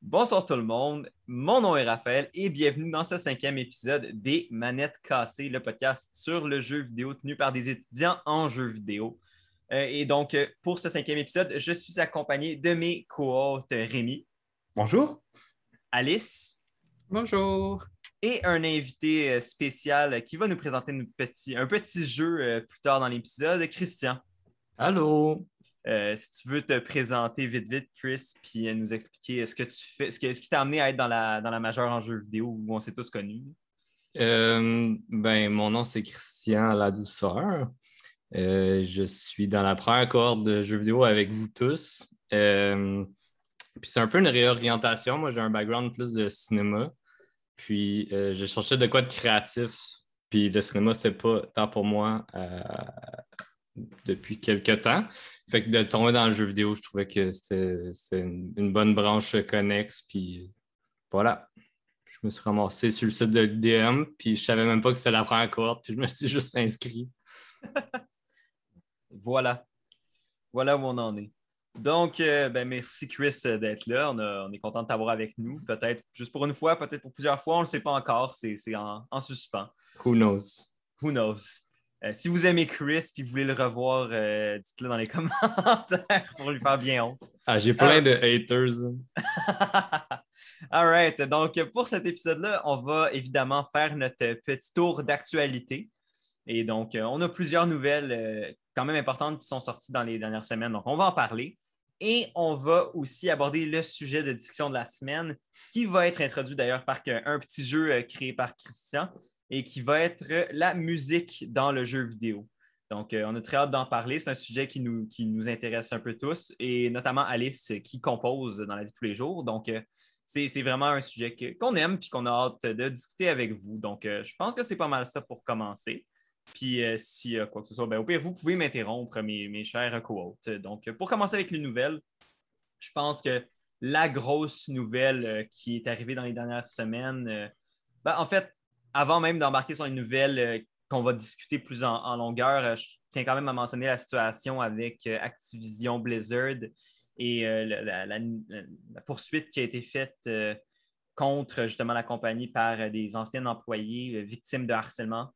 Bonsoir tout le monde, mon nom est Raphaël et bienvenue dans ce cinquième épisode des Manettes Cassées, le podcast sur le jeu vidéo tenu par des étudiants en jeu vidéo. Euh, et donc, euh, pour ce cinquième épisode, je suis accompagné de mes co-hôtes Rémi. Bonjour. Alice. Bonjour. Et un invité euh, spécial qui va nous présenter un petit jeu plus tard dans l'épisode, Christian. Allô? si tu veux te présenter vite, vite, Chris, puis nous expliquer ce que tu fais, ce, qui t'a amené à être dans la, dans la majeure en jeu vidéo où on s'est tous connus? ben, mon nom, c'est Christian La Douceur. Euh, je suis dans la première cohorte de jeux vidéo avec vous tous. Euh, puis c'est un peu une réorientation. Moi, j'ai un background plus de cinéma. Puis euh, j'ai cherché de quoi de créatif. Puis le cinéma, c'est pas tant pour moi depuis quelques temps. Fait que de tomber dans le jeu vidéo, je trouvais que c'était une, bonne branche connexe. Puis voilà. Je me suis ramassé sur le site de l'UDM, puis je savais même pas que c'était la première cohorte, puis je me suis juste inscrit. Voilà. Voilà où on en est. Donc, euh, ben, merci Chris euh, d'être là. On, est content de t'avoir avec nous. Peut-être juste pour une fois, peut-être pour plusieurs fois, on ne le sait pas encore. C'est en, suspens. Who knows? Who knows? Euh, si vous aimez Chris et vous voulez le revoir, dites-le dans les commentaires pour lui faire bien honte. Ah, j'ai plein de haters. All right. Donc, pour cet épisode-là, on va évidemment faire notre petit tour d'actualité. Et donc, on a plusieurs nouvelles quand même importantes qui sont sorties dans les dernières semaines. Donc, on va en parler. Et on va aussi aborder le sujet de discussion de la semaine, qui va être introduit d'ailleurs par un petit jeu euh, créé par Christian et qui va être la musique dans le jeu vidéo. Donc, euh, on a très hâte d'en parler. C'est un sujet qui nous, qui nous intéresse un peu tous, et notamment Alice qui compose dans la vie de tous les jours. Donc, euh, c'est vraiment un sujet qu'on aime et qu'on a hâte de discuter avec vous. Donc, je pense que c'est pas mal ça pour commencer. Puis euh, si euh, quoi que ce soit, ben, au pire, vous pouvez m'interrompre, mes, chers co Donc, pour commencer avec les nouvelles, je pense que la grosse nouvelle euh, qui est arrivée dans les dernières semaines, ben, en fait, avant même d'embarquer sur les nouvelles qu'on va discuter plus en, longueur, je tiens quand même à mentionner la situation avec Activision Blizzard et la, poursuite qui a été faite contre justement la compagnie par des anciens employés victimes de harcèlement.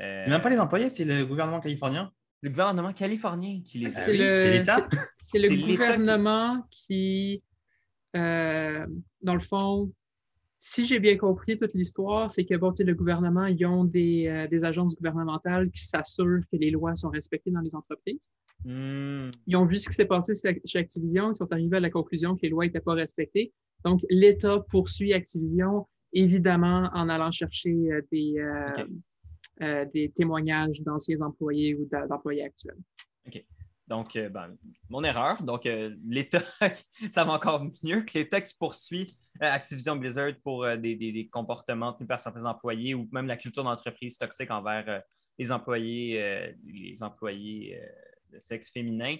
Euh, même pas les employés, c'est le gouvernement californien. Le gouvernement californien qui les C'est l'État. C'est le gouvernement qui, euh, dans le fond, si j'ai bien compris toute l'histoire, c'est que bon, le gouvernement, ils ont des, euh, des, agences gouvernementales qui s'assurent que les lois sont respectées dans les entreprises. Hmm. Ils ont vu ce qui s'est passé chez Activision, ils sont arrivés à la conclusion que les lois n'étaient pas respectées. Donc, l'État poursuit Activision, évidemment, en allant chercher des, euh, des témoignages d'anciens employés ou d'employés actuels. OK. Donc, euh, ben, mon erreur. Donc, euh, l'État, ça va encore mieux que l'État qui poursuit Activision Blizzard pour des, comportements tenus par certains employés ou même la culture d'entreprise toxique envers les employés, les employés de sexe féminin.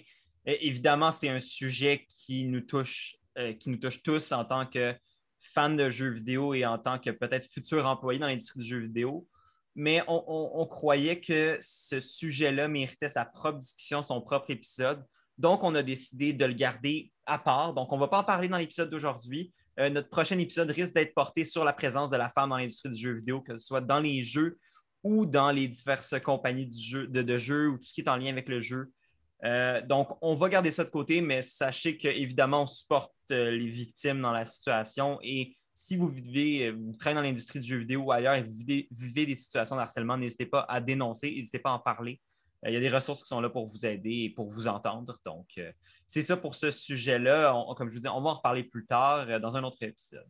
évidemment, c'est un sujet qui nous touche, qui nous touche tous en tant que fans de jeux vidéo et en tant que peut-être futurs employés dans l'industrie du jeu vidéo mais on, croyait que ce sujet-là méritait sa propre discussion, son propre épisode. Donc, on a décidé de le garder à part. Donc, on ne va pas en parler dans l'épisode d'aujourd'hui. Euh, notre prochain épisode risque d'être porté sur la présence de la femme dans l'industrie du jeu vidéo, que ce soit dans les jeux ou dans les diverses compagnies de, jeux ou tout ce qui est en lien avec le jeu. Euh, donc, on va garder ça de côté, mais sachez qu'évidemment, on supporte euh, les victimes dans la situation et si vous vivez, euh, vous travaillez dans l'industrie du jeu vidéo ou ailleurs et vous vivez, des situations de harcèlement, n'hésitez pas à dénoncer, n'hésitez pas à en parler. Euh, il y a des ressources qui sont là pour vous aider et pour vous entendre. Donc, euh, c'est ça pour ce sujet-là. Comme je vous dis, on va en reparler plus tard dans un autre épisode.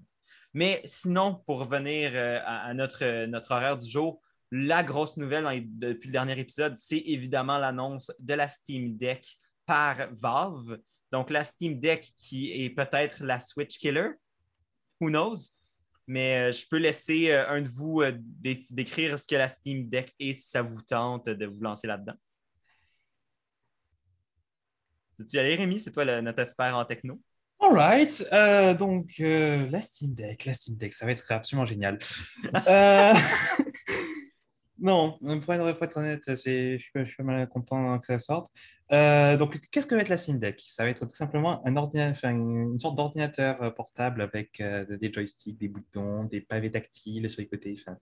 Mais sinon, pour revenir à, notre, notre horaire du jour, la grosse nouvelle depuis le dernier épisode, c'est évidemment l'annonce de la Steam Deck par Valve. Donc, la Steam Deck qui est peut-être la Switch Killer who knows? Mais euh, je peux laisser euh, un de vous euh, décrire ce que la Steam Deck est si ça vous tente de vous lancer là-dedans. Tu aller, Rémi? C'est toi notre expert en techno. All right. donc, la Steam Deck, la Steam Deck, ça va être absolument génial. Non, pour être, être honnête, je suis, je suis mal content que ça sorte. Euh, donc, qu'est-ce que va être la Steam Ça va être tout simplement un une sorte d'ordinateur euh, portable avec euh, des joysticks, des boutons, des pavés tactiles sur les côtés. Ça,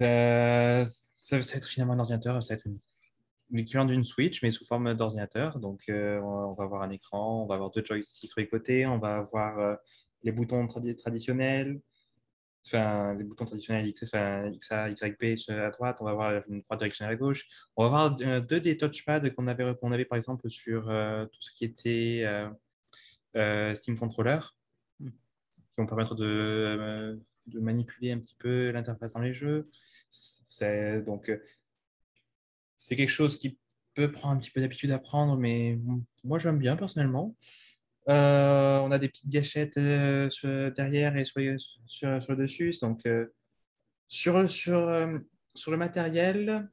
va être finalement un ordinateur, ça va être l'équivalent d'une Switch, mais sous forme d'ordinateur. Donc, on va avoir un écran, on va avoir deux joysticks sur les côtés, on va avoir les boutons traditionnels, enfin, les boutons traditionnels X, enfin, XA, YB à droite, on va avoir une croix directionnelle à gauche. On va avoir euh, deux des touchpads qu'on avait, qu'on avait par exemple sur euh, tout ce qui était euh, Steam Controller, qui vont permettre de, de manipuler un petit peu l'interface dans les jeux. C'est donc c'est quelque chose qui peut prendre un petit peu d'habitude à prendre, mais moi j'aime bien personnellement. Euh, on a des petites gâchettes euh, derrière et sur, le dessus. Donc, euh, sur, sur, le matériel,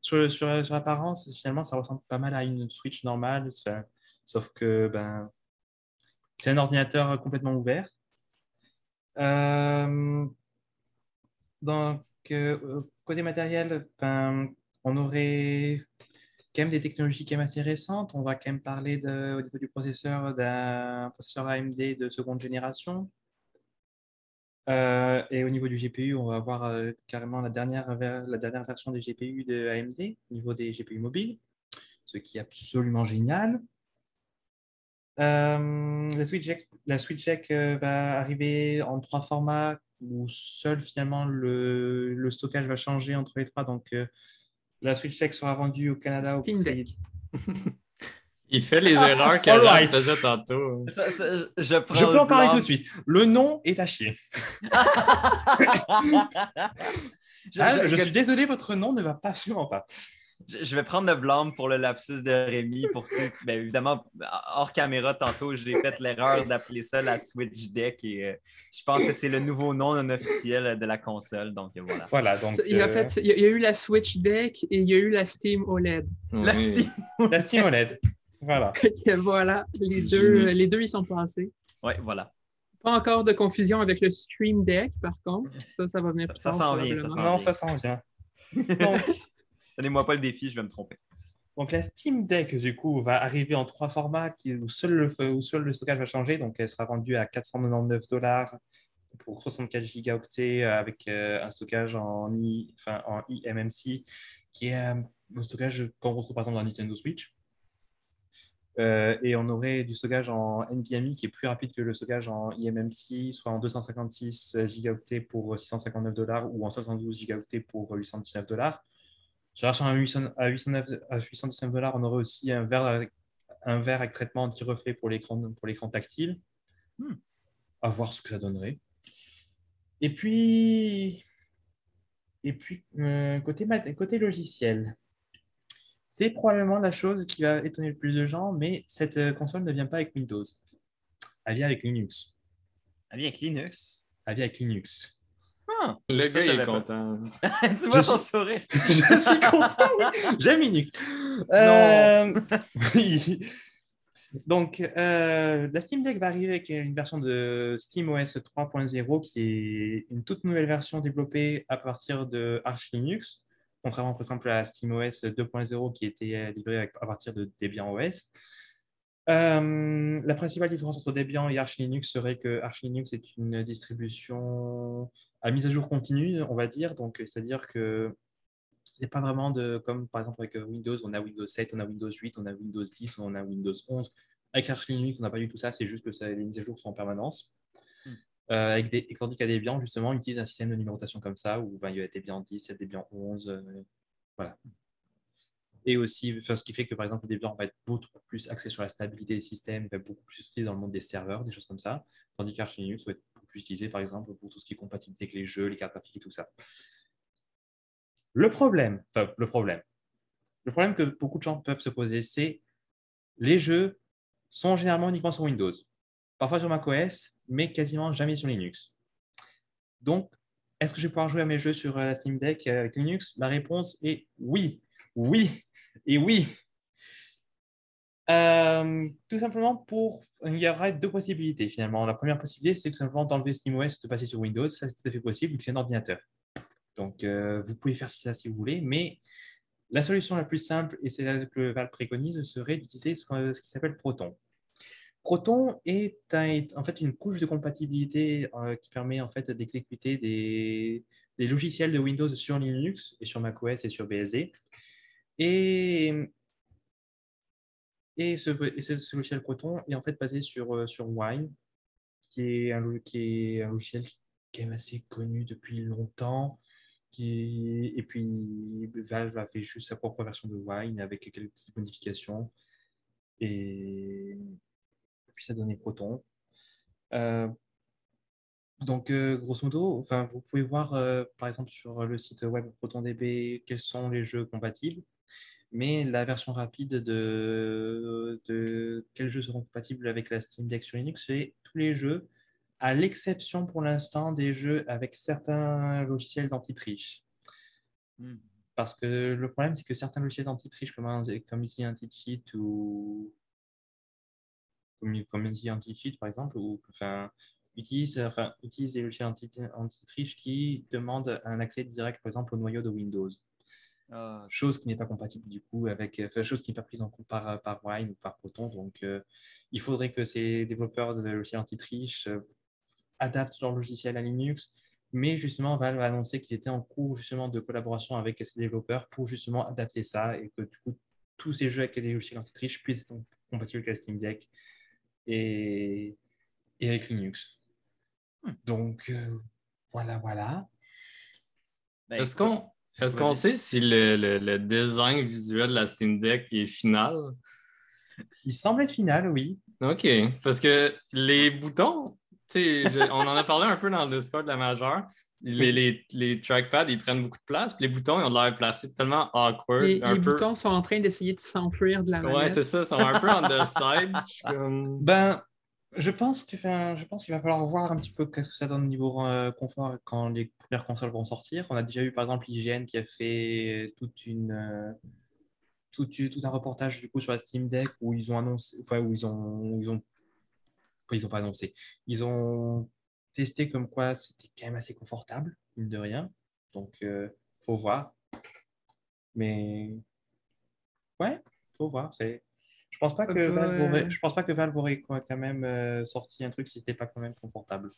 sur, l'apparence, finalement, ça ressemble pas mal à une Switch normale, sauf que ben, c'est un ordinateur complètement ouvert. donc, côté matériel, ben, on aurait quand même des technologies quand assez récentes. On va quand même parler au niveau du processeur d'un processeur AMD de seconde génération. Euh, et au niveau du GPU, on va avoir euh, carrément la dernière, la dernière version des GPU de AMD, au niveau des GPU mobiles, ce qui est absolument génial. Euh, la Switch Deck, la Switch va arriver en trois formats où seul finalement le, le, stockage va changer entre les trois. Donc, la Switch Deck sera vendue au Canada au prix... Il fait les erreurs qu'elle faisait tantôt. je, peux en parler tout de suite. Le nom est à chier. Ah, je, suis désolé, votre nom ne va pas sûrement pas je vais prendre le blâme pour le lapsus de Rémi. Pour ceux, bien évidemment, hors caméra, tantôt, j'ai fait l'erreur d'appeler ça la Switch Deck et euh, je pense que c'est le nouveau nom non officiel de la console. Donc voilà. Voilà. Donc, il, y a, euh, il y a eu la Switch Deck et il y a eu la Steam OLED. La, Steam... la Steam OLED. Voilà. voilà. Les deux, les deux, ils sont passés. Oui, voilà. Pas encore de confusion avec le Stream Deck, par contre. Ça, ça va venir plus Ça, ça s'en vient. non, ça s'en vient. Donc, Donnez-moi pas le défi, je vais me tromper. Donc la Steam Deck, du coup, va arriver en trois formats où, seul le, stockage va changer. Donc elle sera vendue à 499 dollars pour 64 gigaoctets euh, avec euh, un stockage en, I, en eMMC qui est un stockage qu'on retrouve par exemple dans Nintendo Switch. Euh, et on aurait du stockage en NVMe qui est plus rapide que le stockage en eMMC, soit en 256 gigaoctets pour 659 dollars ou en 512 gigaoctets pour 819 dollars. Sur la version à, 819 dollars, on aurait aussi un verre avec, un verre avec traitement anti-reflet pour l'écran tactile. Hmm. À voir ce que ça donnerait. Et puis, et puis euh, côté, côté logiciel, c'est probablement la chose qui va étonner le plus de gens, mais cette euh, console ne vient pas avec Windows. Elle vient avec Linux. Elle vient avec Linux Elle vient avec Linux. Ah, le gars, il est content. tu vois son sourire. je suis content, oui. J'aime Linux. Euh... Donc, euh, la Steam Deck va arriver avec une version de SteamOS 3.0 qui est une toute nouvelle version développée à partir de Arch Linux, contrairement par exemple à SteamOS 2.0 qui était livré à partir de Debian OS. Euh, la principale différence entre Debian et Arch Linux serait que Arch Linux est une distribution à mise à jour continue, on va dire. Donc, c'est-à-dire que c'est pas vraiment de comme par exemple avec Windows, on a Windows 7, on a Windows 8, on a Windows 10, on a Windows 11. Avec Arch Linux, on n'a pas du tout ça, c'est juste que ça, les mises à jour sont en permanence. Hmm. Euh, avec des, tandis qu'à Debian, justement, on utilise un système de numérotation comme ça, où ben, il y a Debian 10, il y a Debian 11, euh, voilà. Et aussi, ce qui fait que par exemple, Debian va être beaucoup plus axé sur la stabilité des systèmes, va être beaucoup plus utilisé dans le monde des serveurs, des choses comme ça, tandis qu'Arch Linux va être plus par exemple pour tout ce qui est compatibilité avec les jeux, les cartes graphiques et tout ça. Le problème, le problème, le problème que beaucoup de gens peuvent se poser, c'est les jeux sont généralement uniquement sur Windows, parfois sur macOS, mais quasiment jamais sur Linux. Donc, est-ce que je vais pouvoir jouer à mes jeux sur la euh, Steam Deck euh, avec Linux? La réponse est oui, oui, et oui, euh, tout simplement pour. Il y aura deux possibilités finalement. La première possibilité, c'est tout simplement d'enlever SteamOS et de passer sur Windows. Ça, c'est tout à fait possible vu que c'est un ordinateur. Donc, vous pouvez faire ça si vous voulez, mais la solution la plus simple, et c'est là que Valve préconise, serait d'utiliser ce, qui s'appelle Proton. Proton est en fait une couche de compatibilité qui permet en fait d'exécuter des, des, logiciels de Windows sur Linux et sur macOS et sur BSD. Et et ce, logiciel Proton est en fait basé sur, euh, Wine, qui est, un, qui est un logiciel qui est assez connu depuis longtemps. Qui, et puis Valve a fait juste sa propre version de Wine avec quelques petites modifications. Et, puis ça donnait Proton. Euh, donc, euh, grosso modo, enfin, vous pouvez voir, par exemple, sur le site web ProtonDB, quels sont les jeux compatibles mais la version rapide de, de quels jeux seront compatibles avec la Steam Deck sur Linux, c'est tous les jeux, à l'exception pour l'instant des jeux avec certains logiciels d'anti-triche. Hmm. Parce que le problème, c'est que certains logiciels d'anti-triche, comme, comme ici Anti-Cheat ou comme, ici Anti-Cheat par exemple, ou enfin, utilisent, enfin, utilisent des logiciels anti-triche qui demandent un accès direct, par exemple, au noyau de Windows. Ah. chose qui n'est pas compatible du coup avec, enfin, chose qui n'est pas prise en compte par, par Wine ou par Proton. Donc, euh, il faudrait que ces développeurs de logiciels anti-triche euh, adaptent leur logiciel à Linux. Mais justement, Valve a annoncé qu'ils étaient en cours justement de collaboration avec ces développeurs pour justement adapter ça et que du coup, tous ces jeux avec des logiciels anti-triche puissent être compatibles avec la Steam Deck et, et avec Linux. Hmm. Donc, euh, voilà, voilà. Ben, Est-ce qu'on est-ce qu'on sait si le, design visuel de la Steam Deck est final? Il semble être final, oui. OK. Parce que les boutons, on en a parlé un peu dans le Discord de la majeure. Les, les, les, trackpads, ils prennent beaucoup de place, puis les boutons, ils ont l'air placés tellement awkward. Les, les boutons sont en train d'essayer de s'enfuir de la manette. Ouais, c'est ça, ils sont un peu on the side. Ben, je pense qu'il va falloir voir un petit peu qu'est-ce que ça donne au niveau euh, confort quand les premières consoles vont sortir. On a déjà eu par exemple IGN qui a fait toute une, euh, tout, un reportage du coup sur la Steam Deck où ils ont annoncé, enfin où ils ont, ils ont, ils ont pas annoncé, ils ont testé comme quoi c'était quand même assez confortable, mine de rien. Donc, euh, faut voir. Mais ouais, faut voir. C'est je pense pas que Valve aurait, je pense pas que Valve aurait quand même euh, sorti un truc si c'était pas quand même confortable.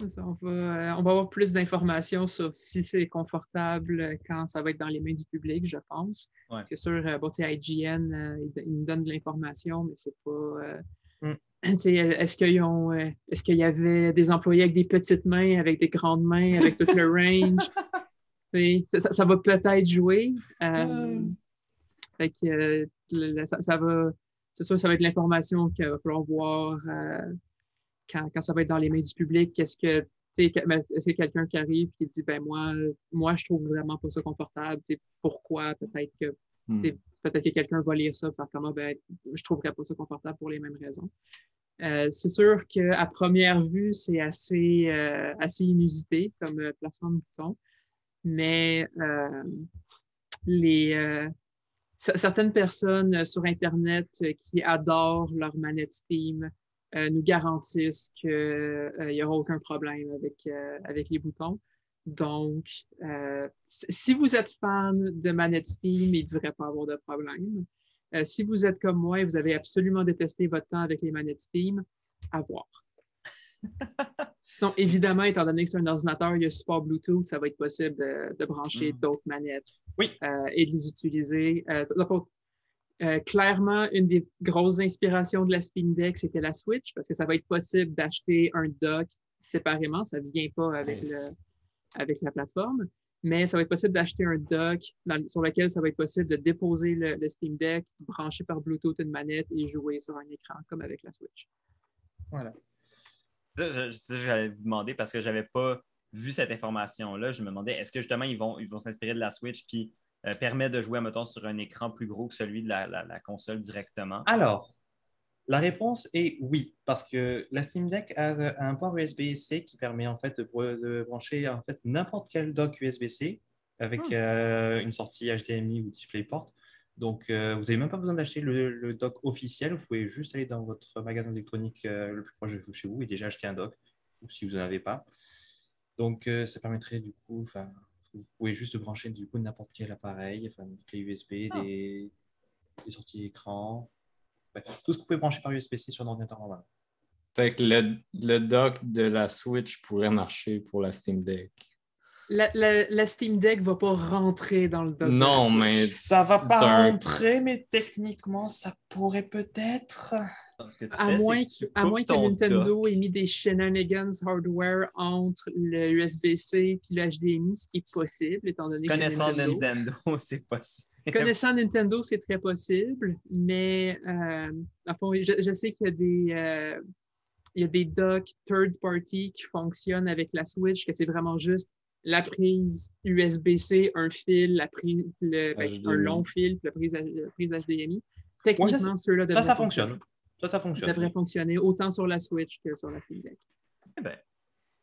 on, va, euh, on va avoir plus d'informations sur si c'est confortable quand ça va être dans les mains du public, je pense. C'est sûr, euh, bon, IGN, ils, nous donnent de l'information, mais c'est pas. Mm. Est-ce qu'ils ont est-ce qu'il y avait des employés avec des petites mains, avec des grandes mains, avec tout le range? ça, ça, va peut-être jouer. Fait que, ça, va c'est sûr, ça va être l'information qu'il va falloir voir euh, quand, ça va être dans les mains du public. Qu'est-ce que est-ce que quelqu'un qui arrive et qui dit ben moi, moi, je trouve vraiment pas ça confortable. Pourquoi? Peut-être que hmm. peut-être que quelqu'un va lire ça par comment ben, je trouverais pas ça confortable pour les mêmes raisons. Euh, c'est sûr qu'à première vue, c'est assez, euh, assez inusité comme placement de bouton, mais les, certaines personnes euh, sur Internet euh, qui adorent leur manette Steam euh, nous garantissent qu'il n'y aura aucun problème avec, avec les boutons. Donc, si vous êtes fan de manette Steam, il ne devrait pas avoir de problème. si vous êtes comme moi et vous avez absolument détesté votre temps avec les manettes Steam, à voir. Donc, évidemment, étant donné que c'est un ordinateur, il y a support Bluetooth, ça va être possible de, brancher mm. d'autres manettes euh, et de les utiliser. Euh, euh, clairement, une des grosses inspirations de la Steam Deck, c'était la Switch, parce que ça va être possible d'acheter un dock séparément. Ça ne vient pas avec, le, avec la plateforme, mais ça va être possible d'acheter un dock sur lequel ça va être possible de déposer le, le, Steam Deck, brancher par Bluetooth une manette et jouer sur un écran, comme avec la Switch. Voilà. J'allais vous demander parce que je n'avais pas vu cette information-là. Je me demandais, est-ce que justement, ils vont ils vont s'inspirer de la Switch qui euh, permet de jouer, mettons, sur un écran plus gros que celui de la, console directement? Alors, la réponse est oui, parce que la Steam Deck a, un port USB-C qui permet en fait de, brancher en fait n'importe quel dock USB-C avec hmm. euh, une sortie HDMI ou DisplayPort. Donc, euh, vous n'avez même pas besoin d'acheter le, dock officiel. Vous pouvez juste aller dans votre magasin électronique euh, le plus proche de chez vous et déjà acheter un dock, ou si vous n'en avez pas. Donc, euh, ça permettrait du coup, enfin, vous pouvez juste brancher du coup n'importe quel appareil, enfin, une clé USB, Ah. des, des sorties écran, bref, tout ce que vous pouvez brancher par USB-C sur un ordinateur normal. Fait que le, le dock de la Switch pourrait marcher pour la Steam Deck. La, la- la Steam Deck va pas rentrer dans le dock. Non, mais Ça va pas un- rentrer, mais techniquement, ça pourrait peut-être. Que À fais, moins, que que, à moins que Nintendo dock. ait mis des shenanigans hardware entre le USB-C et le HDMI, ce qui est possible, étant donné que c'est Connaissant Nintendo. Nintendo, c'est possible. Connaissant Nintendo, c'est très possible, mais euh, à fond, je, je sais qu'il y a des, euh, il y a des docks third party qui fonctionnent avec la Switch, que c'est vraiment juste la prise USB-C, un fil, la prise, le, ben, un long fil, la prise, la prise HDMI. Techniquement, ceux-là Ça, ça fonctionne. Ça, ça fonctionne. devrait fonctionner autant sur la Switch que sur la Steam Deck. Eh ben,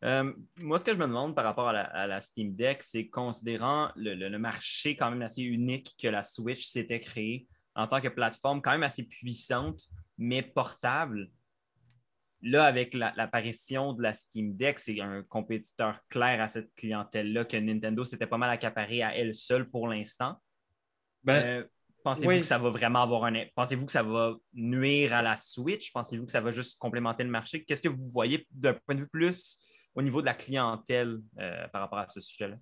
euh, moi, ce que je me demande par rapport à la, à la Steam Deck, c'est considérant le, le- le marché quand même assez unique que la Switch s'était créé en tant que plateforme quand même assez puissante, mais portable. Là, avec la- l'apparition de la Steam Deck, c'est un compétiteur clair à cette clientèle-là que Nintendo s'était pas mal accaparé à elle seule pour l'instant. Ben, Euh, Pensez-vous oui. que ça va vraiment avoir un. Pensez-vous que ça va nuire à la Switch? Pensez-vous que ça va juste complémenter le marché? Qu'est-ce que vous voyez d'un point de vue plus au niveau de la clientèle euh, par rapport à ce sujet-là?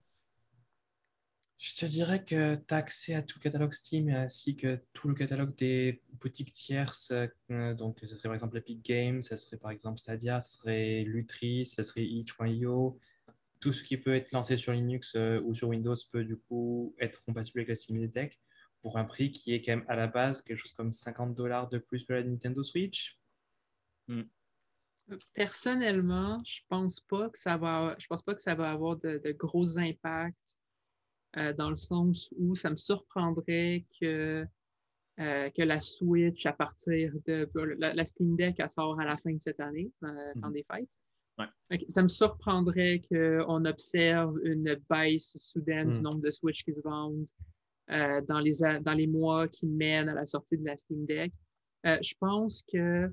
Je te dirais que tu as accès à tout le catalogue Steam ainsi que tout le catalogue des boutiques tierces. euh, Donc, ce serait par exemple Epic Games, ce serait par exemple Stadia, ce serait Lutri, ce serait itch.io. Tout ce qui peut être lancé sur Linux euh, ou sur Windows peut du coup être compatible avec la Steam Deck pour un prix qui est quand même à la base quelque chose comme 50 dollars de plus que la Nintendo Switch. Personnellement, je pense pas que ça va, je pense pas que ça va avoir de, de gros impacts euh, dans le sens où ça me surprendrait que, euh, que la Switch, à partir de la, la Steam Deck, elle sort à la fin de cette année, euh, Mhm. des fêtes. Ouais. Ça me surprendrait qu'on observe une baisse soudaine du Mm. nombre de Switch qui se vendent euh, dans, les, dans les mois qui mènent à la sortie de la Steam Deck. Je pense que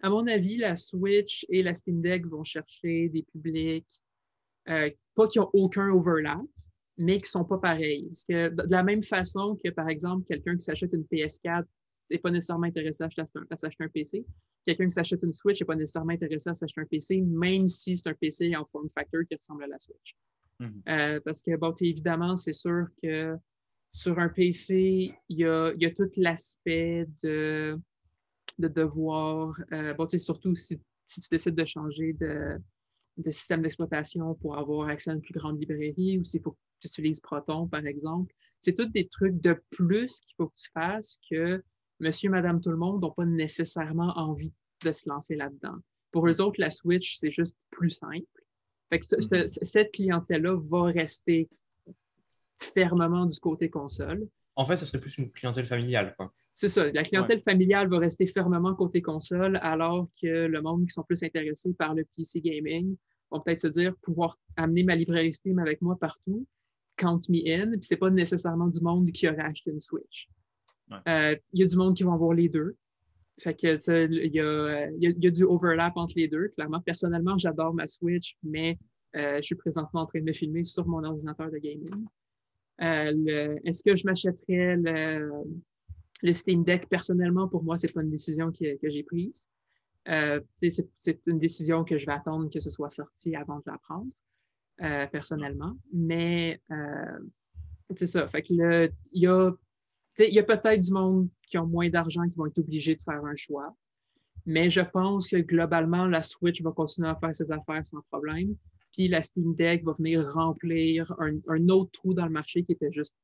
à mon avis, la Switch et la Steam Deck vont chercher des publics, pas qui n'ont aucun overlap, mais qui ne sont pas pareils. Parce que de la même façon que, par exemple, quelqu'un qui s'achète une PS4 n'est pas nécessairement intéressé à un, s'acheter un PC. Quelqu'un qui s'achète une Switch n'est pas nécessairement intéressé à s'acheter un PC, même si c'est un PC en form factor qui ressemble à la Switch. Mhm. Euh, parce que, bon, évidemment, c'est sûr que sur un PC, il y a, y a tout l'aspect de, de devoir, euh, bon, surtout si, si tu décides de changer de, de système d'exploitation pour avoir accès à une plus grande librairie ou s'il faut que tu utilises Proton, par exemple. C'est tous des trucs de plus qu'il faut que tu fasses que monsieur, madame, tout le monde n'ont pas nécessairement envie de se lancer là-dedans. Pour eux autres, la Switch, c'est juste plus simple. Fait que ce- ce- Mhm. cette clientèle-là va rester fermement du côté console. En fait, ce serait plus une clientèle familiale. Quoi. C'est ça. La clientèle familiale va rester fermement côté console, alors que le monde qui sont plus intéressés par le PC gaming vont peut-être se dire pouvoir amener ma librairie Steam avec moi partout, count me in, puis c'est pas nécessairement du monde qui aurait acheté une Switch. Ouais. Euh, Il y a du monde qui vont avoir les deux. Fait que, il y, y a- il y a du overlap entre les deux. Clairement, personnellement, j'adore ma Switch, mais euh, je suis présentement en train de me filmer sur mon ordinateur de gaming. Euh, Est-ce que je m'achèterais le, le Steam Deck, personnellement, pour moi, c'est pas une décision que, j'ai prise. Euh, c'est une décision que je vais attendre que ce soit sorti avant de la prendre, euh, personnellement. Mais euh, c'est ça. Fait que il y a, peut-être du monde qui ont moins d'argent qui vont être obligés de faire un choix. Mais je pense que globalement, la Switch va continuer à faire ses affaires sans problème. Puis la Steam Deck va venir remplir un autre trou dans le marché qui était juste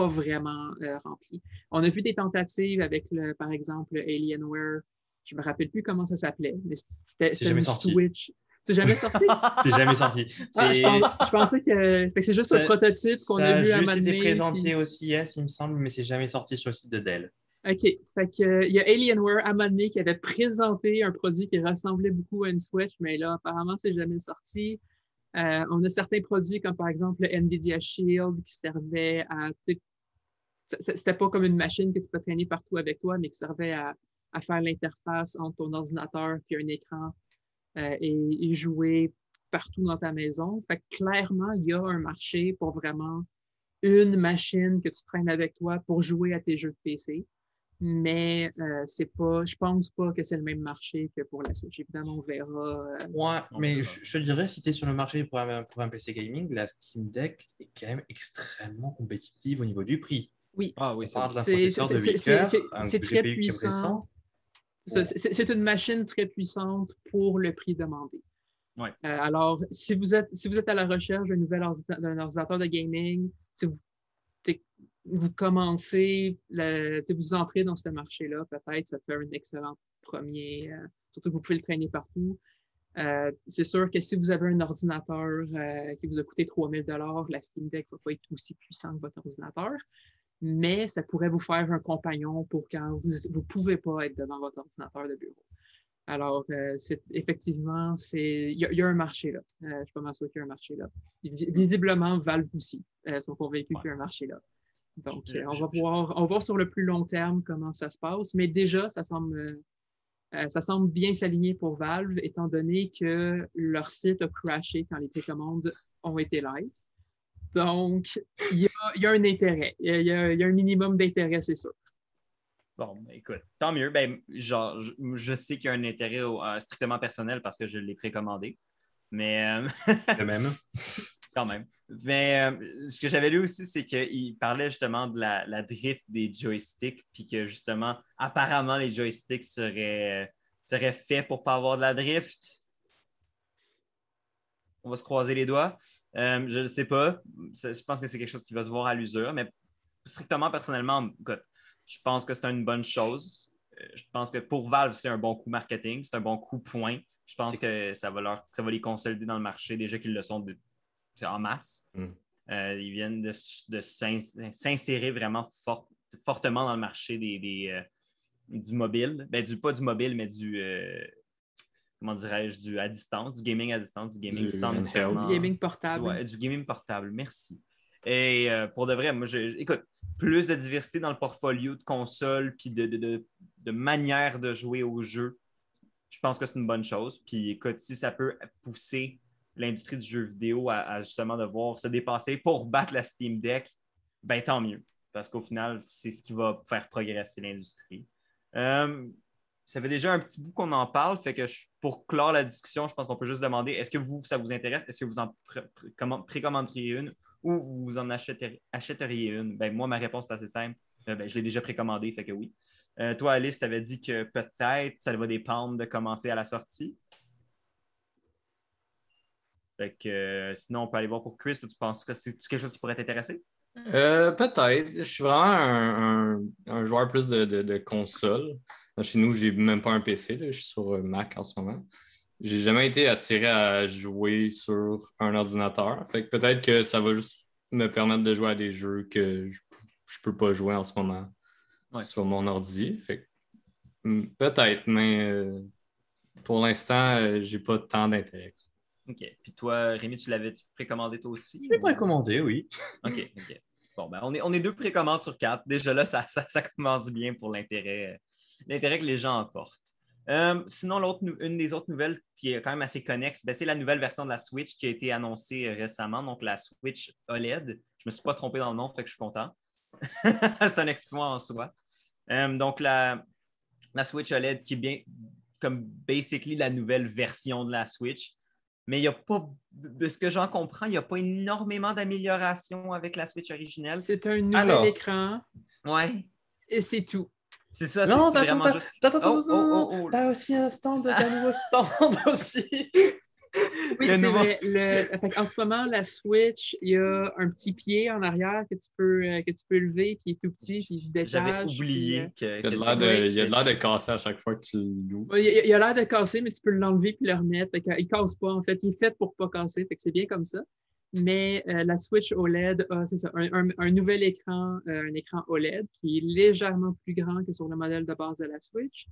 pas vraiment euh, rempli. On a vu des tentatives avec, le, par exemple, le Alienware. Je me rappelle plus comment ça s'appelait, mais c'était C'est c'était jamais une sorti. Switch. C'est jamais sorti? C'est jamais sorti. Ah, je, pensais que, que c'est juste Ça- un prototype qu'on ça a vu à juste moment été présenté puis- au CES, il me semble, mais c'est jamais sorti sur le site de Dell. OK. Fait que, euh, il y a Alienware à un moment donné qui avait présenté un produit qui ressemblait beaucoup à une Switch, mais là, apparemment, c'est jamais sorti. Euh, on a certains produits comme par exemple le NVIDIA Shield qui servait à. C'était pas comme une machine que tu peux traîner partout avec toi, mais qui servait à, à faire l'interface entre ton ordinateur et un écran euh, et, et jouer partout dans ta maison. Fait que clairement, il y a un marché pour vraiment une machine que tu traînes avec toi pour jouer à tes jeux de PC. Mais euh, c'est pas, je pense pas que c'est le même marché que pour la Switch. Évidemment, on verra. Euh, ouais, mais je, je, dirais, si tu es sur le marché pour un, pour un PC gaming, la Steam Deck est quand même extrêmement compétitive au niveau du prix. Oui. Ah oui, c'est très puissant. C'est une machine très puissante pour le prix demandé. Euh, alors, si vous, êtes, si vous êtes à la recherche d'un nouvel ordinateur, ordinateur de gaming, si vous, vous commencez, vous entrez dans ce marché-là, peut-être, ça fait un excellent premier, euh, surtout que vous pouvez le traîner partout. Euh, c'est sûr que si vous avez un ordinateur qui vous a coûté 3000 la Steam Deck ne va pas être aussi puissant que votre ordinateur mais ça pourrait vous faire un compagnon pour quand vous ne pouvez pas être devant votre ordinateur de bureau. Alors, euh, effectivement, il y, a un marché là. Euh, je suis pas mal sûr qu'il y a un marché là. Visiblement, Valve aussi euh, sont convaincus qu'il y a un marché là. Donc, on, va voir, on va voir sur le plus long terme comment ça se passe, mais déjà, ça semble, ça semble bien s'aligner pour Valve, étant donné que leur site a crashé quand les précommandes ont été live. Donc, il y a, un intérêt. Il y a, un minimum d'intérêt, c'est sûr. Bon, écoute, tant mieux. Ben, genre, je, sais qu'il y a un intérêt strictement personnel parce que je l'ai précommandé. Mais. Euh, même. Quand même. Mais euh, ce que j'avais lu aussi, c'est qu'il parlait justement de la, drift des joysticks, puis que justement, apparemment, les joysticks seraient, seraient faits pour ne pas avoir de la drift on va se croiser les doigts. Euh, je ne sais pas. Je pense que c'est quelque chose qui va se voir à l'usure, mais strictement personnellement, je pense que c'est une bonne chose. Euh, je pense que pour Valve, c'est un bon coup marketing, c'est un bon coup point. Je pense que ça va, leur, ça va les consolider dans le marché, déjà qu'ils le sont en masse. Mm. Euh, ils viennent de, s'insérer vraiment fortement dans le marché des, du mobile. Ben, du, pas du mobile, mais du, comment dirais-je, du à distance, du gaming à distance, du gaming sans Du gaming portable. du gaming portable, merci. Et euh, pour de vrai, moi, je, écoute, plus de diversité dans le portfolio de consoles puis de, de, de, manière de jouer au jeu, je pense que c'est une bonne chose. Puis écoute, si ça peut pousser l'industrie du jeu vidéo à, justement devoir se dépasser pour battre la Steam Deck, ben tant mieux. Parce qu'au final, c'est ce qui va faire progresser l'industrie. Euh, ça fait déjà un petit bout qu'on en parle, fait que pour clore la discussion, je pense qu'on peut juste demander est-ce que vous, ça vous intéresse? Est-ce que vous en précommanderiez une ou vous en achèteriez, une? Ben, Moi, ma réponse est assez simple. Euh, ben, je l'ai déjà précommandé, fait que oui. Euh, toi, Alice, tu avais dit que peut-être ça va dépendre de commencer à la sortie. Fait que, euh, sinon, on peut aller voir pour Chris. Tu penses que c'est quelque chose qui pourrait t'intéresser? peut-être. Je suis vraiment un, joueur plus de, console. Chez nous, j'ai même pas un PC, je suis sur euh, Mac en ce moment. J'ai jamais été attiré à jouer sur un ordinateur. Fait que peut-être que ça va juste me permettre de jouer à des jeux que je, ne peux pas jouer en ce moment sur mon ordi. Hmm, peut-être, mais euh, pour l'instant, euh, j'ai pas tant d'intérêt. OK. Puis toi, Rémi, tu l'avais précommandé toi aussi? Je l'ai précommandé, oui. OK, OK. Bon, ben, on est, on est deux précommandes sur quatre. Déjà là, ça, ça commence bien pour l'intérêt l'intérêt que les gens apportent. Euh, sinon, une des autres nouvelles qui est quand même assez connexe, ben, c'est la nouvelle version de la Switch qui a été annoncée euh, récemment, donc la Switch OLED. Je ne me suis pas trompé dans le nom, fait que je suis content. c'est un exploit en soi. Euh, donc, la, la Switch OLED qui est bien comme basically la nouvelle version de la Switch. Mais il n'y a pas, de ce que j'en comprends, il n'y a pas énormément d'amélioration avec la Switch originelle. C'est un nouvel écran. Ouais. Et c'est tout. C'est ça, c'est vraiment juste. Attends, attends, oh, oh, oh, T'as aussi un stand, un nouveau stand aussi. Oui, c'est vrai. Le... en ce moment, la Switch, il y a un petit pied en arrière que tu peux, euh, que tu peux lever, puis il est tout petit, puis il se détache. J'avais oublié euh, que. Il y a de l'air de, casser à chaque fois que tu l'ouvres. Il y a, l'air de casser, mais tu peux l'enlever puis le remettre. Il ne casse pas, en fait. Il est fait pour ne pas casser, fait que c'est bien comme ça mais euh, la Switch OLED a ça, un, nouvel écran, euh, un écran OLED qui est légèrement plus grand que sur le modèle de base de la Switch.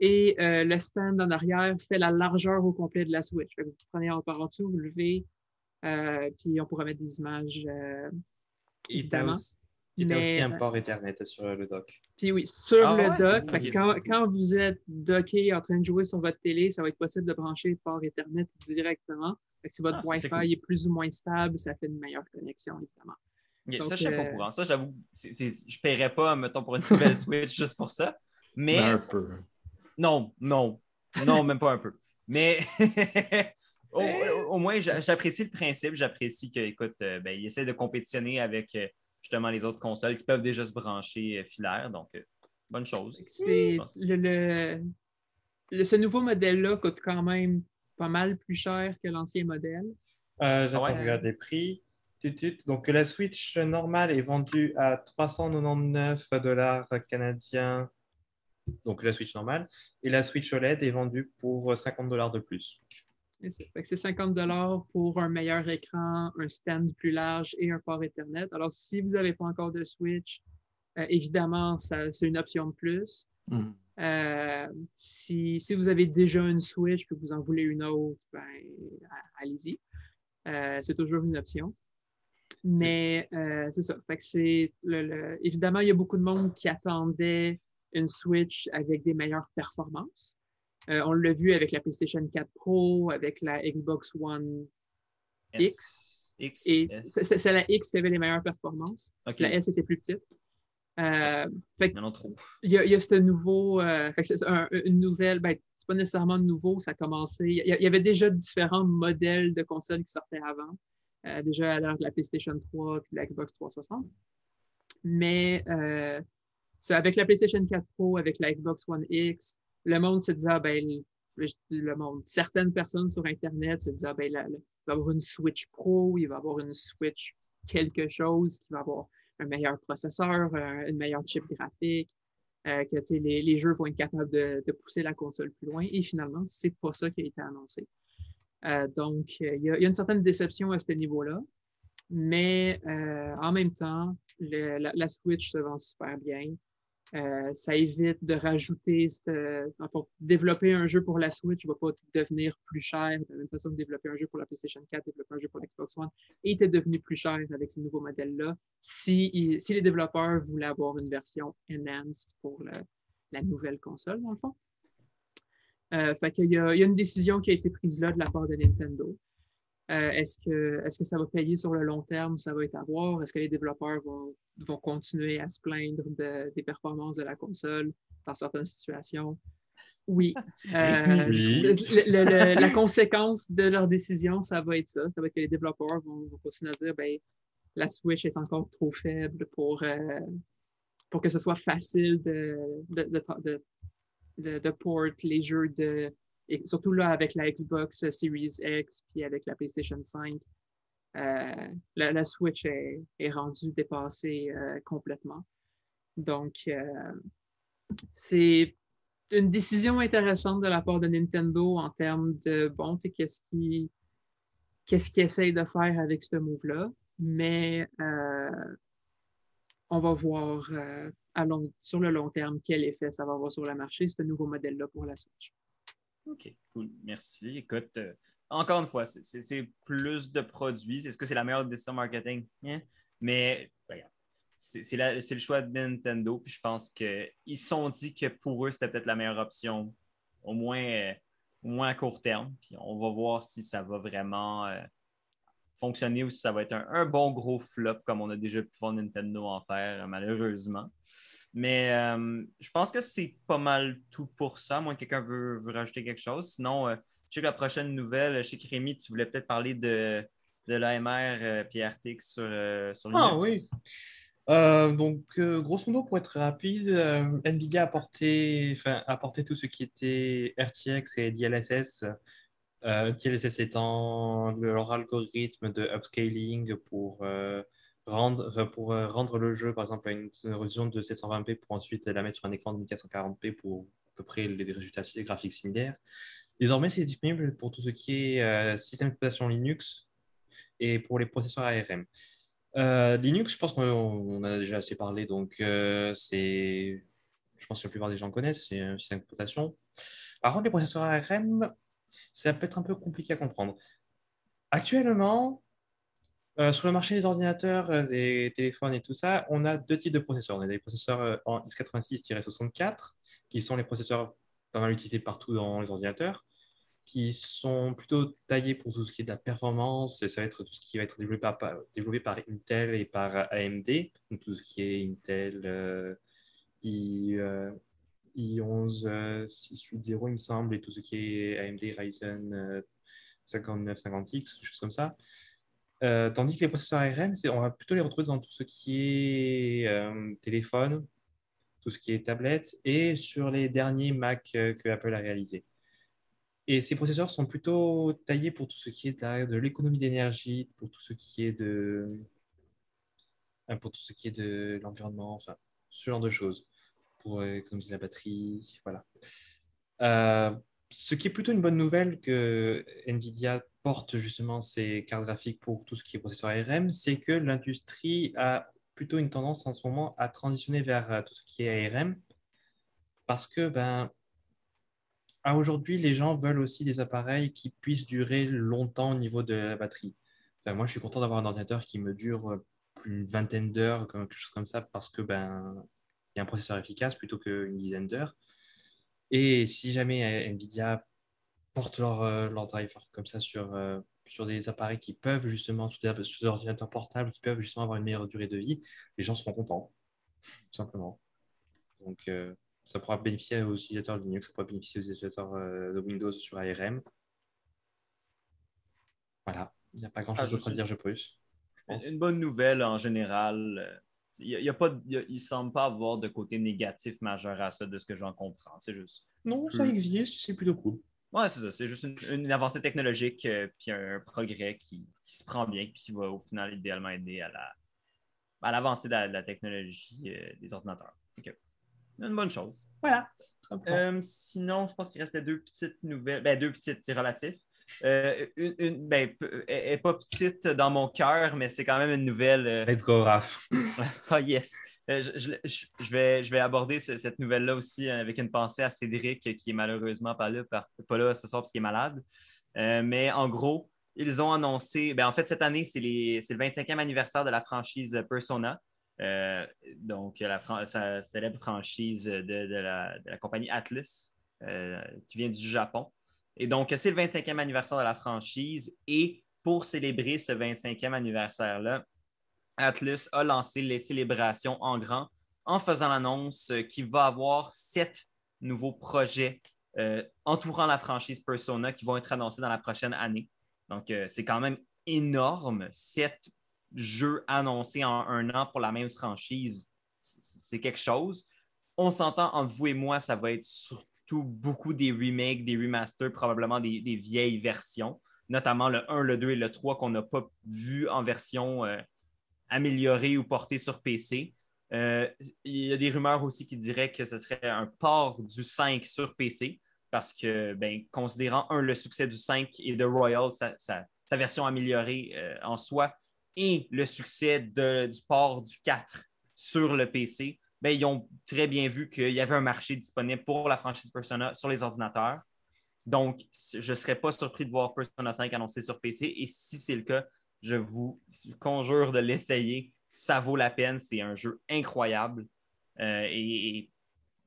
Et euh, le stand en arrière fait la largeur au complet de la Switch. vous prenez en par en dessous, vous levez, puis on pourra mettre des images. il y a aussi un port Ethernet sur le dock. Puis oui, sur ah le dock, quand, quand, vous êtes docké en train de jouer sur votre télé, ça va être possible de brancher le port Ethernet directement si votre ah, Wi-Fi est plus ou moins stable, ça fait une meilleure connexion, évidemment. ça, je suis pas au courant. Ça, j'avoue, je ne paierais pas, mettons, pour une nouvelle Switch juste pour ça. Mais. Un peu. Non, non. Non, même pas un peu. Mais au, moins, j'apprécie le principe. J'apprécie qu'il écoute, euh, ben, essaie de compétitionner avec euh, justement les autres consoles qui peuvent déjà se brancher euh, filaire. Donc, bonne chose. C'est le, le, ce nouveau modèle-là coûte quand même pas mal plus cher que l'ancien modèle. J'attends de regarder les prix. Donc, la Switch normale est vendue à 399 dollars canadiens donc la Switch normale, et la Switch OLED est vendue pour 50 dollars de plus. C'est 50 dollars pour un meilleur écran, un stand plus large et un port Ethernet. Alors, si vous n'avez pas encore de Switch, euh, évidemment, c'est une option de plus. Hmm. Euh, si, vous avez déjà une Switch et que vous en voulez une autre, ben, allez-y. Euh, c'est toujours une option. Mais c'est ça. évidemment, il y a beaucoup de monde qui attendait une Switch avec des meilleures performances. Euh, on l'a vu avec la PlayStation 4 Pro, avec la Xbox One X. c'est la X qui avait les meilleures performances. La S était plus petite. Euh, il y, a, ce nouveau, euh, c'est une nouvelle, ben, c'est pas nécessairement nouveau, ça a commencé. Il y, avait déjà différents modèles de consoles qui sortaient avant, euh, déjà à l'heure de la PlayStation 3 et la Xbox 360. Mais avec la PlayStation 4 Pro, avec la Xbox One X, le monde se disait, ah, ben, le monde, certaines personnes sur Internet se disaient, ah, ben, il va y avoir une Switch Pro, il va y avoir une Switch quelque chose qui va avoir un meilleur processeur, une meilleure chip graphique, euh, que les, jeux vont être capables de, pousser la console plus loin. Et finalement, c'est pas ça qui a été annoncé. Euh, donc, il y, a une certaine déception à ce niveau-là. Mais euh, en même temps, la, Switch se vend super bien. Euh, ça évite de rajouter, pour développer un jeu pour la Switch ne va pas devenir plus cher de la même façon que développer un jeu pour la PlayStation 4, développer un jeu pour l'Xbox One était devenu plus cher avec ce nouveau modèle-là si, si, les développeurs voulaient avoir une version enhanced pour la nouvelle console, dans le fond. Euh, fait il, y a, il y a une décision qui a été prise là de la part de Nintendo. Euh, est-ce, que, est que ça va payer sur le long terme? Ça va être à voir. Est-ce que les développeurs vont, vont continuer à se plaindre des performances de la console dans certaines situations? Oui. Euh, la conséquence de leur décision, ça va être ça. Ça va être que les développeurs vont, continuer à dire ben, la Switch est encore trop faible pour, euh, pour que ce soit facile de, de, de, de port les jeux de et surtout là avec la Xbox Series X puis avec la PlayStation 5, euh, la, Switch est, rendue dépassée euh, complètement. Donc, euh, c'est une décision intéressante de la part de Nintendo en termes de, bon, tu sais, qu'est-ce qu'ils qu'est-ce qu essayent de faire avec ce move-là. Mais on va voir sur le long terme quel effet ça va avoir sur le marché, ce nouveau modèle-là pour la Switch. OK, cool. Merci. Écoute, euh, encore une fois, c'est plus de produits. Est-ce que c'est la meilleure décision marketing? Hein? Mais c'est le choix de Nintendo. Puis je pense qu'ils se sont dit que pour eux, c'était peut-être la meilleure option, au moins, euh, moins à court terme. Puis on va voir si ça va vraiment euh, fonctionner ou si ça va être un, un, bon gros flop comme on a déjà pu voir Nintendo en faire, malheureusement. Mais euh, je pense que c'est pas mal tout pour ça. Moi, quelqu'un veut, rajouter quelque chose. Sinon, euh, je sais que la prochaine nouvelle, je sais que Rémi, tu voulais peut-être parler de, de l'AMR euh, RTX sur, sur Linux. Ah oui. donc, grosso modo, pour être rapide, NVIDIA a apporté, apporté tout ce qui était RTX et DLSS. DLSS étant leur algorithme de upscaling pour rendre, pour euh, rendre le jeu, par exemple, à une résolution de 720p pour ensuite la mettre sur un écran de 1440p pour à peu près les résultats graphiques similaires. Désormais, c'est disponible pour tout ce qui est euh, système d'exploitation Linux et pour les processeurs ARM. Euh, Linux, je pense qu'on a déjà assez parlé, donc c'est, je pense que la plupart des gens connaissent, c'est un système d'exploitation. Par contre, les processeurs ARM, ça peut être un peu compliqué à comprendre. Actuellement, euh, sur le marché des ordinateurs, euh, des téléphones et tout ça, on a deux types de processeurs. On a des processeurs euh, en x86-64, qui sont les processeurs pas mal utilisés partout dans les ordinateurs. qui sont plutôt taillés pour tout ce qui est de la performance, et ça va être tout ce qui va être développé par, Intel et par AMD, donc tout ce qui est Intel I, euh, i11 680, il me semble, et tout ce qui est AMD Ryzen 59, 50X, des choses comme ça. Tandis que les processeurs ARM, on va plutôt les retrouver dans tout ce qui est téléphone, tout ce qui est tablette, et sur les derniers Mac que Apple a réalisés. Et ces processeurs sont plutôt taillés pour tout ce qui est de, l'économie d'énergie, pour tout ce qui est de euh, pour tout ce qui est de l'environnement, enfin, ce genre de choses, pour euh, économiser la batterie, voilà. Euh, ce qui est plutôt une bonne nouvelle que Nvidia porte justement ses cartes graphiques pour tout ce qui est processeur ARM, c'est que l'industrie a plutôt une tendance en ce moment à transitionner vers tout ce qui est ARM, parce que ben, aujourd'hui, les gens veulent aussi des appareils qui puissent durer longtemps au niveau de la batterie. moi, je suis content d'avoir un ordinateur qui me dure euh, d'une vingtaine d'heures, quelque chose comme ça, parce que ben, il y a un processeur efficace plutôt qu'une dizaine d'heures. Et si jamais euh, Nvidia porte leur, euh, leur driver comme ça sur, sur des appareils qui peuvent justement, sur des, ordinateurs portables qui peuvent justement avoir une meilleure durée de vie, les gens seront contents, tout simplement. Donc, ça pourra bénéficier aux utilisateurs de Linux, ça pourra bénéficier aux utilisateurs euh, de Windows sur ARM. Voilà, il n'y a pas grand-chose ah, d'autre à dire, je pense. Une bonne nouvelle en général. Il ne a, semble pas avoir de côté négatif majeur à ça, de ce que j'en comprends. C'est juste. Non, ça existe, c'est plutôt cool. Ouais, c'est ça. C'est juste une, avancée technologique, euh, puis un progrès qui, se prend bien, puis qui va au final idéalement aider à la à l'avancée de, la technologie euh, des ordinateurs. Une bonne chose. Voilà. Euh, sinon, je pense qu'il restait deux petites nouvelles. Ben, deux petites, c'est relatif. Euh, une, ben, elle n'est pas petite dans mon cœur, mais c'est quand même une nouvelle. Euh... Let's go, Raph. oh, yes. Euh, je, vais, je vais aborder cette nouvelle-là aussi avec une pensée à Cédric, qui est malheureusement pas là, pas là ce soir parce qu'il est malade. mais en gros, ils ont annoncé, ben, en fait, cette année, c'est le 25e anniversaire de la franchise Persona. Euh, donc, la sa célèbre franchise de, la, compagnie Atlas, euh, qui vient du Japon. Et donc, c'est le 25e anniversaire de la franchise. Et pour célébrer ce 25e anniversaire-là, Atlas a lancé les célébrations en grand en faisant l'annonce qu'il va avoir sept nouveaux projets euh, entourant la franchise Persona qui vont être annoncés dans la prochaine année. Donc, c'est quand même énorme, sept jeux annoncés en un an pour la même franchise, c'est quelque chose. On s'entend entre vous et moi, ça va être surtout beaucoup des remakes, des remasters, probablement des, vieilles versions, notamment le 1, le 2 et le 3 qu'on n'a pas vu en version euh, améliorée ou portée sur PC. Euh, il y a des rumeurs aussi qui diraient que ce serait un port du 5 sur PC parce que, ben, considérant, un, le succès du 5 et de Royal, sa, version améliorée euh, en soi, et le succès du port du 4 sur le PC, ben, ils ont très bien vu qu'il y avait un marché disponible pour la franchise Persona sur les ordinateurs. Donc, je ne serais pas surpris de voir Persona 5 annoncé sur PC. Et si c'est le cas, je vous conjure de l'essayer. Ça vaut la peine. C'est un jeu incroyable. Euh, et,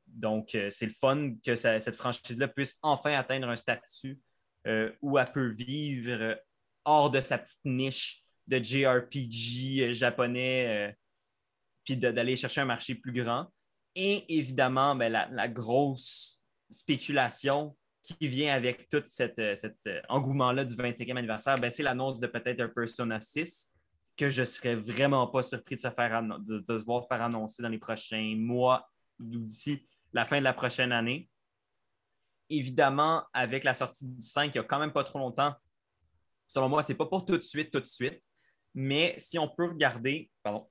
donc, euh, c'est le fun que cette franchise-là puisse enfin atteindre un statut euh, où elle peut vivre hors de sa petite niche de JRPG japonais, puis d'aller chercher un marché plus grand. Et évidemment, ben, la, grosse spéculation qui vient avec tout cet, euh, cet engouement-là du 25e anniversaire, ben, c'est l'annonce de peut-être un Persona 6 que je ne serais vraiment pas surpris de se, faire de, se voir faire annoncer dans les prochains mois ou d'ici la fin de la prochaine année. Évidemment, avec la sortie du 5, il n'y a quand même pas trop longtemps, selon moi, ce n'est pas pour tout de suite, tout de suite. Mais si on peut regarder, pardon,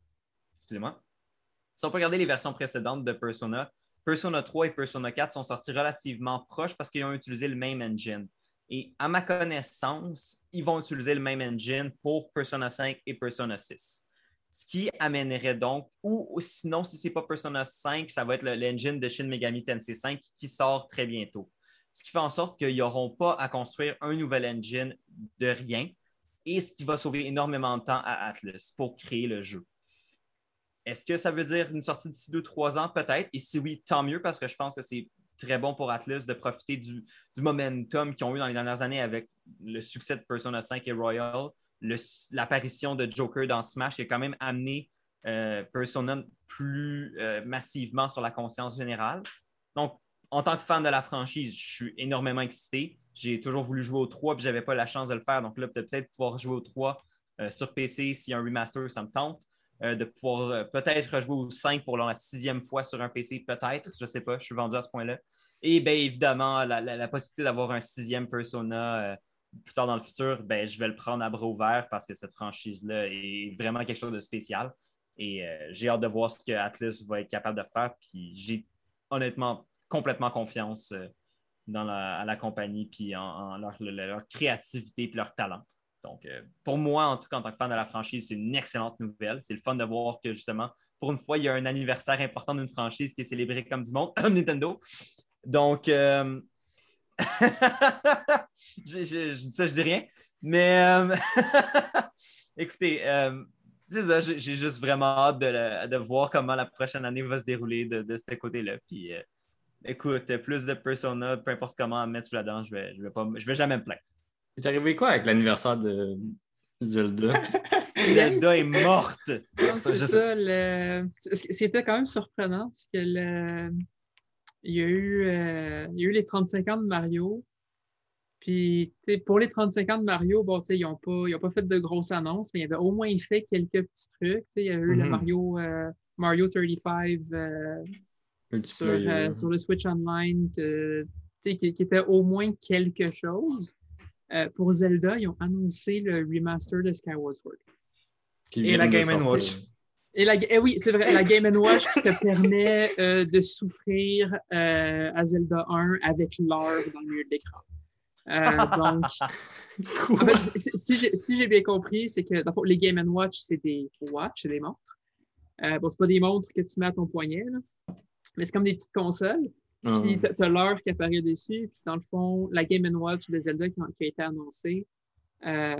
excusez-moi, si on peut regarder les versions précédentes de Persona, Persona 3 et Persona 4 sont sortis relativement proches parce qu'ils ont utilisé le même engine. Et à ma connaissance, ils vont utiliser le même engine pour Persona 5 et Persona 6. Ce qui amènerait donc, ou sinon, si ce n'est pas Persona 5, ça va être l'engine de Shin Megami Tensei 5 qui sort très bientôt. Ce qui fait en sorte qu'ils n'auront pas à construire un nouvel engine de rien et ce qui va sauver énormément de temps à Atlas pour créer le jeu. Est-ce que ça veut dire une sortie d'ici deux, trois ans? Peut-être. Et si oui, tant mieux, parce que je pense que c'est très bon pour Atlas de profiter du, momentum qu'ils ont eu dans les dernières années avec le succès de Persona 5 et Royal. L'apparition de Joker dans Smash qui a quand même amené euh, Persona plus euh, massivement sur la conscience générale. Donc, en tant que fan de la franchise, je suis énormément excité. J'ai toujours voulu jouer au 3 puis je n'avais pas la chance de le faire. Donc là, peut-être pouvoir jouer au 3 euh, sur PC s'il y a un remaster, ça me tente. Euh, de pouvoir euh, peut-être rejouer au 5 pour la sixième fois sur un PC, peut-être, je ne sais pas, je suis vendu à ce point-là. Et bien évidemment, la, possibilité d'avoir un sixième Persona euh, plus tard dans le futur, ben, je vais le prendre à bras ouverts parce que cette franchise-là est vraiment quelque chose de spécial. Et j'ai hâte de voir ce que Atlas va être capable de faire. Puis j'ai honnêtement complètement confiance dans la, à la compagnie, puis en, leur, leur, créativité et leur talent. Donc, euh, pour moi, en tout cas, en tant que fan de la franchise, c'est une excellente nouvelle. C'est le fun de voir que justement, pour une fois, il y a un anniversaire important d'une franchise qui est célébré comme du monde, Nintendo. Donc, euh... je, dis ça, je dis rien. Mais euh, écoutez, c'est ça, j'ai juste vraiment hâte de, voir comment la prochaine année va se dérouler de, ce côté-là. Puis, écoute, plus de Persona, peu importe comment mettre sous la dent, je ne je vais, vais jamais me plaindre. C'est arrivé quoi avec l'anniversaire de Zelda? Zelda est morte. C'est ça. Le... C'était quand même surprenant parce que le... il, y a eu, euh, il y a eu les 35 ans de Mario. Puis, pour les 35 ans de Mario, bon, ils n'ont pas, pas fait de grosses annonces, mais ils avaient au moins fait quelques petits trucs. Il y a eu le mhm. Mario, euh, Mario 35 euh, sur, sur, le Switch Online, qui, qui était au moins quelque chose. Euh, pour Zelda, ils ont annoncé le remaster de Skyward Sword. Et la Game Watch. Et la, eh oui, c'est vrai, la Game Watch qui te permet euh, de souffrir euh, à Zelda 1 avec l'heure dans le milieu de l'écran. donc, en fait, si j'ai bien compris, c'est que les Game Watch, c'est des watch, c'est des montres. bon, c'est pas des montres que tu mets à ton poignet, mais c'est comme des petites consoles. Puis tu as l'heure qui apparaît dessus. Puis dans le fond, la Game Watch de Zelda qui, a été annoncée, euh,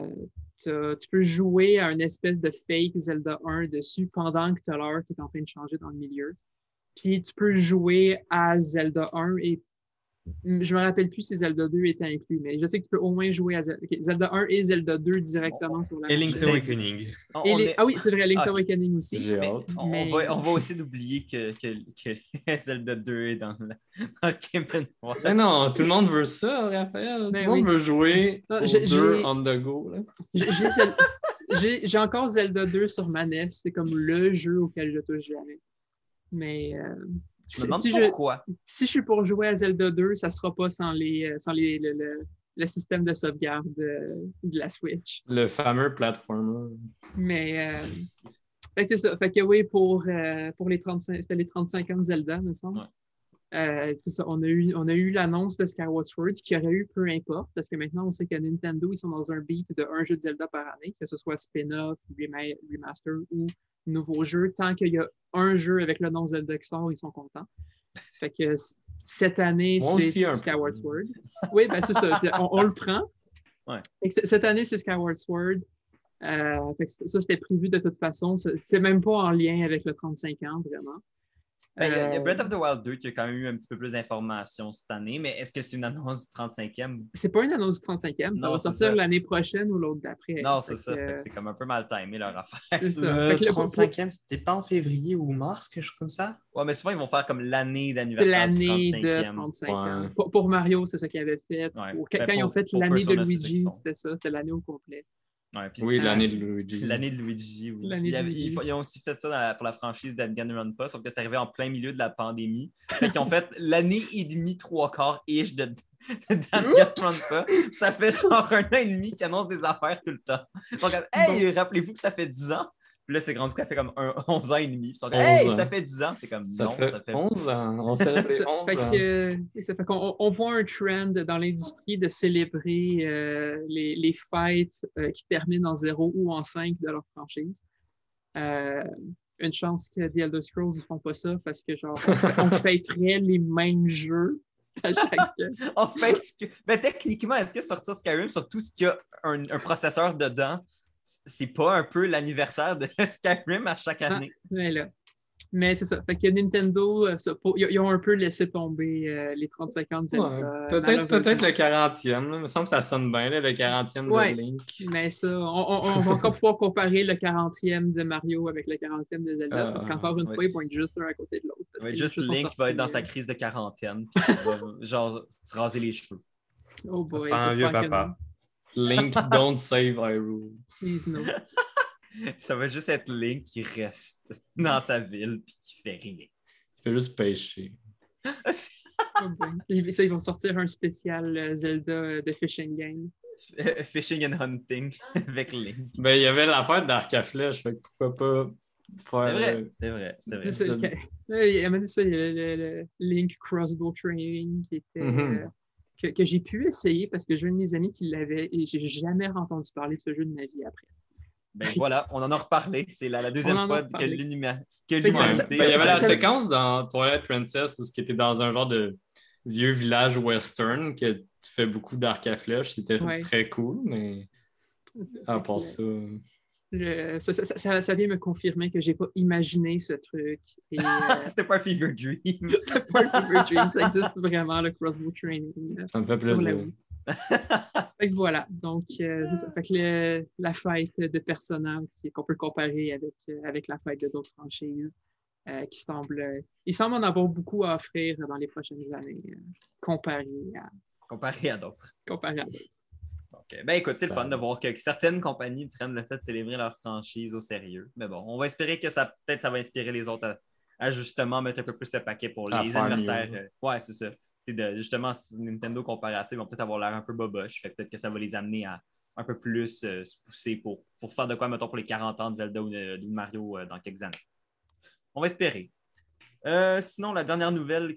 tu peux jouer à une espèce de fake Zelda 1 dessus pendant que tu as l'heure qui est en train de changer dans le milieu. Puis tu peux jouer à Zelda 1 et je me rappelle plus si Zelda 2 était inclus, mais je sais que tu peux au moins jouer à Zelda, 1 et Zelda 2 directement sur la Et Link's Awakening. Ah oui, c'est vrai, Link's ah. Awakening aussi. J'ai hâte. On, va, on, va, aussi d'oublier que, que, que, Zelda 2 est dans, Game Mais non, tout le monde veut ça, Raphaël. Ben tout le monde veut jouer non, au 2 on the go. J'ai encore Zelda 2 sur ma NES. C'est comme le jeu auquel je touche jamais. Mais... Euh... Je me demande si pourquoi. Je, si je suis pour jouer à Zelda 2, ça ne sera pas sans, les, euh, sans les, le, le, système de sauvegarde de, de, la Switch. Le fameux platformer. Mais euh, c'est ça. Fait que oui, pour, euh, pour les 35, c'était les 35 ans de Zelda, me semble. Euh, ça, on a eu, on a eu l'annonce de Skyward Sword qui aurait eu peu importe, parce que maintenant on sait que Nintendo, ils sont dans un beat de un jeu de Zelda par année, que ce soit spin-off, remaster ou nouveau jeu. Tant qu'il y a un jeu avec le nom Zelda qui sort, ils sont contents. Fait que cette année, c'est Skyward Sword. Oui, ben c'est ça. On, le prend. Cette année, c'est Skyward Sword. Euh, ça, c'était prévu de toute façon. C'est même pas en lien avec le 35 ans, vraiment. Ben, il, y a, Breath of the Wild 2 qui a quand même eu un petit peu plus d'informations cette année, mais est-ce que c'est une annonce du 35e? C'est pas une annonce du 35e, ça va sortir l'année prochaine ou l'autre d'après. Non, c'est ça. C'est comme un peu mal timé leur affaire. Le 35e, c'était pas en février ou mars, quelque chose comme ça? Ouais, mais souvent, ils vont faire comme l'année d'anniversaire. L'année de 35e. Pour, Mario, c'est ça qu'ils avaient fait. quand ben, ils ont fait l'année de Luigi, c'était ça, c'était l'année au complet oui, l'année de Luigi. L'année de Luigi, oui. Ils, ont aussi fait ça pour la franchise Danganronpa, sauf que c'est arrivé en plein milieu de la pandémie. Ils ont fait l'année et demie, trois quarts ish de, de Danganronpa. ça fait genre un an et demi qu'ils annoncent des affaires tout le temps. Donc, hey, rappelez-vous que ça fait 10 ans. Puis là, c'est grand ça fait comme 11 ans et demi. Sont comme, hey, ça fait 10 ans. C'est comme, ça non, fait ça fait 11 ans. On célèbre les 11 ans. ça fait qu'on on voit un trend dans l'industrie de célébrer euh, les, les fights euh, qui terminent en 0 ou en 5 de leur franchise. Euh, une chance que The Elder Scrolls ne font pas ça parce que, genre, on fêterait les mêmes jeux. À chaque... en fait, mais techniquement, est-ce que sortir Skyrim sur tout ce qu'il y a un, un processeur dedans, c'est pas un peu l'anniversaire de Skyrim à chaque ah, année. là. Mais c'est ça. Fait que Nintendo, euh, ils ont un peu laissé tomber euh, les 35 ans de Zelda. peut-être, peut-être le 40e. Il me semble que ça sonne bien, le 40e de Link. Mais ça, on, va encore pouvoir comparer le 40e de Mario avec le 40e de Zelda. parce qu'encore une fois, ils vont être juste l'un à côté de l'autre. Ouais, juste Link va être dans sa crise de quarantaine. Puis va, genre, se raser les cheveux. Oh boy. C'est un vieux papa. Link, don't save Hyrule. Please no. ça va juste être Link qui reste dans sa ville et qui fait rien. Il fait juste pêcher. oh ça, ils vont sortir un spécial euh, Zelda de Fishing Game. Fishing and Hunting avec Link. Ben, il y avait l'affaire d'arc à flèche, fait pourquoi pas faire. C'est vrai, c'est vrai, c'est vrai. Il y a ça, il y a le, Link Crossbow Training qui était. Euh, que, que j'ai pu essayer parce que j'ai un de mes amis qui l'avait et j'ai jamais entendu parler de ce jeu de ma vie après. Ben voilà, on en a reparlé. C'est la, deuxième fois que l'humanité. Ben, il y avait la séquence dans Twilight Princess où ce qui était dans un genre de vieux village western que tu fais beaucoup d'arc à flèche. C'était très cool, mais à part ça. Ça, vient me confirmer que j'ai pas imaginé ce truc. Euh, C'était pas un fever dream. C'était pas un fever dream. Ça existe vraiment, le crossbow training. Ça me fait plaisir. fait que voilà, donc euh, fait que la fête de personnages qu'on peut comparer avec, euh, avec la fête de d'autres franchises, euh, qui semble, il semble en avoir beaucoup à offrir dans les prochaines années, comparé à comparé à d'autres. Comparé à d'autres. Ben écoute, c'est le fun de voir que, certaines compagnies prennent le fait de célébrer leur franchise au sérieux. Mais bon, on va espérer que ça peut-être ça va inspirer les autres à, justement mettre un peu plus de paquet pour les anniversaires. ouais, c'est ça de, justement, si Nintendo comparé à ça, ils vont peut-être avoir l'air un peu boboche. Fait peut-être que ça va les amener à un peu plus euh, se pousser pour, pour faire de quoi, mettons, pour les 40 ans de Zelda ou de, Mario euh, dans quelques années. On va espérer. Euh, sinon, la dernière nouvelle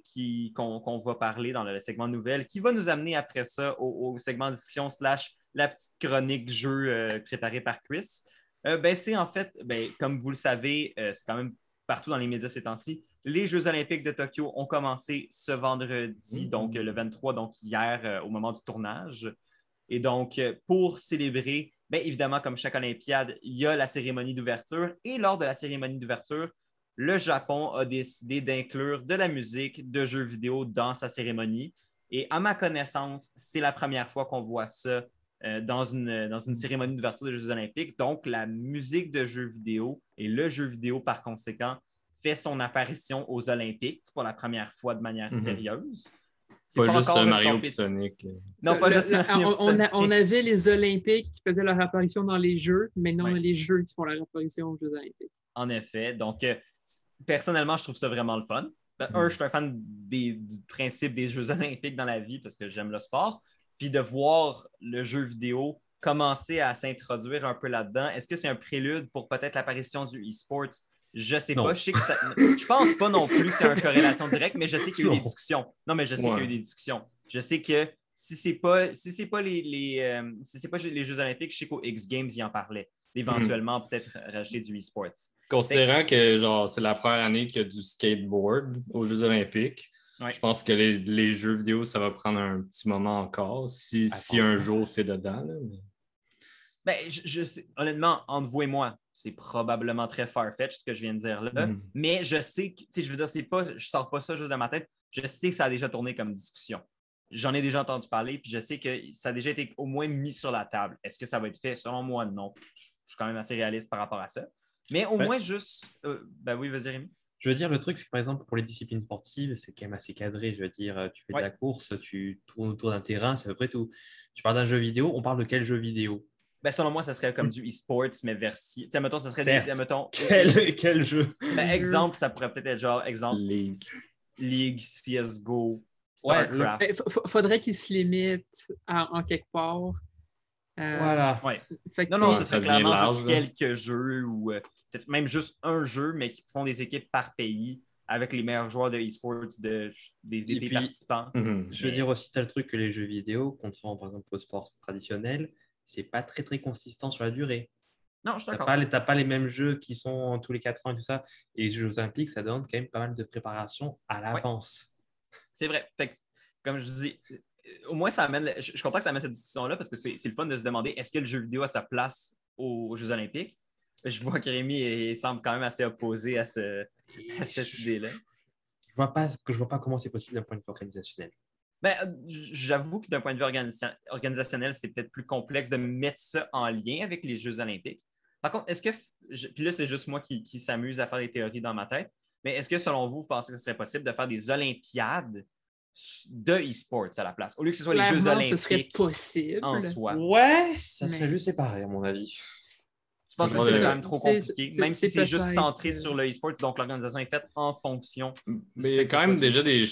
qu'on va parler dans le segment nouvelle, qui va nous amener après ça au, segment discussion slash la petite chronique jeu préparée par Chris, ben, c'est en fait, ben, comme vous le savez, c'est quand même partout dans les médias ces temps-ci, les Jeux olympiques de Tokyo ont commencé ce vendredi, mmh. donc le 23, donc hier euh, au moment du tournage. Et donc, euh, pour célébrer, bien évidemment, comme chaque Olympiade, il y a la cérémonie d'ouverture. Et lors de la cérémonie d'ouverture, le Japon a décidé d'inclure de la musique, de jeux vidéo dans sa cérémonie. Et à ma connaissance, c'est la première fois qu'on voit ça euh, dans, une, dans une cérémonie d'ouverture des Jeux olympiques. Donc, la musique de jeux vidéo et le jeu vidéo, par conséquent, fait son apparition aux Olympiques pour la première fois de manière mhm. sérieuse. Pas, pas, juste Mario et Sonic. Non, pas juste Mario on, on, avait les Olympiques qui faisaient leur apparition dans les Jeux, mais non les Jeux qui font leur apparition aux Jeux Olympiques. En effet. Donc, euh, personnellement, je trouve ça vraiment le fun. Ben, un, mhm. je suis un fan des, du principe des Jeux Olympiques dans la vie parce que j'aime le sport. Puis de voir le jeu vidéo commencer à s'introduire un peu là-dedans, est-ce que c'est un prélude pour peut-être l'apparition du e-sports? Je sais pas. Je, sais que ça... je pense pas non plus que c'est une corrélation directe, mais je sais qu'il y a eu des discussions. Non, mais je sais qu'il y a eu des discussions. Je sais que si c'est pas si c'est pas les, les euh, si c'est pas les Jeux Olympiques, je sais qu'au X Games, ils en parlaient. Éventuellement, peut-être racheter du e-sports. Considérant que genre c'est la première année qu'il y a du skateboard aux Jeux Olympiques, je pense que les, jeux vidéo, ça va prendre un petit moment encore, si, si un jour c'est dedans. Ben, je, sais, honnêtement, entre vous et moi, c'est probablement très far-fetched ce que je viens de dire là. Mm. Mais je sais que, je veux dire, c'est pas, je sors pas ça juste de ma tête. Je sais que ça a déjà tourné comme discussion. J'en ai déjà entendu parler, puis je sais que ça a déjà été au moins mis sur la table. Est-ce que ça va être fait? Selon moi, non. Je suis quand même assez réaliste par rapport à ça. Mais au moins, juste. Euh, ben oui, vas-y, Rémi. Je veux dire, le truc, c'est que par exemple, pour les disciplines sportives, c'est quand même assez cadré. Je veux dire, euh, tu fais de la course, tu tournes autour d'un terrain, c'est à peu près tout. Tu parles d'un jeu vidéo, on parle de quel jeu vidéo? Ben, selon moi, ça serait comme du e-sports, mais version. Tu sais, mettons, ça serait des. Mettons, quel, quel jeu? ben, Exemple, ça pourrait peut-être être genre, exemple. League. League, CSGO, StarCraft. Ouais, faudrait qu'il se limite en quelque part. Euh, voilà. Ouais. non, non, ce serait clairement juste quelques jeux ou euh, peut-être même juste un jeu, mais qui font des équipes par pays avec les meilleurs joueurs de e-sports de, des, participants. Mhm. Je veux dire aussi, tel truc que les jeux vidéo, contrairement par exemple au sport traditionnel, c'est pas très très consistant sur la durée. Non, je suis d'accord. Tu n'as pas, les mêmes jeux qui sont tous les 4 ans et tout ça. Et les Jeux Olympiques, ça donne quand même pas mal de préparation à l'avance. C'est vrai. comme je dis, au moins, ça amène. Je suis content que ça amène cette discussion-là parce que c'est le fun de se demander est-ce que le jeu vidéo a sa place aux Jeux Olympiques? Je vois que Rémi semble quand même assez opposé à ce, à cette idée-là. Je vois pas, je vois pas comment c'est possible d'un point de vue organisationnel. Ben, J'avoue que d'un point de vue organisationnel, c'est peut-être plus complexe de mettre ça en lien avec les Jeux olympiques. Par contre, est-ce que, puis là, c'est juste moi qui, qui s'amuse à faire des théories dans ma tête, mais est-ce que selon vous, vous pensez que ce serait possible de faire des Olympiades de e-sports à la place, au lieu que ce soit les Jeux olympiques ce serait possible. en soi? Ouais, ça serait juste séparé, à mon avis. Je pense que c'est quand même trop compliqué, même si c'est juste centré sur le e-sport, donc l'organisation est faite en fonction. Mais il y a quand même déjà des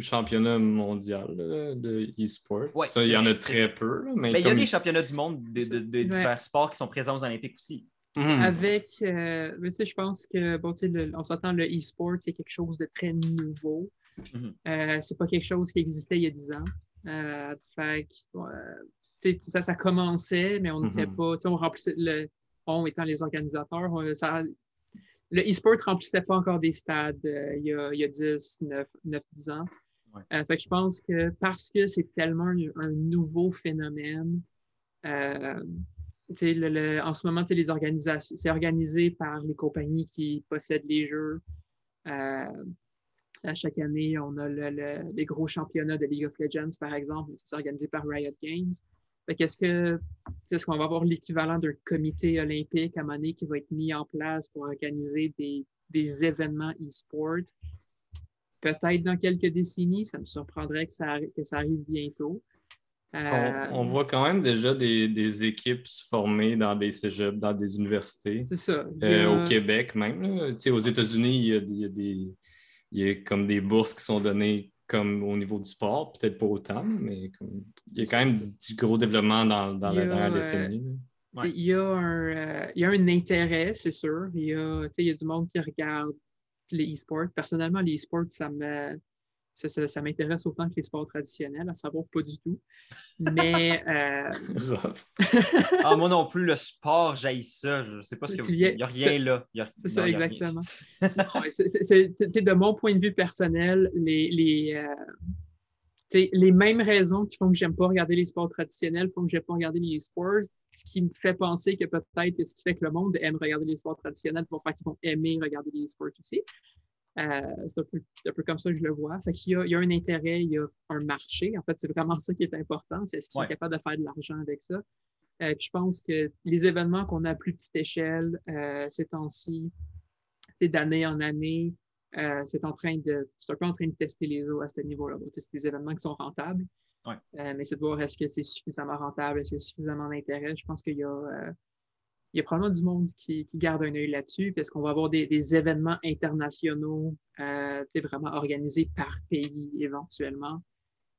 championnats mondiaux de e-sport. il y en a très peu. mais, il y a des championnats du monde de, divers sports qui sont présents aux Olympiques aussi. Mhm. Avec, euh, je pense que, bon, le, on s'entend, le e-sport, c'est quelque chose de très nouveau. Mhm. Euh, c'est pas quelque chose qui existait il y a 10 ans. Euh, fait ça, ça commençait, mais on n'était mhm. pas, on remplissait, le, on étant les organisateurs, ça, le e-sport remplissait pas encore des stades il, y a, il, y a, 10, 9, 9 10 ans. fait que je pense que parce que c'est tellement un, nouveau phénomène, en ce moment, les organisations, c'est organisé par les compagnies qui possèdent les jeux. Euh, à chaque année, on a les gros championnats de League of Legends, par exemple, c'est organisé par Riot Games. Qu'est-ce que est-ce qu'on va avoir l'équivalent d'un comité olympique à un qui va être mis en place pour organiser des, des événements e-sport? Peut-être dans quelques décennies, ça me surprendrait que ça, que ça arrive bientôt. On, euh, voit quand même déjà des, équipes se former dans des cégeps, dans des universités. C'est ça. Euh, au Québec même. Aux États-Unis, il, y a des, il y a comme des bourses qui sont données comme au niveau du sport, peut-être pas autant, mais il y a quand même du, gros développement dans, dans la dernière décennie. Il, y a un, euh, il y a un intérêt, c'est sûr. Il y, a, il y a du monde qui regarde les e-sports. Personnellement, les e-sports, ça me ça, m'intéresse autant que les sports traditionnels, à savoir pas du tout. Mais. Euh... ah, moi non plus, le sport, j'aille ça. Je sais pas ce que. Il n'y a rien là. C'est ça, exactement. c'est de mon point de vue personnel, les. les euh, les mêmes raisons qui font que j'aime pas regarder les sports traditionnels font que j'aime pas regarder les sports, ce qui me fait penser que peut-être ce qui fait que le monde aime regarder les sports traditionnels pour faire qu'ils vont aimer regarder les sports aussi. Euh, c'est un peu, comme ça que je le vois. Fait il, y a, il y a un intérêt, il y a un marché. En fait, c'est vraiment ça qui est important. C'est est-ce qu'ils sont capables de faire de l'argent avec ça. Euh, puis je pense que les événements qu'on a à plus petite échelle euh, ces temps-ci, d'année en année, c'est en train de, c'est un peu en train de tester les eaux à ce niveau-là. C'est des événements qui sont rentables. mais c'est de voir est-ce que c'est suffisamment rentable, est-ce qu'il y a suffisamment d'intérêt. Je pense qu'il y a il y a probablement du monde qui, garde un œil là-dessus, parce qu'on va avoir des, événements internationaux euh, vraiment organisés par pays éventuellement.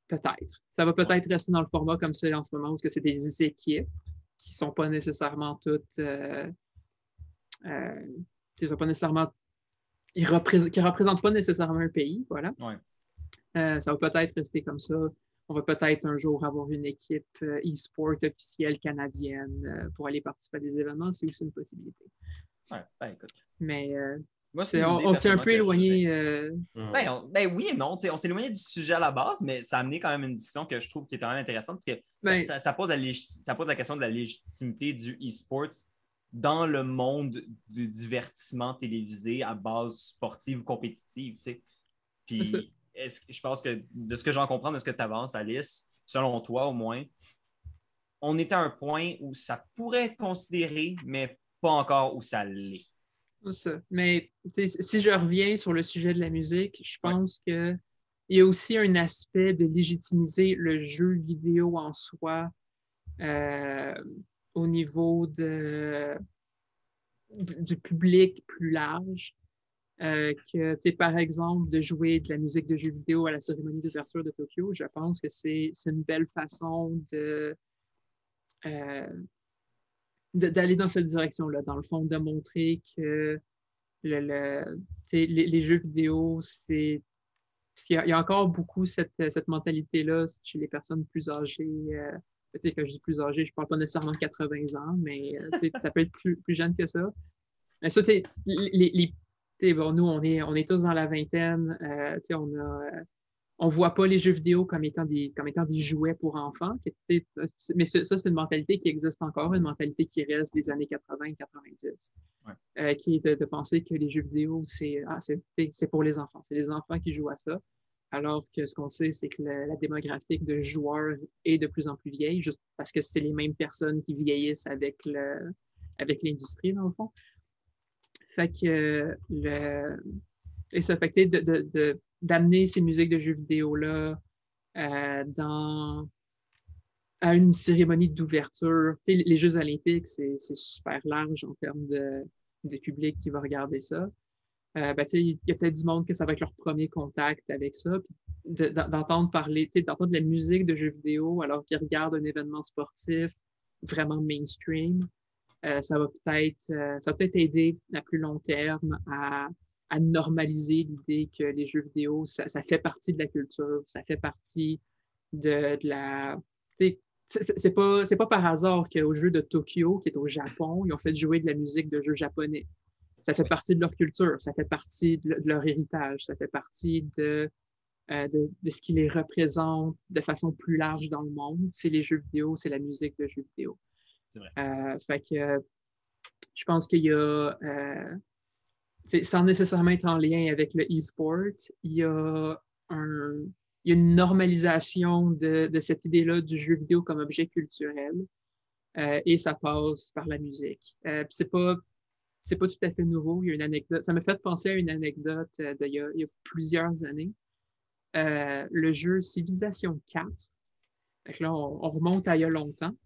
Peut-être. Ça va peut-être rester dans le format comme c'est en ce moment, où c'est des équipes qui ne sont pas nécessairement toutes. Euh, euh, qui sont pas nécessairement. qui ne représentent pas nécessairement un pays. Voilà. ça va peut-être rester comme ça on va peut-être un jour avoir une équipe euh, e-sport officielle canadienne euh, pour aller participer à des événements. C'est aussi une possibilité. Ouais, ben écoute. Mais euh, on, s'est un peu éloigné. Ben, ben, oui et non. On s'est éloigné du sujet à la base, mais ça a amené quand même une discussion que je trouve qui est quand même intéressante parce que ça, ben pose la ça, pose la question de la légitimité du e-sport dans le monde du divertissement télévisé à base sportive ou compétitive. Puis je pense que de ce que j'en comprends, de ce que tu avances, Alice, selon toi au moins, on est à un point où ça pourrait être considéré, mais pas encore où ça l'est. Ça. Mais si je reviens sur le sujet de la musique, je pense que qu'il y a aussi un aspect de légitimiser le jeu vidéo en soi euh, au niveau de, du public plus large. Euh, que, tu par exemple, de jouer de la musique de jeux vidéo à la cérémonie d'ouverture de Tokyo, je pense que c'est une belle façon de euh, d'aller dans cette direction-là, dans le fond, de montrer que le, les, jeux vidéo, c'est. Il, y, a encore beaucoup cette, cette mentalité-là chez les personnes plus âgées. Euh, quand je dis plus âgées, je ne parle pas nécessairement de 80 ans, mais euh, ça peut être plus, plus jeune que ça. Mais ça, les, les, bon, nous, on est, on est tous dans la vingtaine. Euh, on, on ne voit pas les jeux vidéo comme étant des, comme étant des jouets pour enfants. mais ça, c'est une mentalité qui existe encore, une mentalité qui reste des années 80-90, euh, qui est de, penser que les jeux vidéo, ah, c'est pour les enfants. C'est les enfants qui jouent à ça. Alors que ce qu'on sait, c'est que la, démographique de joueurs est de plus en plus vieille, juste parce que c'est les mêmes personnes qui vieillissent avec le, avec l'industrie, dans le fond. Fait le, et ça fait que de, d'amener ces musiques de jeux vidéo-là euh, dans à une cérémonie d'ouverture. Les Jeux olympiques, c'est super large en termes de, de, public qui va regarder ça. Euh, ben, il y a peut-être du monde que ça va être leur premier contact avec ça, d'entendre parler, d'entendre de la musique de jeux vidéo alors qu'ils regardent un événement sportif vraiment mainstream. Euh, ça va peut-être euh, ça peut-être aider à plus long terme à, normaliser l'idée que les jeux vidéo, ça, fait partie de la culture, ça fait partie de, de la. C'est pas, pas par hasard qu'au jeu de Tokyo, qui est au Japon, ils ont fait jouer de la musique de jeux japonais. Ça fait partie de leur culture, ça fait partie de, leur héritage, ça fait partie euh, de, ce qui les représente de façon plus large dans le monde. C'est les jeux vidéo, c'est la musique de jeux vidéo. Euh, fait que je pense qu'il y a, euh, sans nécessairement être en lien avec le e-sport, il y a une normalisation de, cette idée-là du jeu vidéo comme objet culturel. Euh, et ça passe par la musique. Euh, c'est pas c'est pas tout à fait nouveau. Il y a une anecdote. Ça m'a fait penser à une anecdote d'il y, a plusieurs années. Le jeu Civilization 4. là, on, on, remonte à il y a longtemps.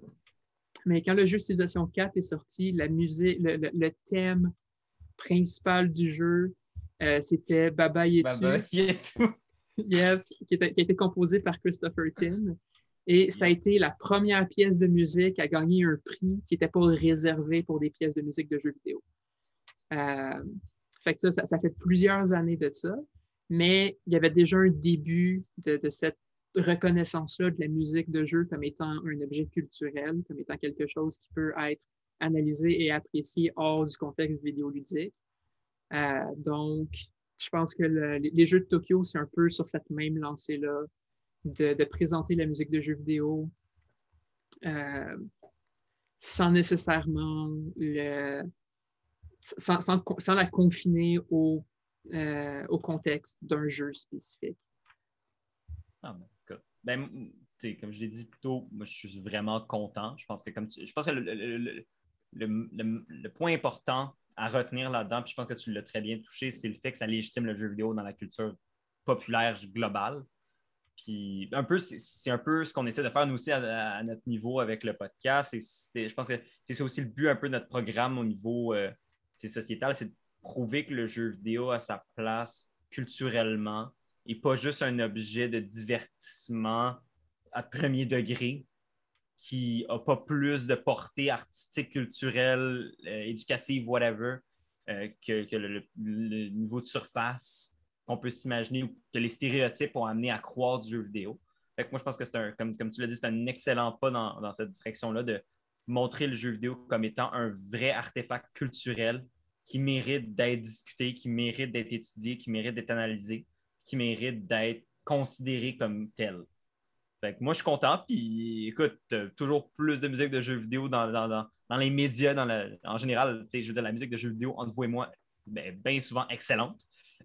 Mais quand le jeu Civilization 4 est sorti, la musique, le, le, le thème principal du jeu, euh, c'était Baba Yetu. Baba Yetu. qui, qui, a été composé par Christopher Tin. Et ça a été la première pièce de musique à gagner un prix qui n'était pas réservé pour des pièces de musique de jeux vidéo. Euh, fait que ça, ça, fait plusieurs années de ça, mais il y avait déjà un début de, de cette reconnaissance-là de la musique de jeu comme étant un objet culturel, comme étant quelque chose qui peut être analysé et apprécié hors du contexte vidéoludique. Euh, donc, je pense que les jeux de Tokyo, c'est un peu sur cette même lancée-là de, présenter la musique de jeux vidéo euh, sans nécessairement le, sans, sans, la confiner au, euh, au contexte d'un jeu spécifique. Ah, ben, comme je l'ai dit plus tôt, moi, je suis vraiment content. Je pense que, comme je pense que le, le, point important à retenir là-dedans, puis je pense que tu l'as très bien touché, c'est le fait que ça légitime le jeu vidéo dans la culture populaire globale. Puis un peu, c'est un peu ce qu'on essaie de faire nous aussi à, notre niveau avec le podcast. Et je pense que c'est aussi le but un peu de notre programme au niveau euh, sociétal, c'est de prouver que le jeu vidéo a sa place culturellement et pas juste un objet de divertissement à premier degré, qui n'a pas plus de portée artistique, culturelle, euh, éducative, whatever, euh, que, le, niveau de surface qu'on peut s'imaginer ou que les stéréotypes ont amené à croire du jeu vidéo. moi, je pense que c'est un, comme, tu l'as dit, c'est un excellent pas dans cette direction-là de montrer le jeu vidéo comme étant un vrai artefact culturel qui mérite d'être discuté, qui mérite d'être étudié, qui mérite d'être analysé, qui mérite d'être considéré comme tel moi, je suis content. Puis écoute, toujours plus de musique de jeux vidéo dans, les médias, en général. Je veux dire, la musique de jeux vidéo, entre vous et moi, bien ben souvent excellente.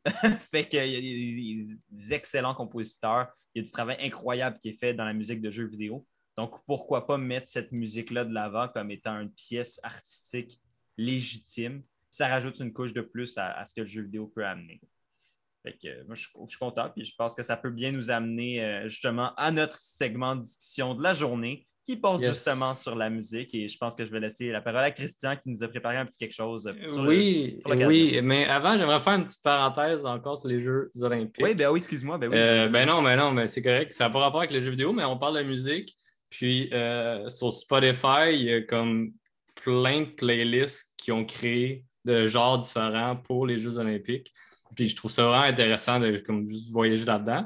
fait qu'il y a des excellents compositeurs. Il y a du travail incroyable qui est fait dans la musique de jeux vidéo. Donc, pourquoi pas mettre cette musique-là de l'avant comme étant une pièce artistique légitime? Ça rajoute une couche de plus à ce que le jeu vidéo peut amener moi, je, suis content, puis je pense que ça peut bien nous amener euh, justement à notre segment de discussion de la journée qui porte justement sur la musique. Et je pense que je vais laisser la parole à Christian qui nous a préparé un petit quelque chose. oui, oui, mais avant, j'aimerais faire une petite parenthèse encore sur les Jeux olympiques. Oui, ben oui, excuse-moi. Ben, oui, euh, ben non, ben non, mais c'est correct. Ça n'a pas rapport avec les jeux vidéo, mais on parle de musique. Puis euh, sur Spotify, il y a comme plein de playlists qui ont créé de genres différents pour les Jeux olympiques. Puis je trouve ça vraiment intéressant de comme, juste voyager là-dedans.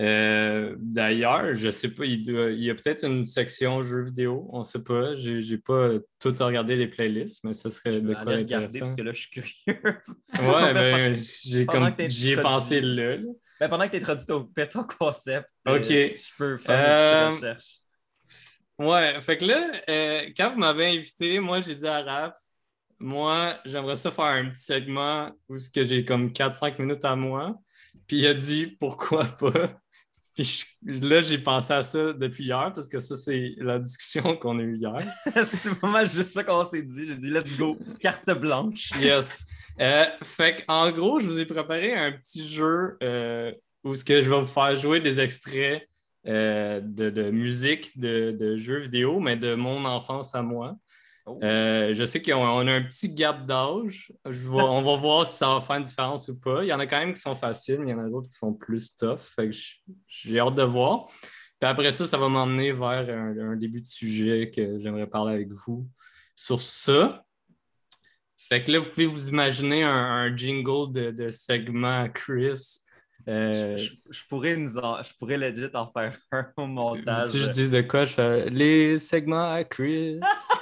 Euh, d'ailleurs, je ne sais pas, il, y a peut-être une section jeux vidéo, on ne sait pas. Je n'ai pas tout regardé les playlists, mais ce serait de quoi regarder parce que là, je suis curieux. ouais, ben, j'ai comme j'y ai pensé là. Ben, pendant que tu introduis ton, ton concept, OK. je peux faire une petite recherche. Ouais, fait que là, quand vous m'avez invité, moi, j'ai dit à Raph, moi, j'aimerais ça faire un petit segment où j'ai comme 4-5 minutes à moi. Puis il a dit pourquoi pas. Puis là, j'ai pensé à ça depuis hier parce que ça, c'est la discussion qu'on a eue hier. C'était vraiment juste ça qu'on s'est dit. J'ai dit let's go, carte blanche. yes. Euh, fait en gros, je vous ai préparé un petit jeu euh, où ce que je vais vous faire jouer des extraits euh, de, musique, de, de, jeux vidéo, mais de mon enfance à moi. Oh. Euh, je sais qu'on a un petit gap d'âge. on va voir si ça va faire une différence ou pas. Il y en a quand même qui sont faciles, mais il y en a d'autres qui sont plus tough. j'ai hâte de voir. Puis après ça, ça va m'emmener vers un, début de sujet que j'aimerais parler avec vous sur ça. Fait que là, vous pouvez vous imaginer un, jingle de, segment Chris. Euh, je, pourrais nous je pourrais legit en faire un au montage. Tu je dis de quoi? les segments à Chris.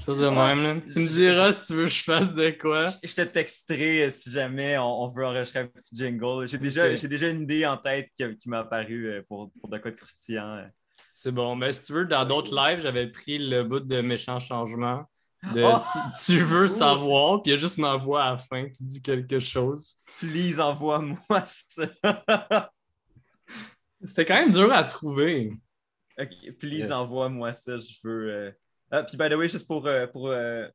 Ça, c'est même, là. Tu me diras si tu veux que je fasse de quoi. Je te texterai euh, si jamais on, veut enregistrer un petit jingle. J'ai déjà, déjà une idée en tête qui, m'est apparue euh, pour, pour de quoi de croustillant. Euh. C'est bon. Mais si tu veux, dans d'autres lives, j'avais pris le bout de méchant changement. De, oh! tu, veux savoir, puis il y a juste ma voix à la fin qui dit quelque chose. Please, envoie-moi ça. C'était quand même dur à trouver. Ok, please, envoie-moi ça. Je veux. Ah, puis, by the way, juste pour, euh, pour euh,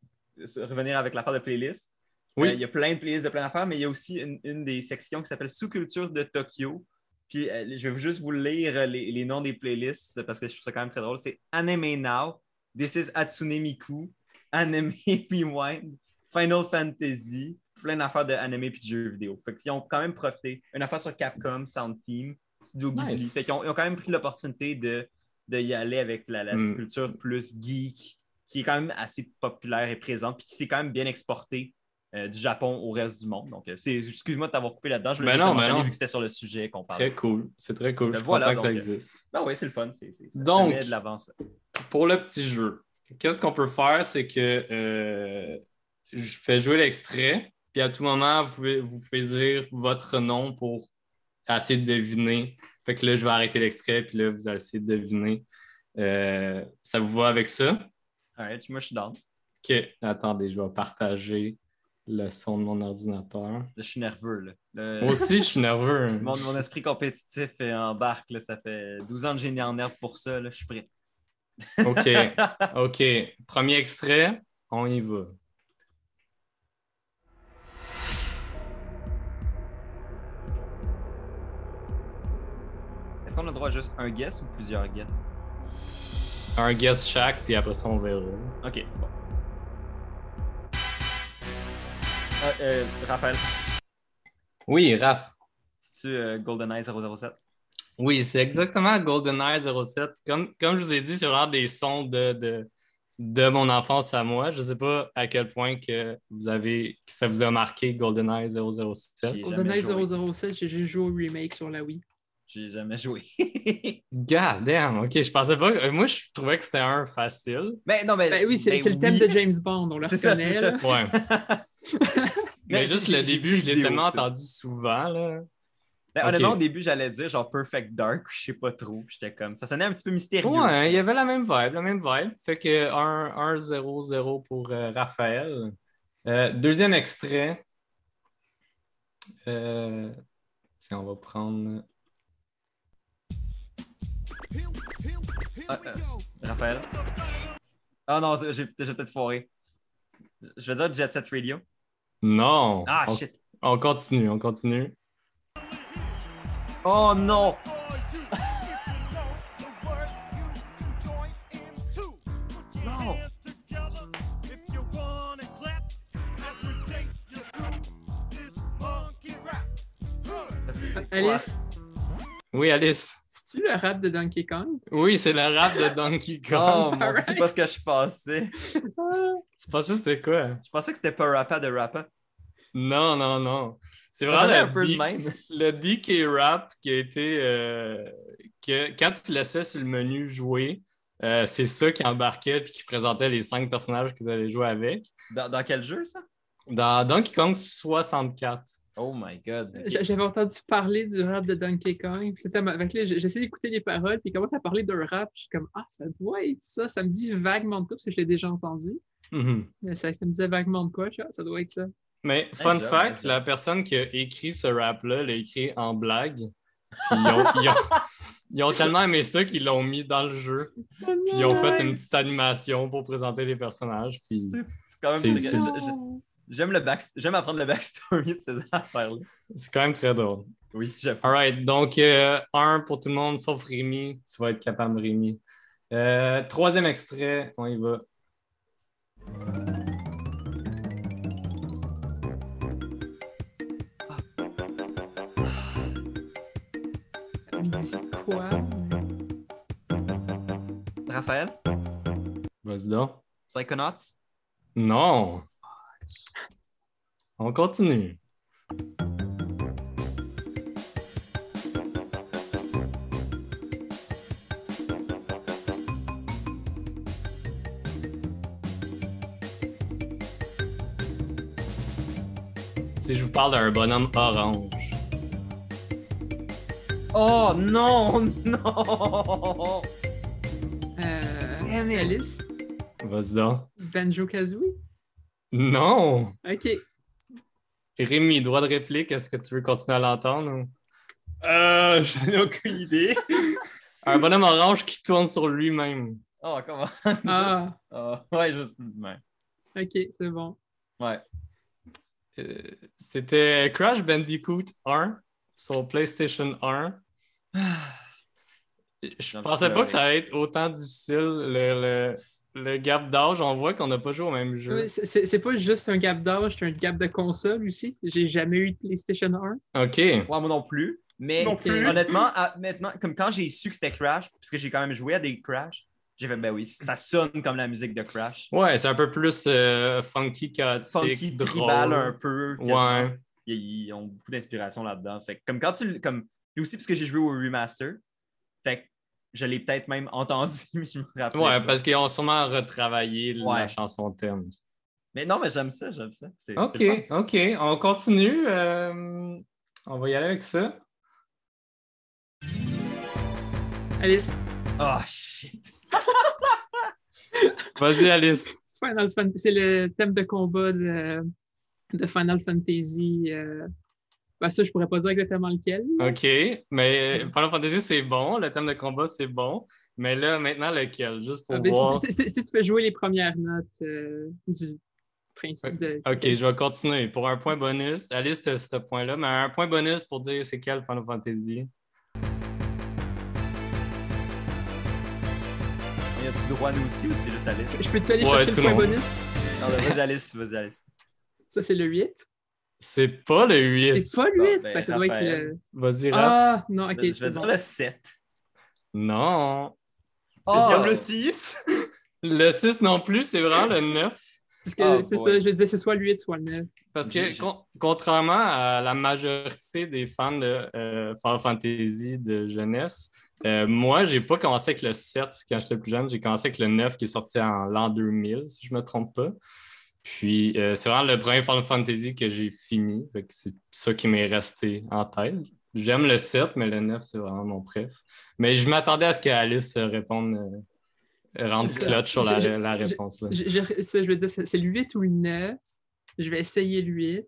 revenir avec l'affaire de playlist, oui. Euh, il y a plein de playlists de plein d'affaires, mais il y a aussi une, des sections qui s'appelle Sous-culture de Tokyo. Puis, je vais juste vous lire les, noms des playlists parce que je trouve ça quand même très drôle. C'est Anime Now, This is Hatsune Miku, Anime Rewind, Final Fantasy, plein d'affaires d'anime et de jeux vidéo. Fait qu'ils ont quand même profité. Une affaire sur Capcom, Sound Team, Studio Ghibli. Fait qu'ils ont, ils ont quand même pris l'opportunité de d'y aller avec la, la mm. culture plus geek, qui est quand même assez populaire et présente, puis qui s'est quand même bien exportée euh, du Japon au reste du monde. Donc, euh, excuse-moi de t'avoir coupé là-dedans. Je voulais ben non, ben vu que c'était sur le sujet qu'on parle. Très cool. C'est très cool. Ben je voilà, crois que ça existe. Ben oui, c'est le fun. C'est, donc, de l'avance. Pour le petit jeu, qu'est-ce qu'on peut faire? C'est que euh, je fais jouer l'extrait, puis à tout moment, vous pouvez, vous pouvez dire votre nom pour essayer de deviner fait que là, je vais arrêter l'extrait, puis là, vous allez essayer de deviner. Euh, ça vous va avec ça? Alright, moi, je suis down. OK, attendez, je vais partager le son de mon ordinateur. Je suis nerveux. Là. Moi aussi, je suis nerveux. mon, mon, esprit compétitif embarque. Là. Ça fait 12 ans que j'ai né en nerve pour ça. Là. Je suis prêt. OK. OK. Premier extrait, on y va. Est-ce qu'on a droit à juste un guess ou plusieurs guess? Un guess chaque, puis après ça, on verra. Ok, c'est bon. Euh, euh, Raphaël. Oui, Raph. C'est-tu euh, GoldenEye 007? Oui, c'est exactement GoldenEye 07. Comme, comme je vous ai dit, c'est vraiment des sons de, de, de, mon enfance à moi. Je ne sais pas à quel point que vous avez, que ça vous a marqué GoldenEye 007. GoldenEye 007, j'ai juste joué au remake sur la Wii. J'ai jamais joué. God damn, ok, je pensais pas. Euh, moi, je trouvais que c'était un facile. Mais non, mais. Ben oui, c'est le thème de James Bond, on le reconnaît. Ça, ça. Ouais. mais, juste le début, je l'ai tellement entendu souvent. Là. Ben, Honnêtement, au début, j'allais dire genre Perfect Dark, je sais pas trop. J'étais comme ça sonnait un petit peu mystérieux. Ouais, il y avait la même vibe, la même vibe. Fait que 1-0-0 pour euh, Raphaël. Euh, deuxième extrait. Euh, on va prendre. Ah, euh, Raphaël? Ah non, j'ai peut-être foiré. Je vais dire Jet Set Radio. Non. Ah, shit. On continue, on continue. Oh non! non! Alice? Oui, Alice. C'est-tu le rap de Donkey Kong? Oui, c'est le rap de Donkey Kong. Oh, mon c'est pas ce que je pensais. tu pensais que c'était quoi? Je pensais que c'était pas Rappa de Rappa. Non, non, non. C'est vraiment le, un peu D... même. le DK Rap qui a été. Euh, que, quand tu laissais sur le menu jouer, euh, c'est ça qui embarquait et qui présentait les cinq personnages que tu allais jouer avec. Dans, dans quel jeu, ça? Dans Donkey Kong 64. Oh my god. J'avais entendu parler du rap de Donkey Kong. J'essaie d'écouter les paroles, puis il commence à parler d'un rap. Je suis comme, ah, ça doit être ça. Ça me dit vaguement de quoi, parce que je l'ai déjà entendu. Mm-hmm. Mais ça, me disait vaguement de quoi. Ah, ça doit être ça. Mais, fun fact, la personne qui a écrit ce rap-là l'a écrit en blague. Ils ont, tellement aimé ça qu'ils l'ont mis dans le jeu. Puis ils ont fait une petite animation pour présenter les personnages. Puis c'est quand même J'aime le J'aime apprendre le backstory de ces affaires-là. C'est quand même très drôle. Oui, j'aime. Alright, donc euh, un pour tout le monde sauf Rémi. Tu vas être capable, Rémi. Euh, troisième extrait, on y va. quoi? Raphaël? Vas-y donc. Psychonauts? Non. On continue. Si je vous parle d'un bonhomme orange. Oh non, non! Euh, Alice? Vas-y donc. Banjo Kazooie? Non! Ok. Rémi, droit de réplique, est-ce que tu veux continuer à l'entendre? Ou... Euh, j'en ai aucune idée. Un bonhomme orange qui tourne sur lui-même. Oh, comment? Ah. Oh, ouais, juste. Ok, c'est bon. Ouais. Euh, c'était Crash Bandicoot 1 sur PlayStation 1. Je pensais pas que ça allait être autant difficile. Le, le, gap d'âge, on voit qu'on n'a pas joué au même jeu. C'est pas juste un gap d'âge, c'est un gap de console aussi. J'ai jamais eu de PlayStation 1. OK. moi non plus. Mais honnêtement, maintenant, comme quand j'ai su que c'était Crash, puisque j'ai quand même joué à des Crash, j'ai fait, ben oui, ça sonne comme la musique de Crash. Ouais, c'est un peu plus euh, funky, chaotique, funky, drôle. un peu. Ouais. Ils, ont beaucoup d'inspiration là-dedans. Fait comme quand tu. Comme, et aussi parce que j'ai joué au remaster. Fait que je l'ai peut-être même entendu, mais je me rappelle. Ouais, parce qu'ils ont sûrement retravaillé la chanson thème. Mais non, mais j'aime ça, j'aime ça. OK, OK. On continue. Euh, on va y aller avec ça. Alice. Oh shit. Vas-y, Alice. Final Fantasy, c'est le thème de combat de, de Final Fantasy euh, ben, ça, je pourrais pas dire exactement lequel. OK, mais Final Fantasy, c'est bon. Le thème de combat, c'est bon. Mais là, maintenant, lequel? Juste pour ah, voir. Si, tu peux jouer les premières notes euh, du principe de... OK, je vais continuer. Pour un point bonus, Alice, tu ce point-là, mais un point bonus pour dire c'est quel Final Fantasy? Y a-tu droit nous aussi ou c'est juste Alice? Je peux-tu aller chercher le point bonus? Non, vas-y, Alice, vas-y, Alice. Ça, c'est le 8. C'est pas le 8. C'est pas le 8. Ben, ça doit être le. Vas-y, Ah, non, ok. Je vais dire le 7. Non. C'est oh. comme le 6. le 6 non plus, c'est vraiment le 9. Parce que oh, c'est ça, je disais, c'est soit le 8, soit le 9. Parce que, contrairement à la majorité des fans de euh, Final Fantasy de jeunesse, euh, moi, j'ai pas commencé avec le 7 quand j'étais plus jeune. J'ai commencé avec le 9 qui est sorti en l'an 2000, si je me trompe pas. Puis, euh, c'est vraiment le premier Final Fantasy que j'ai fini. C'est ça qui m'est resté en tête. J'aime le 7, mais le 9, c'est vraiment mon préf. Mais je m'attendais à ce qu'Alice réponde, euh, rendre clutch sur la, réponse. Là. Je, je, veux dire, c'est le 8 ou le 9. Je vais essayer le 8.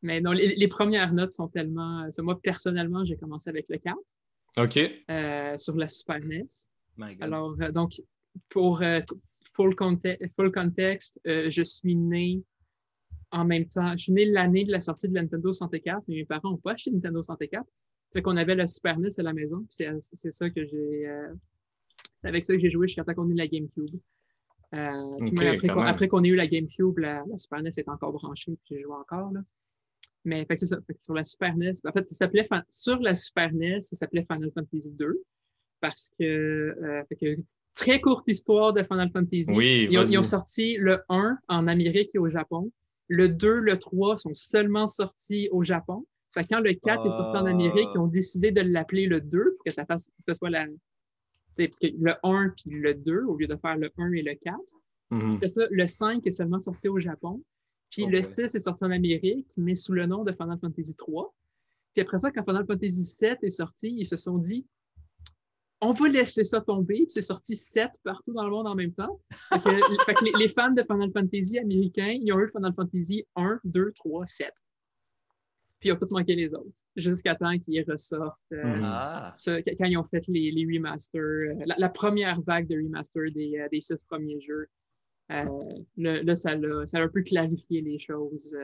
Mais non, les, premières notes sont tellement. Moi, personnellement, j'ai commencé avec le 4. OK. Euh, sur la Super NES. Alors, donc, pour full, full context, euh, je suis né en même temps. Je suis né l'année de la sortie de la Nintendo 64, mais mes parents n'ont pas acheté Nintendo 64. Fait qu'on avait le Super NES à la maison. C'est ça que j'ai. Euh, avec ça que j'ai joué jusqu'à temps qu'on ait la GameCube. Euh, après qu'on ait eu la GameCube, la, Super NES est encore branchée, puis j'ai joué encore. Là. Mais c'est ça. sur la Super NES, en fait, ça s'appelait sur la Super NES, ça s'appelait Final Fantasy 2 parce que, fait que très courte histoire de Final Fantasy. Oui, ils, ont, sorti le 1 en Amérique et au Japon. Le 2, le 3 sont seulement sortis au Japon. Fait quand le 4 est sorti en Amérique, ils ont décidé de l'appeler le 2 pour que ça fasse que ce soit la. Parce que le 1 puis le 2, au lieu de faire le 1 et le 4. Mm-hmm. ça, le 5 est seulement sorti au Japon. Puis le 6 est sorti en Amérique, mais sous le nom de Final Fantasy 3. Puis après ça, quand Final Fantasy 7 est sorti, ils se sont dit on va laisser ça tomber. Puis c'est sorti 7 partout dans le monde en même temps. Fait que, les, fans de Final Fantasy américains, ils ont eu Final Fantasy 1, 2, 3, 7. Puis ils ont tout manqué les autres, jusqu'à temps qu'ils ressortent. Euh, mm. ah. quand ils ont fait les, les remasters, euh, la, première vague de remaster des, euh, des six premiers jeux. là, ça a, un peu clarifié les choses.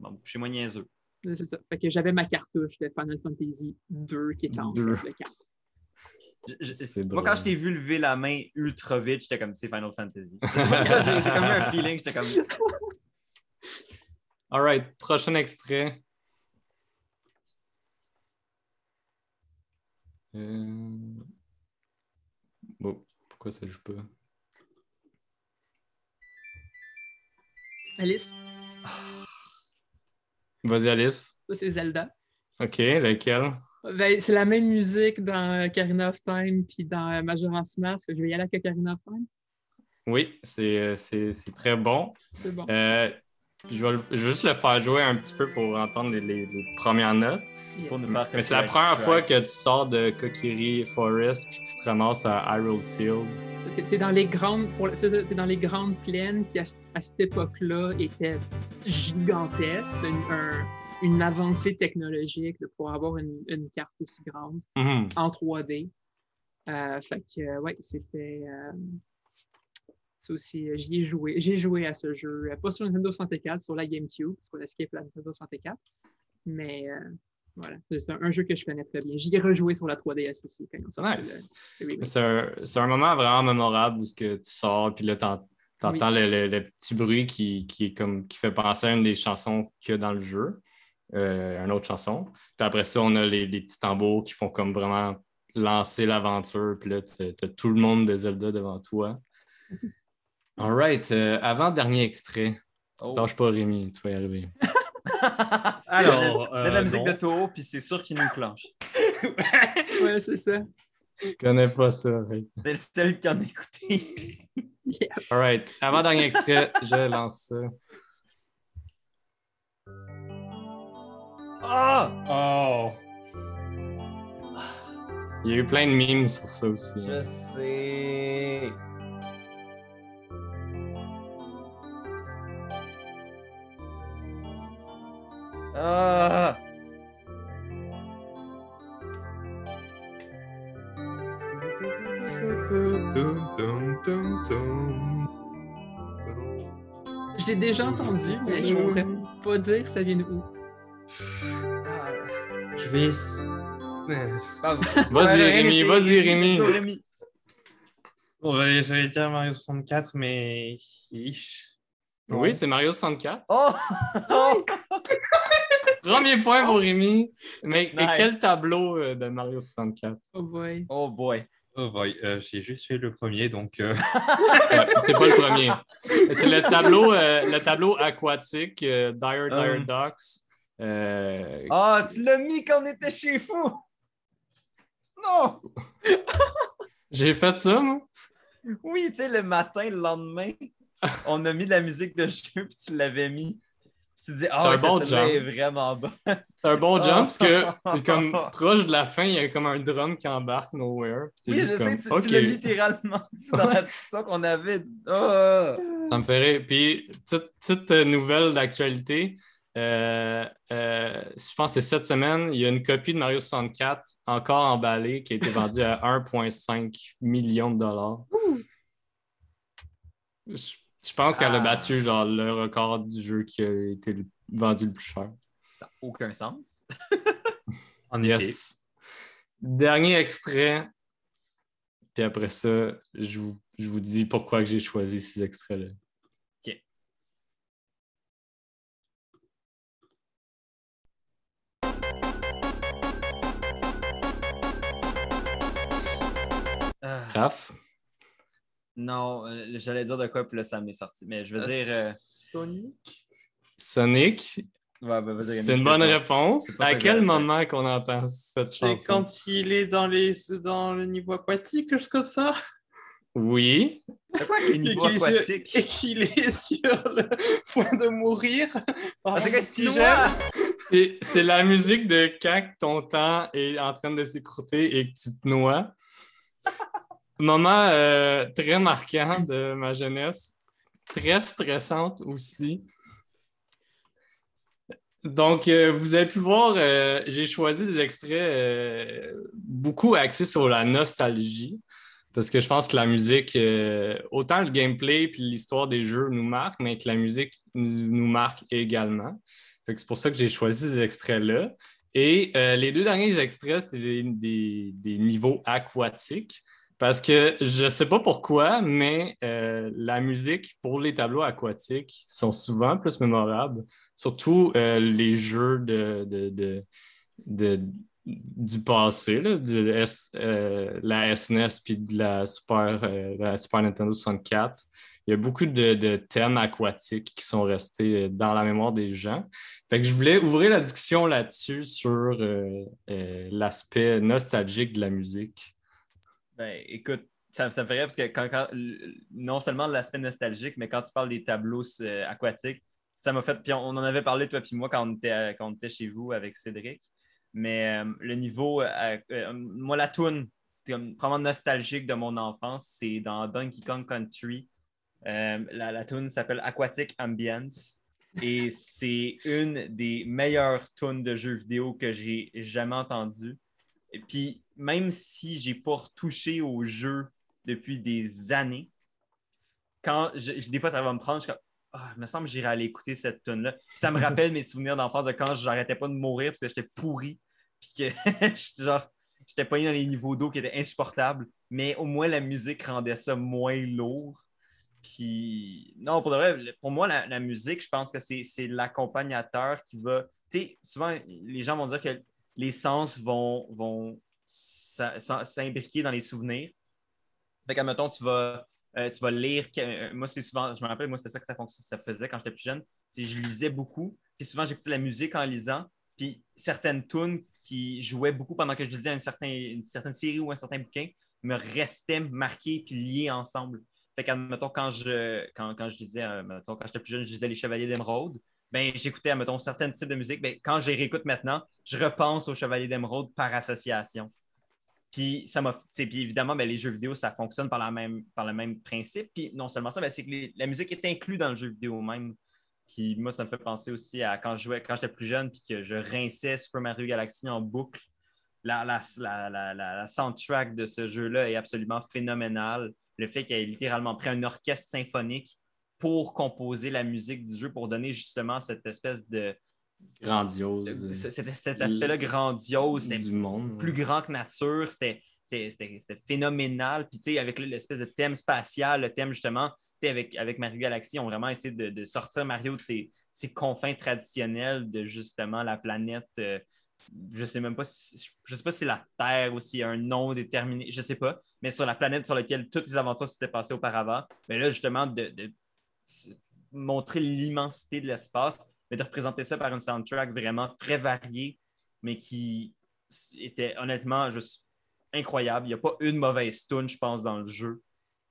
Bon, chez moi niaiseux. C'est ça. Fait que j'avais ma cartouche de Final Fantasy 2 qui était en fait le 4. Moi, quand je t'ai vu lever la main ultra vite, j'étais comme c'est Final Fantasy. J'ai comme eu un feeling, j'étais comme. Alright, prochain extrait. Euh... Bon, pourquoi ça joue pas? Alice. Vas-y, Alice. Ça, c'est Zelda. OK, lequel? Ben, c'est la même musique dans Karina of Time puis dans Majora's Mask. Je vais y aller avec Karina of Time. Oui, c'est euh, très bon. C'est bon. Euh, je, vais juste le faire jouer un petit peu pour entendre les premières notes. Mais c'est la première fois que tu sors de Kokiri Forest puis que tu te ramasses à Hyrule Field. Tu es dans les grandes, es dans les grandes plaines qui, à, cette époque-là, étaient gigantesques. Une, avancée technologique de pouvoir avoir une, carte aussi grande mm-hmm. en 3D. Euh, fait que, ouais, c'était. Euh, aussi, euh, j'y ai joué. J'ai joué à ce jeu, pas sur Nintendo 64, sur la GameCube, parce qu'on a skippé la Nintendo 64. Mais voilà, c'est un, jeu que je connais très bien. J'y ai rejoué sur la 3DS aussi quand C'est un, moment vraiment mémorable où que tu sors, puis là, tu entends le, petit bruit qui, qui, comme, qui fait penser à une des chansons qu'il y a dans le jeu, euh, une autre chanson. Puis après ça, on a les, petits tambours qui font comme vraiment lancer l'aventure, puis là, tu as, tout le monde de Zelda devant toi. All right, euh, avant-dernier extrait. Oh. Lâche pas Rémi, tu vas y arriver. Alors. Mets la euh, musique de Toho, puis c'est sûr qu'il nous clenche. ouais, c'est ça. Je connais pas ça. C'est le seul qui en a écouté ici. All right. Avant-dernier extrait, je lance ça. Ah! Oh! Il y a eu plein de memes sur ça aussi. Je sais. Ah. Je l'ai déjà entendu, mais je ne pourrais pas dire ça vient d'où. Je vais. Vas-y, Rémi, vas-y, Rémi. Bon, j'allais dire Mario 64, mais. Oui, c'est Mario 64. Oh! Premier point pour Rémi. Mais quel tableau euh, de Mario 64? Oh boy. Oh boy. Oh boy, euh, j'ai juste fait le premier, donc. Euh, c'est pas le premier. C'est le tableau, le tableau aquatique, Dire Dire Docks. Ah, tu l'as mis quand on était chez Fou! Non! j'ai fait ça, moi? Oui, tu sais, le matin, le lendemain, on a mis de la musique de jeu, puis tu l'avais mis. Tu te dis, ah, oh, un bon jump. est vraiment bon. C'est un bon jump parce que, comme proche de la fin, il y a comme un drum qui embarque nowhere. Oui, je sais, tu, l'as littéralement dit dans la petite qu'on avait. Oh. Ça me ferait. Puis, toute, nouvelle d'actualité, euh, euh, je pense que c'est cette semaine, il y a une copie de Mario 64 encore emballée qui a été vendue à 1,5 million de dollars. Je pense qu'elle a ah. battu genre le record du jeu qui a été vendu le plus cher. Ça n'a aucun sens. en yes. Dernier extrait. Puis après ça, je vous, je vous dis pourquoi j'ai choisi ces extraits-là. Raph? Non, euh, j'allais dire de quoi, puis là, ça m'est sorti. Mais je veux euh, dire. Euh, Sonic? Sonic? Ouais, ben, c'est une bonne réponse. À quel moment qu'on entend cette chanson? C'est quand il est dans, les... dans le niveau aquatique, quelque chose comme ça? Oui. quoi niveau aquatique? Et qu'il est sur le point de mourir. Ah, c'est C'est la musique de quand ton temps est en train de s'écrouter et que tu te noies. Moment euh, très marquant de ma jeunesse. Très stressante aussi. Donc, euh, vous avez pu voir, euh, j'ai choisi des extraits beaucoup axés sur la nostalgie. Parce que je pense que la musique, autant le gameplay puis l'histoire des jeux nous marque, mais que la musique nous marque également. C'est pour ça que j'ai choisi ces extraits-là. Et les deux derniers extraits, c'était des, niveaux aquatiques. Parce que je ne sais pas pourquoi, mais euh, la musique pour les tableaux aquatiques sont souvent plus mémorables, surtout euh, les jeux de, du passé, euh, la SNES e puis de la Super, la Super Nintendo 64. Il y a beaucoup de, thèmes aquatiques qui sont restés dans la mémoire des gens. Fait que je voulais ouvrir la discussion là-dessus sur l'aspect nostalgique de la musique. Ben, écoute, ça, me fait rire parce que non seulement l'aspect nostalgique, mais quand tu parles des tableaux euh, aquatiques, ça m'a fait. Puis on, en avait parlé, toi puis moi, quand on était, quand on était chez vous avec Cédric. Mais euh, le niveau. Euh, moi, la toune, vraiment nostalgique de mon enfance, c'est dans Donkey Kong Country. la, la toune s'appelle Aquatic Ambience. Et c'est une des meilleures tunes de jeux vidéo que j'ai jamais entendues. Et puis, même si j'ai pas retouché au jeu depuis des années, quand des fois ça va me prendre, je, ah, me semble que j'irai aller écouter cette tune là Ça me rappelle mes souvenirs d'enfance de quand j'arrêtais pas de mourir parce que j'étais pourri, puis que genre j'étais pas dans les niveaux d'eau qui étaient insupportables, mais au moins la musique rendait ça moins lourd. Puis, non, pour, pour moi, la, musique, je pense que c'est l'accompagnateur qui va. Tu sais, souvent, les gens vont dire que les sens vont, vont s'imbriquer dans les souvenirs. Fait qu'à tu euh, tu vas lire. Euh, moi, c'est souvent, je me rappelle, moi, c'était ça que ça, ça faisait quand j'étais plus jeune. Je lisais beaucoup, puis souvent, j'écoutais la musique en lisant. Puis certaines tunes qui jouaient beaucoup pendant que je lisais une, une certaine série ou un certain bouquin me restaient marquées puis liées ensemble. Fait qu'admettons, quand je, quand, quand je disais, euh, quand j'étais plus jeune, je lisais Les Chevaliers d'Émeraude ben, j'écoutais, mettons, certains types de musique. Ben, quand je les réécoute maintenant, je repense au Chevalier d'Emeraude par association. Puis, ça m'a. Puis évidemment, ben, les jeux vidéo, ça fonctionne par, la même, par le même principe. Puis, non seulement ça, ben, c'est que la musique est inclue dans le jeu vidéo même. Puis, moi, ça me fait penser aussi à quand je j'étais plus jeune, puis que je rinçais Super Mario Galaxy en boucle. La, la, la soundtrack de ce jeu-là est absolument phénoménale. Le fait qu'il ait littéralement pris un orchestre symphonique pour composer la musique du jeu, pour donner justement cette espèce de. Grandiose. cet, aspect-là grandiose. Du monde. Plus grand que nature. C'était phénoménal. Puis, tu sais, avec l'espèce de thème spatial, le thème justement, tu sais, avec, avec Mario Galaxy, on vraiment essayé de, sortir Mario de ses, confins traditionnels de justement la planète. Euh, je sais même pas si, je sais pas si la Terre ou s'il y a un nom déterminé, je sais pas, mais sur la planète sur laquelle toutes les aventures s'étaient passées auparavant. Mais là, justement, de, montrer l'immensité de l'espace, mais de représenter ça par une soundtrack vraiment très variée, mais qui était honnêtement juste incroyable. Il n'y a pas une mauvaise tune, je pense, dans le jeu.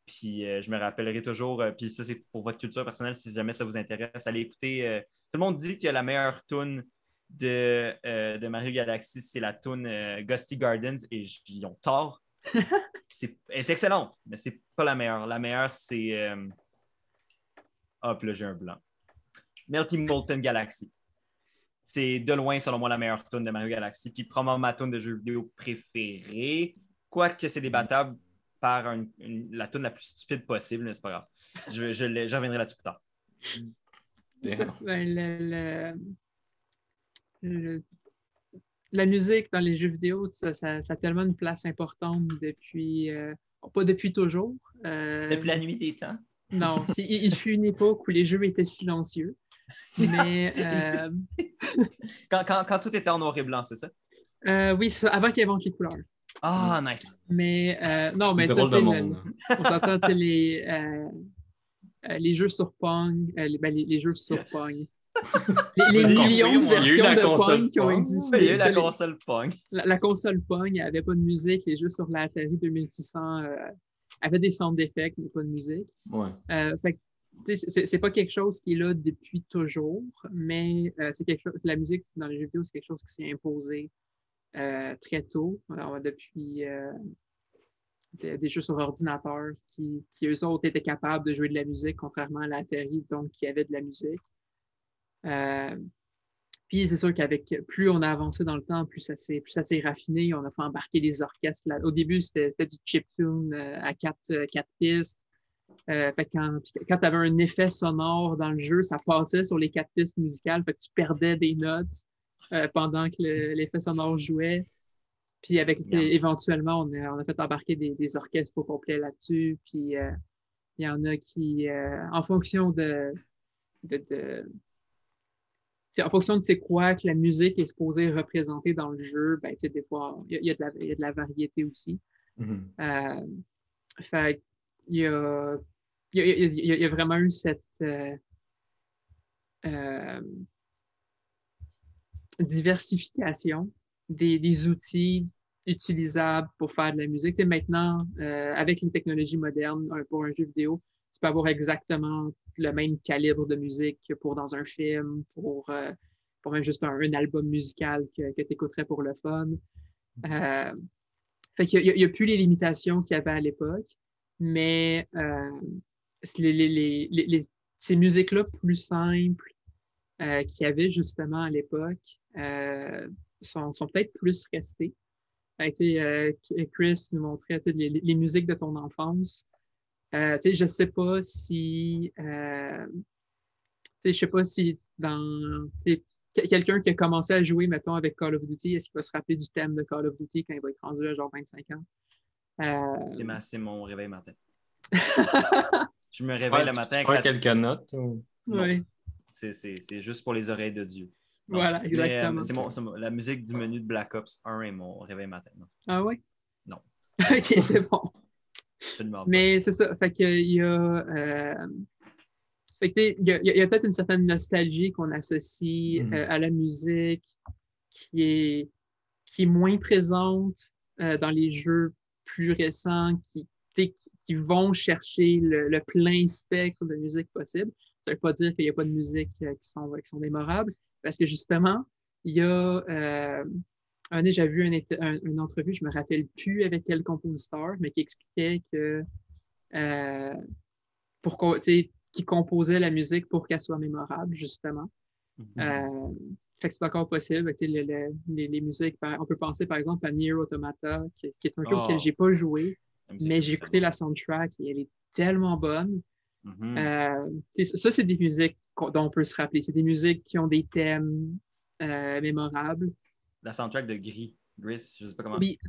Puis euh, je me rappellerai toujours, euh, puis ça c'est pour votre culture personnelle, si jamais ça vous intéresse, allez écouter. Euh, tout le monde dit que la meilleure tune de, de Mario Galaxy, c'est la tune Gusty Gardens, et ils ont tort. c'est, elle est excellente, mais c'est pas la meilleure. La meilleure, c'est Hop, là, j'ai un blanc. Melty Molten Galaxy. C'est de loin, selon moi, la meilleure tune de Mario Galaxy. Puis probablement ma tune de jeu vidéo préférée. Quoique c'est débattable par la tune la plus stupide possible, mais c'est pas grave. Je, je, reviendrai là-dessus plus tard. Ben, la musique dans les jeux vidéo, ça, a tellement une place importante depuis, euh, pas depuis toujours. Euh, depuis la nuit des temps. Non, il, fut une époque où les jeux étaient silencieux. Mais. Euh, quand, tout était en noir et blanc, c'est ça? Euh, oui, avant qu'ils inventent les couleurs. Ah, nice. Mais euh, non, mais ça, c'est. on s'entend, les, les jeux sur Pong, les, ben, les, jeux sur Pong. Les, millions de versions de Pong qui ont existé. Il y a eu la console Pong. La, console Pong, il n'y avait pas de musique. Les jeux sur la série 2600 avait des centres d'effets, mais pas de musique. Ouais. Euh, fait c'est pas quelque chose qui est là depuis toujours, mais euh, c'est quelque chose. La musique dans les jeux vidéo, c'est quelque chose qui s'est imposé euh, très tôt. Alors, depuis des jeux sur ordinateur qui, qui, eux autres, étaient capables de jouer de la musique, contrairement à l'Atari, donc qui avait de la musique. Puis c'est sûr qu'avec plus on a avancé dans le temps, plus ça s'est plus raffiné. On a fait embarquer des orchestres. Là. Au début, c'était du chiptune euh, à quatre, euh, quatre pistes. Euh, fait quand quand tu avais un effet sonore dans le jeu, ça passait sur les quatre pistes musicales. Fait que tu perdais des notes pendant que l'effet sonore jouait. Puis avec éventuellement, on a, on a, fait embarquer des, des orchestres au complet là-dessus. Puis il y en a qui, en fonction de, de en fonction de c'est quoi que la musique est supposée représenter dans le jeu, ben, des fois, il y, a de la variété aussi. fait il y a, y, a, vraiment eu cette euh, euh, diversification des, des, outils utilisables pour faire de la musique. maintenant, euh, avec les technologies modernes pour un jeu vidéo, tu peux avoir exactement le même calibre de musique que pour dans un film, pour, euh, pour même juste un, album musical que, que tu écouterais pour le fun. Euh, fait qu'il n'y a, plus les limitations qu'il y avait à l'époque, mais euh, ces musiques-là plus simples qu'il y avait justement à l'époque sont, sont peut-être plus restées. Chris nous montrait les, musiques de ton enfance. Euh, je ne sais pas si. Euh, je sais pas si dans. Quelqu'un qui a commencé à jouer, mettons, avec Call of Duty, est-ce qu'il va se rappeler du thème de Call of Duty quand il va être rendu à genre 25 ans? Euh, c'est mon réveil matin. je me réveille le matin. Tu prends quelques notes? Oui. C'est juste pour les oreilles de Dieu. voilà, exactement. c'est la musique du menu de Black Ops 1 et mon réveil matin. Ah oui? Non. ok, c'est bon. Mais c'est ça. Fait qu'il y a. Euh, il y a, peut-être une certaine nostalgie qu'on associe mm-hmm. euh, à la musique qui est, qui est moins présente euh, dans les jeux plus récents qui, qui vont chercher le, plein spectre de musique possible. Ça ne veut pas dire qu'il n'y a pas de musique qui, sont, qui sont mémorables, parce que justement, il y a un jour, j'ai vu une entrevue, je ne me rappelle plus avec quel compositeur, mais qui expliquait que euh, pour, qui composait la musique pour qu'elle soit mémorable, justement. Mm-hmm. Euh, fait que c'est encore possible. les, musiques, on peut penser par exemple à Nier Automata, qui, est un jeu auquel je n'ai pas joué, mais j'ai écouté la soundtrack et elle est tellement bonne. Mm-hmm. Euh, ça, c'est des musiques dont on peut se rappeler. C'est des musiques qui ont des thèmes mémorables la soundtrack de Gris. Gris, je sais pas comment. Oui.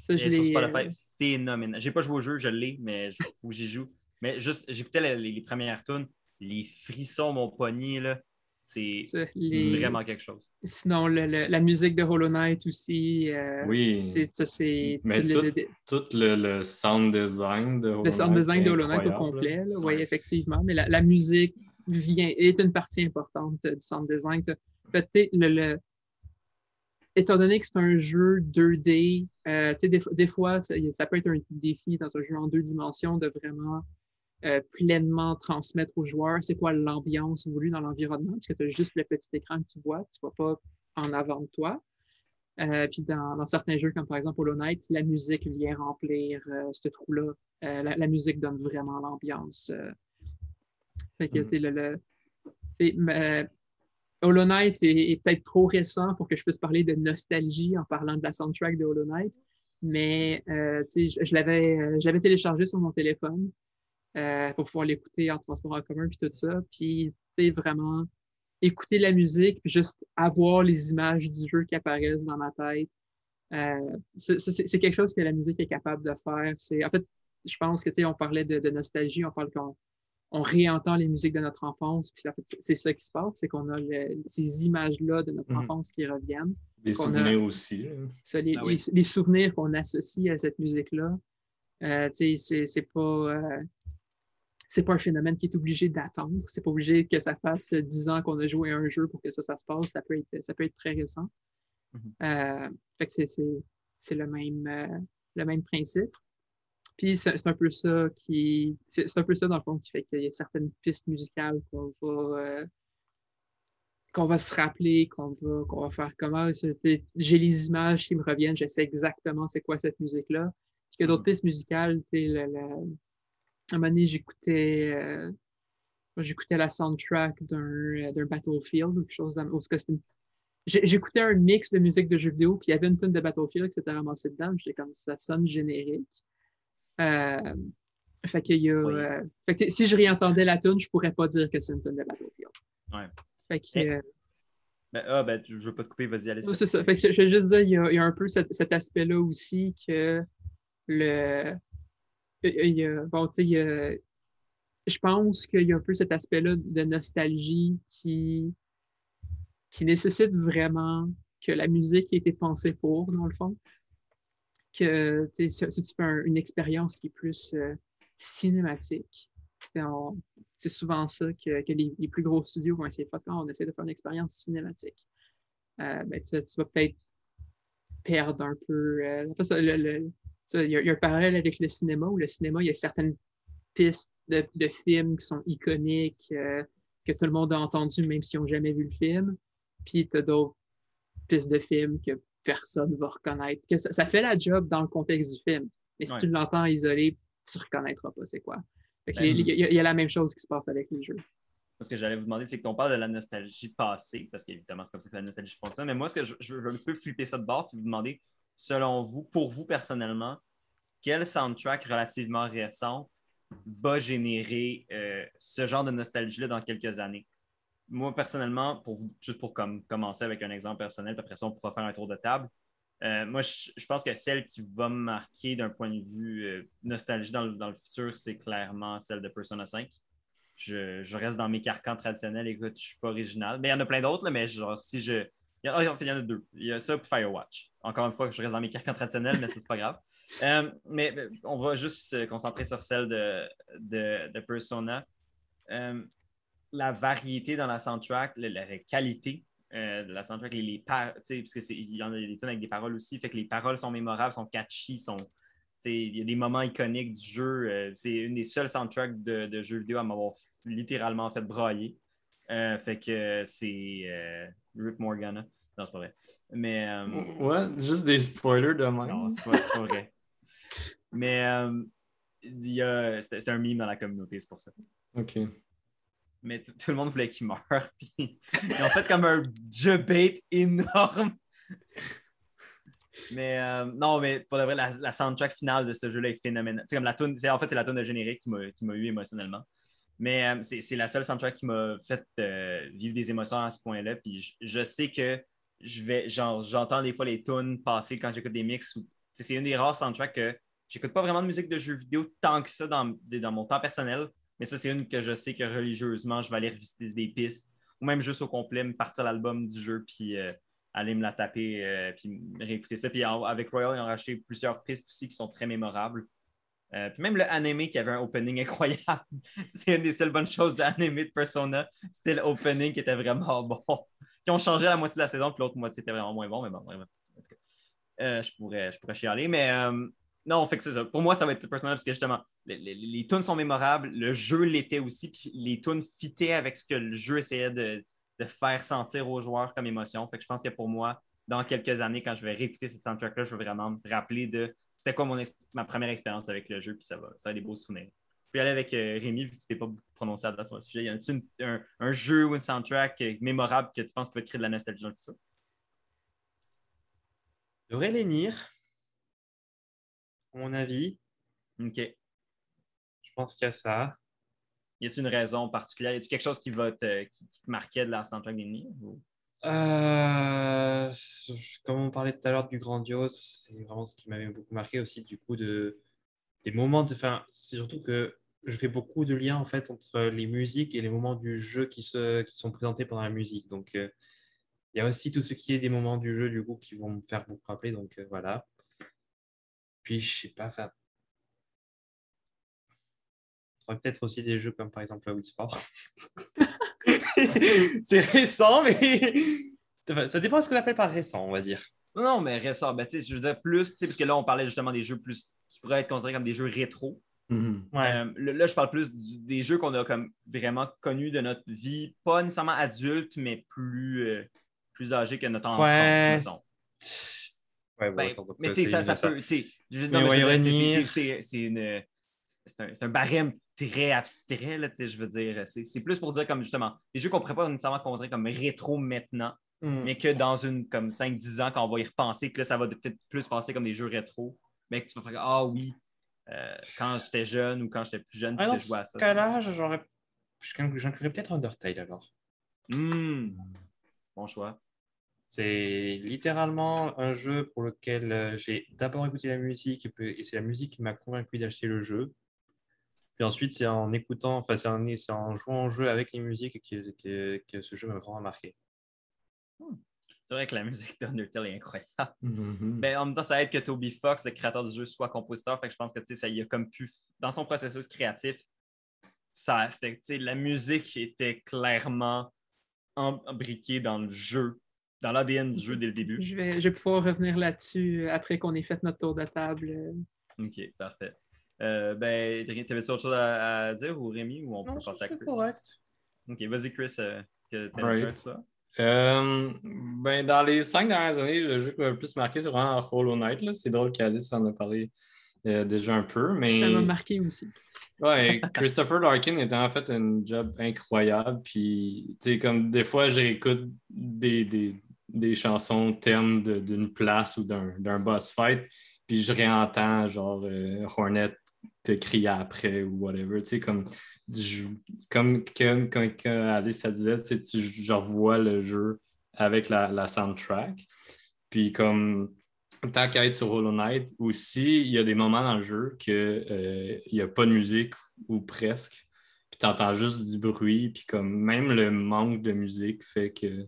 Ça, je l'ai. Spotify, phénoménal. J'ai pas joué au jeu, je l'ai, mais il faut que j'y joue. Mais juste, j'écoutais les, premières tunes, les frissons mon poignet, là. C'est vraiment quelque chose. Sinon, la musique de Hollow Knight aussi. Euh, oui. Ça, c'est. Mais tout, le, sound design de Hollow Knight. Le sound design de Hollow Knight au complet, oui, effectivement. Mais la, musique vient, est une partie importante du sound design. Peut-être le, étant donné que c'est un jeu 2D, euh, des, fois, ça, peut être un défi dans un jeu en deux dimensions de vraiment euh, pleinement transmettre aux joueurs c'est quoi l'ambiance voulue dans l'environnement, parce que tu as juste le petit écran que tu vois, tu ne vois pas en avant de toi. Euh, puis dans, certains jeux, comme par exemple Hollow Knight, la musique vient remplir ce trou-là. La, musique donne vraiment l'ambiance. Fait que, mm. le, Hollow Knight est, peut-être trop récent pour que je puisse parler de nostalgie en parlant de la soundtrack de Hollow Knight, mais euh, je, l'avais, euh, j'avais téléchargé sur mon téléphone euh, pour pouvoir l'écouter en transport en commun puis tout ça, puis vraiment écouter la musique puis juste avoir les images du jeu qui apparaissent dans ma tête. c'est, quelque chose que la musique est capable de faire. En fait, je pense que on parlait de, de nostalgie, on parle qu'on on réentend les musiques de notre enfance, puis c'est ça qui se passe, c'est qu'on a ces images-là de notre mhm. enfance qui reviennent. Des souvenirs aussi. Ça, ah les, souvenirs qu'on associe à cette musique-là, euh, c'est pas... Euh, c'est pas un phénomène qui est obligé d'attendre. C'est pas obligé que ça fasse dix ans qu'on a joué à un jeu pour que ça, ça se passe. Ça peut être, ça peut être très récent. Mhm. Euh, c'est le même, le même principe. Puis c'est un peu ça qui. C'est un peu ça, dans le fond, qui fait qu'il y a certaines pistes musicales qu'on va. Euh, qu'on va se rappeler, qu'on va, qu'on va faire comment. J'ai les images qui me reviennent, je sais exactement c'est quoi cette musique-là. Puis il y a d'autres mm. pistes musicales, tu sais, à un moment donné, j'écoutais euh, j'écoutais la soundtrack d'un Battlefield ou quelque chose J'écoutais un mix de musique de jeux vidéo, puis il y avait une tune de Battlefield qui s'était ramassée dedans. J'étais comme ça sonne générique. Euh, fait qu'il y a. Euh, si je réentendais la tune, je pourrais pas dire que c'est une tune de Battlefield. Ouais. Fait que. Euh, ben, ah, ben, je veux pas te couper, vas-y, allez. C'est ça. Fait que je veux juste dire, il y a, il y a un peu cet, cet aspect-là aussi que le. Il y a, bon, tu sais, je pense qu'il y a un peu cet aspect-là de nostalgie qui, qui nécessite vraiment que la musique ait été pensée pour, dans le fond. Que tu fais une expérience qui est plus euh, cinématique, c'est souvent ça que, les, plus gros studios vont essayer de faire quand on essaie de faire une expérience cinématique. Euh, ben, tu, vas peut-être perdre un peu. Euh, il y, a un parallèle avec le cinéma où le cinéma, il y a certaines pistes de, films qui sont iconiques, que tout le monde a entendu même s'ils n'ont jamais vu le film. Puis tu as d'autres pistes de films que personne ne va reconnaître. Que ça, fait la job dans le contexte du film. Mais si tu l'entends isolé, tu ne reconnaîtras pas c'est quoi. Ben, il y, a la même chose qui se passe avec les jeux. Ce que j'allais vous demander, c'est qu'on parle de la nostalgie passée, parce qu'évidemment, c'est comme ça que la nostalgie fonctionne. Mais moi, ce que je, je, veux un petit peu flipper ça de bord et vous demander, selon vous, pour vous personnellement, quel soundtrack relativement récent va générer euh, ce genre de nostalgie-là dans quelques années? Moi, personnellement, pour juste pour commencer avec un exemple personnel, après ça, on pourra faire un tour de table. Euh, moi, je, pense que celle qui va me marquer d'un point de vue euh, nostalgie dans le, futur, c'est clairement celle de Persona 5. Je, reste dans mes carcans traditionnels. Écoute, je ne suis pas original. Mais il y en a plein d'autres, mais genre, si je. Il y, en, il y en a deux. Il y a ça et Firewatch. Encore une fois, je reste dans mes carcans traditionnels, mais c'est pas grave. Euh, mais on va juste se concentrer sur celle de, de, Persona. Euh, la variété dans la soundtrack, la, qualité euh, de la soundtrack, les, les parce qu'il y en a des tunes avec des paroles aussi, fait que les paroles sont mémorables, sont catchy, sont. Il y a des moments iconiques du jeu. c'est une des seules soundtracks de, de jeux vidéo à m'avoir littéralement fait brailler. fait que c'est Rip Morgana. Non, c'est pas vrai. Mais. Euh, ouais, juste des spoilers de même. Non, c'est pas, pas, vrai. Mais euh, c'était un meme dans la communauté, c'est pour ça. OK. Mais tout le monde voulait qu'il meure. Puis ils ont fait comme un jeu bait énorme. Mais euh, non, mais pour de vrai, la, soundtrack finale de ce jeu-là est phénoménale. C'est comme la tune, en fait, c'est la tune de générique qui m'a eu émotionnellement. Mais c'est la seule soundtrack qui m'a fait vivre des émotions à ce point-là. Puis je, sais que je j'entends des fois les tunes passer quand j'écoute des mix. C'est une des rares soundtracks que j'écoute pas vraiment de musique de jeux vidéo tant que ça dans, dans mon temps personnel, mais ça, c'est une que je sais que religieusement, je vais aller revisiter des pistes ou même juste au complet, me partir l'album du jeu puis euh, aller me la taper euh, puis réécouter ça. Puis avec Royal, ils ont racheté plusieurs pistes aussi qui sont très mémorables. Euh, puis même le anime qui avait un opening incroyable. c'est une des seules bonnes choses de l'anime de Persona. C'était l'opening qui était vraiment bon qui ont changé la moitié de la saison, puis l'autre moitié était vraiment moins bon, mais bon, vraiment. Euh, je, pourrais, je pourrais chialer, mais non, fait ça. Pour moi, ça va être personnel parce que justement, les, les, sont mémorables, le jeu l'était aussi, puis les tunes fitaient avec ce que le jeu essayait de, faire sentir aux joueurs comme émotion. Fait que je pense que pour moi, dans quelques années, quand je vais réécouter cette soundtrack-là, je vais vraiment me rappeler de c'était quoi mon ma première expérience avec le jeu, puis ça va, ça va être des beaux souvenirs peux aller avec euh, Rémi, vu que tu t'es pas prononcé à sur le sujet. Y a-t-il un, un, jeu ou une soundtrack euh, mémorable que tu penses peut créer de la nostalgie dans le futur? À mon avis. OK. Je pense qu'il y a ça. Y a-t-il une raison particulière? Y a-t-il quelque chose qui, va te, qui, te marquait de la soundtrack d'Enir? Euh, comme on parlait tout à l'heure du grandiose, c'est vraiment ce qui m'avait beaucoup marqué aussi, du coup, de, des moments de. Enfin, c'est surtout que je fais beaucoup de liens en fait entre les musiques et les moments du jeu qui, se, qui sont présentés pendant la musique. Donc, euh, il y a aussi tout ce qui est des moments du jeu du coup qui vont me faire beaucoup rappeler. Donc, euh, voilà. Puis, je sais pas, enfin. peut-être aussi des jeux comme par exemple la Wii Sport. c'est récent, mais ça dépend de ce qu'on appelle par récent, on va dire. Non, mais récent, ben, je veux dire plus, parce que là, on parlait justement des jeux plus qui pourraient être considérés comme des jeux rétro. Mm-hmm. Euh, là, je parle plus des jeux qu'on a comme vraiment connus de notre vie, pas nécessairement adulte, mais plus, euh, plus âgés que notre enfance, ouais. Ouais, Ben, mais tu sais, ça, ça peut. c'est- c'est- c'est une- c'est un, c'est un barème très abstrait, là, tu sais, je veux dire. C'est c'est plus pour dire comme justement, les jeux qu'on pourrait pas nécessairement considérer comme rétro maintenant, Mm. mais que dans une comme 5-10 ans, quand on va y repenser, que là, ça va peut-être plus passer comme des jeux rétro, mais que tu vas faire Ah oui, euh, quand j'étais jeune ou quand j'étais plus jeune, Ah, je jouais à ça. cas-là, j'aurais... j'inclurais peut-être Undertale alors. Hmm. Bon choix. C'est littéralement un jeu pour lequel euh, j'ai d'abord écouté la musique et, c'est la musique qui m'a convaincu d'acheter le jeu. Puis ensuite, c'est en écoutant, enfin, c'est en, jouant au jeu avec les musiques que, que, que ce jeu m'a vraiment marqué. C'est vrai que la musique d'Undertale est incroyable. Mhm. Mais en même temps, ça aide que Toby Fox, le créateur du jeu, soit compositeur. Fait que je pense que tu sais, ça y a comme pu. Dans son processus créatif, ça, c'était, tu sais, la musique était clairement embriquée dans le jeu, dans l'ADN du jeu dès le début. Je vais, je vais pouvoir revenir là-dessus euh, après qu'on ait fait notre tour de table. Ok, parfait. Euh, ben, t'avais-tu autre chose à, à dire ou Rémi ou on peut passer à Chris? Ok, vas-y, Chris, euh, que t'as Alright. right. ça? Euh, ben, dans les cinq dernières années, le jeu qui m'a le plus marqué, c'est vraiment Hollow Knight. là. C'est drôle qu'Alice en a parlé euh, déjà un peu. Mais... Ça m'a marqué aussi. Ouais, Christopher Larkin était en fait un job incroyable. Puis, tu sais, comme des fois, je réécoute des, des, des chansons thèmes d'une place ou d'un boss fight, puis je réentends genre euh, Hornet te crier après ou whatever. Tu sais, comme, je- comme, comme, comme, Alice disait, tu sais, je revois le jeu avec la, la soundtrack. Puis, comme tant qu'à être sur Hollow Knight, aussi, il y a des moments dans le jeu qu'il n'y a pas de musique ou presque. Puis tu entends juste du bruit. Puis comme même le manque de musique fait que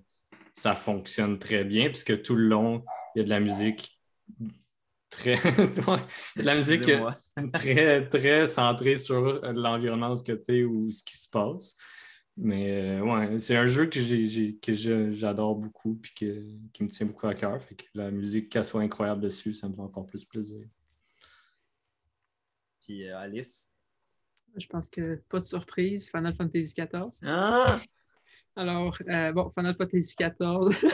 ça fonctionne très bien, puisque tout le long, il y a de la musique très. de la musique très, très centrée sur l'environnement où ce que t'es ou ce qui se passe. Mais euh, ouais, c'est un jeu que j'ai, j'ai- que je- j'adore beaucoup et que, qui me tient beaucoup à cœur. Fait que la musique, qu'elle soit incroyable dessus, ça me fait encore plus plaisir. Puis euh, Alice? Je pense que pas de surprise, Final Fantasy XIV. Ah! Alors, euh, bon, Final Fantasy XIV.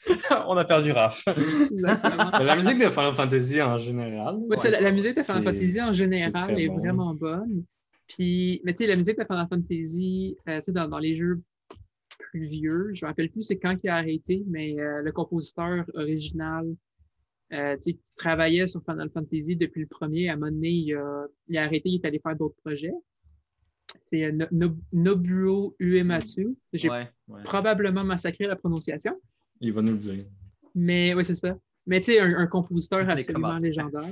On a perdu Raph. La musique de Final Fantasy en général. Oui, la, la musique de Final Fantasy en général est bon. vraiment bonne. Puis, mais tu sais, la musique de Final Fantasy, euh, tu sais, dans, dans les jeux plus vieux, je me rappelle plus c'est quand il a arrêté, mais euh, le compositeur original, euh, tu sais, qui travaillait sur Final Fantasy depuis le premier, à un moment donné, il a, il a arrêté, il est allé faire d'autres projets. C'est euh, No- No- Nobuo Uematsu. J'ai Ouais, ouais. probablement massacré la prononciation. Il va nous le dire. Mais oui, c'est ça. Mais tu sais, un, un compositeur absolument légendaire.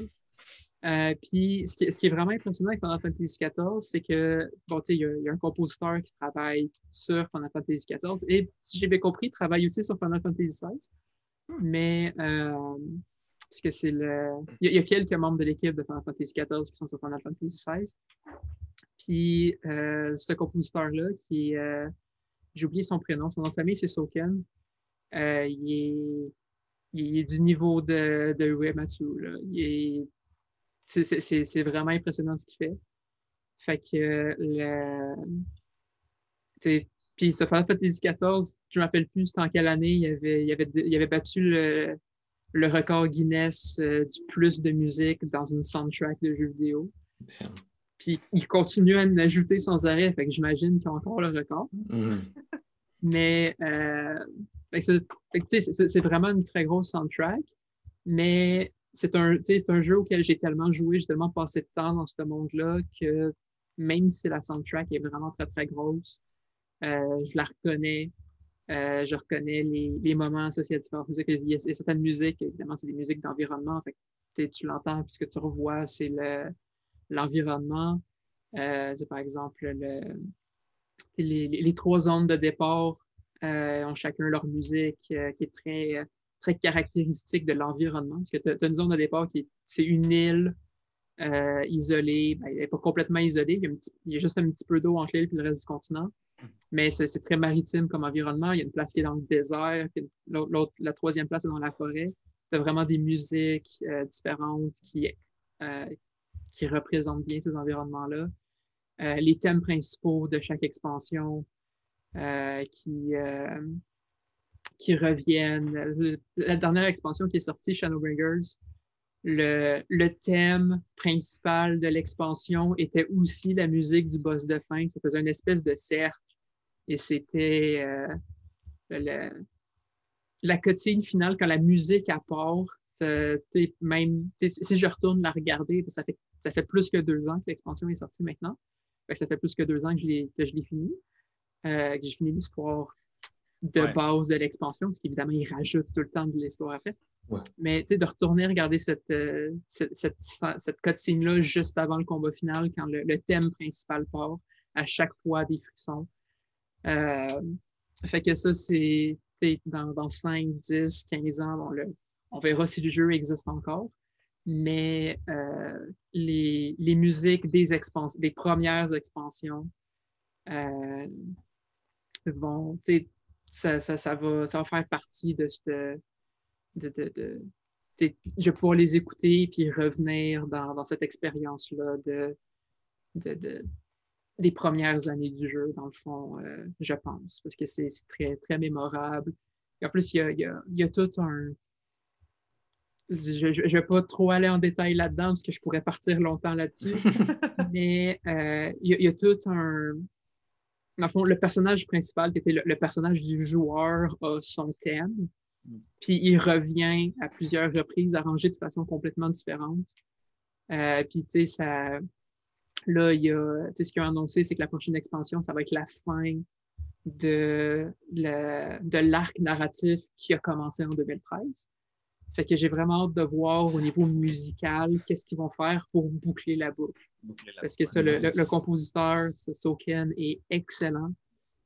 Euh, puis, ce qui, ce qui est vraiment impressionnant avec Final Fantasy XIV, c'est que, bon, tu sais, il y, a- il y a un compositeur qui travaille sur Final Fantasy XIV et, si j'ai bien compris, il travaille aussi sur Final Fantasy XVI. Mais, euh, parce que c'est le. Il y, y a quelques membres de l'équipe de Final Fantasy XIV qui sont sur Final Fantasy XVI. Puis, euh, ce compositeur-là, qui euh, j'ai oublié son prénom, son nom de famille, c'est Soken. Euh, il, est, il est du niveau de, de c'est, vraiment impressionnant ce qu'il fait. Fait que le, puis ce Final Fantasy XIV, je ne me rappelle plus en quelle année il avait, il avait, il avait battu le, record Guinness du plus de musique dans une soundtrack de jeux vidéo. Puis il continue à en ajouter sans arrêt, fait que j'imagine qu'il a encore le record. Mhm. Mais euh, c'est- vraiment une très grosse soundtrack. Mais c'est un, un jeu auquel j'ai tellement joué, j'ai tellement passé de temps dans ce monde-là que même si la soundtrack est vraiment très, très grosse, euh, je la reconnais. Euh, je reconnais les, les moments associés à différentes musiques. Il y a, il y a certaines musiques, évidemment, c'est des musiques d'environnement. Fait que, tu l'entends, puis ce que tu revois, c'est le- l'environnement. Euh, par exemple le, les, trois zones de départ euh, ont chacun leur musique euh, qui est très, très caractéristique de l'environnement. Parce que tu as, une zone de départ qui est c'est une île euh, isolée. Ben, elle n'est pas complètement isolée. Il y, a juste un petit peu d'eau entre l'île et le reste du continent. Mais c'est très maritime comme environnement. Il y a une place qui est dans le désert, puis l'autre- la troisième place est dans la forêt. Tu as vraiment des musiques différentes qui, qui représentent bien ces environnements-là. les thèmes principaux de chaque expansion qui, qui reviennent. La dernière expansion qui est sortie, Shadowbringers, le, le thème principal de l'expansion était aussi la musique du boss de fin. Ça faisait une espèce de cercle et c'était euh, la cutscene finale quand la musique apporte. Même si je retourne la regarder, ça fait, ça fait plus que deux ans que l'expansion est sortie maintenant. ça fait plus que deux ans que je l'ai fini, euh, que j'ai fini l'histoire de base de l'expansion, parce qu'évidemment, il rajoute tout le temps de l'histoire après. Mais de retourner regarder cette, euh, cette, cette, cette cutscene-là juste avant le combat final, quand le, thème principal part, à chaque fois des frissons. Euh, fait que ça, c'est dans, dans 5, 10, 15 ans, on verra si le jeu existe encore. Mais euh, les, les, musiques des, des premières expansions euh, vont, ça, ça, ça, va, ça va faire partie de cette. De, de, de, je vais pouvoir les écouter puis revenir dans, dans cette expérience-là de, de, des premières années du jeu, dans le fond, euh, je pense, parce que c'est très, très mémorable. En plus, il y a, il y a, il y a tout un. Je ne vais pas trop aller en détail là-dedans parce que je pourrais partir longtemps là-dessus. mais euh, il, y y a, tout un, dans le fond, le personnage principal, qui était le, personnage du joueur, a son thème. Puis il revient à plusieurs reprises, arrangé de façon complètement différente. Euh, puis, tu sais, ça. Là, il y a. Tu sais, ce qu'ils ont annoncé, c'est que la prochaine expansion, ça va être la fin de, de l'arc narratif qui a commencé en 2013. Fait que j'ai vraiment hâte de voir au niveau musical qu'est-ce qu'ils vont faire pour boucler la boucle. Parce que ça, le, le, compositeur, Soken, est excellent.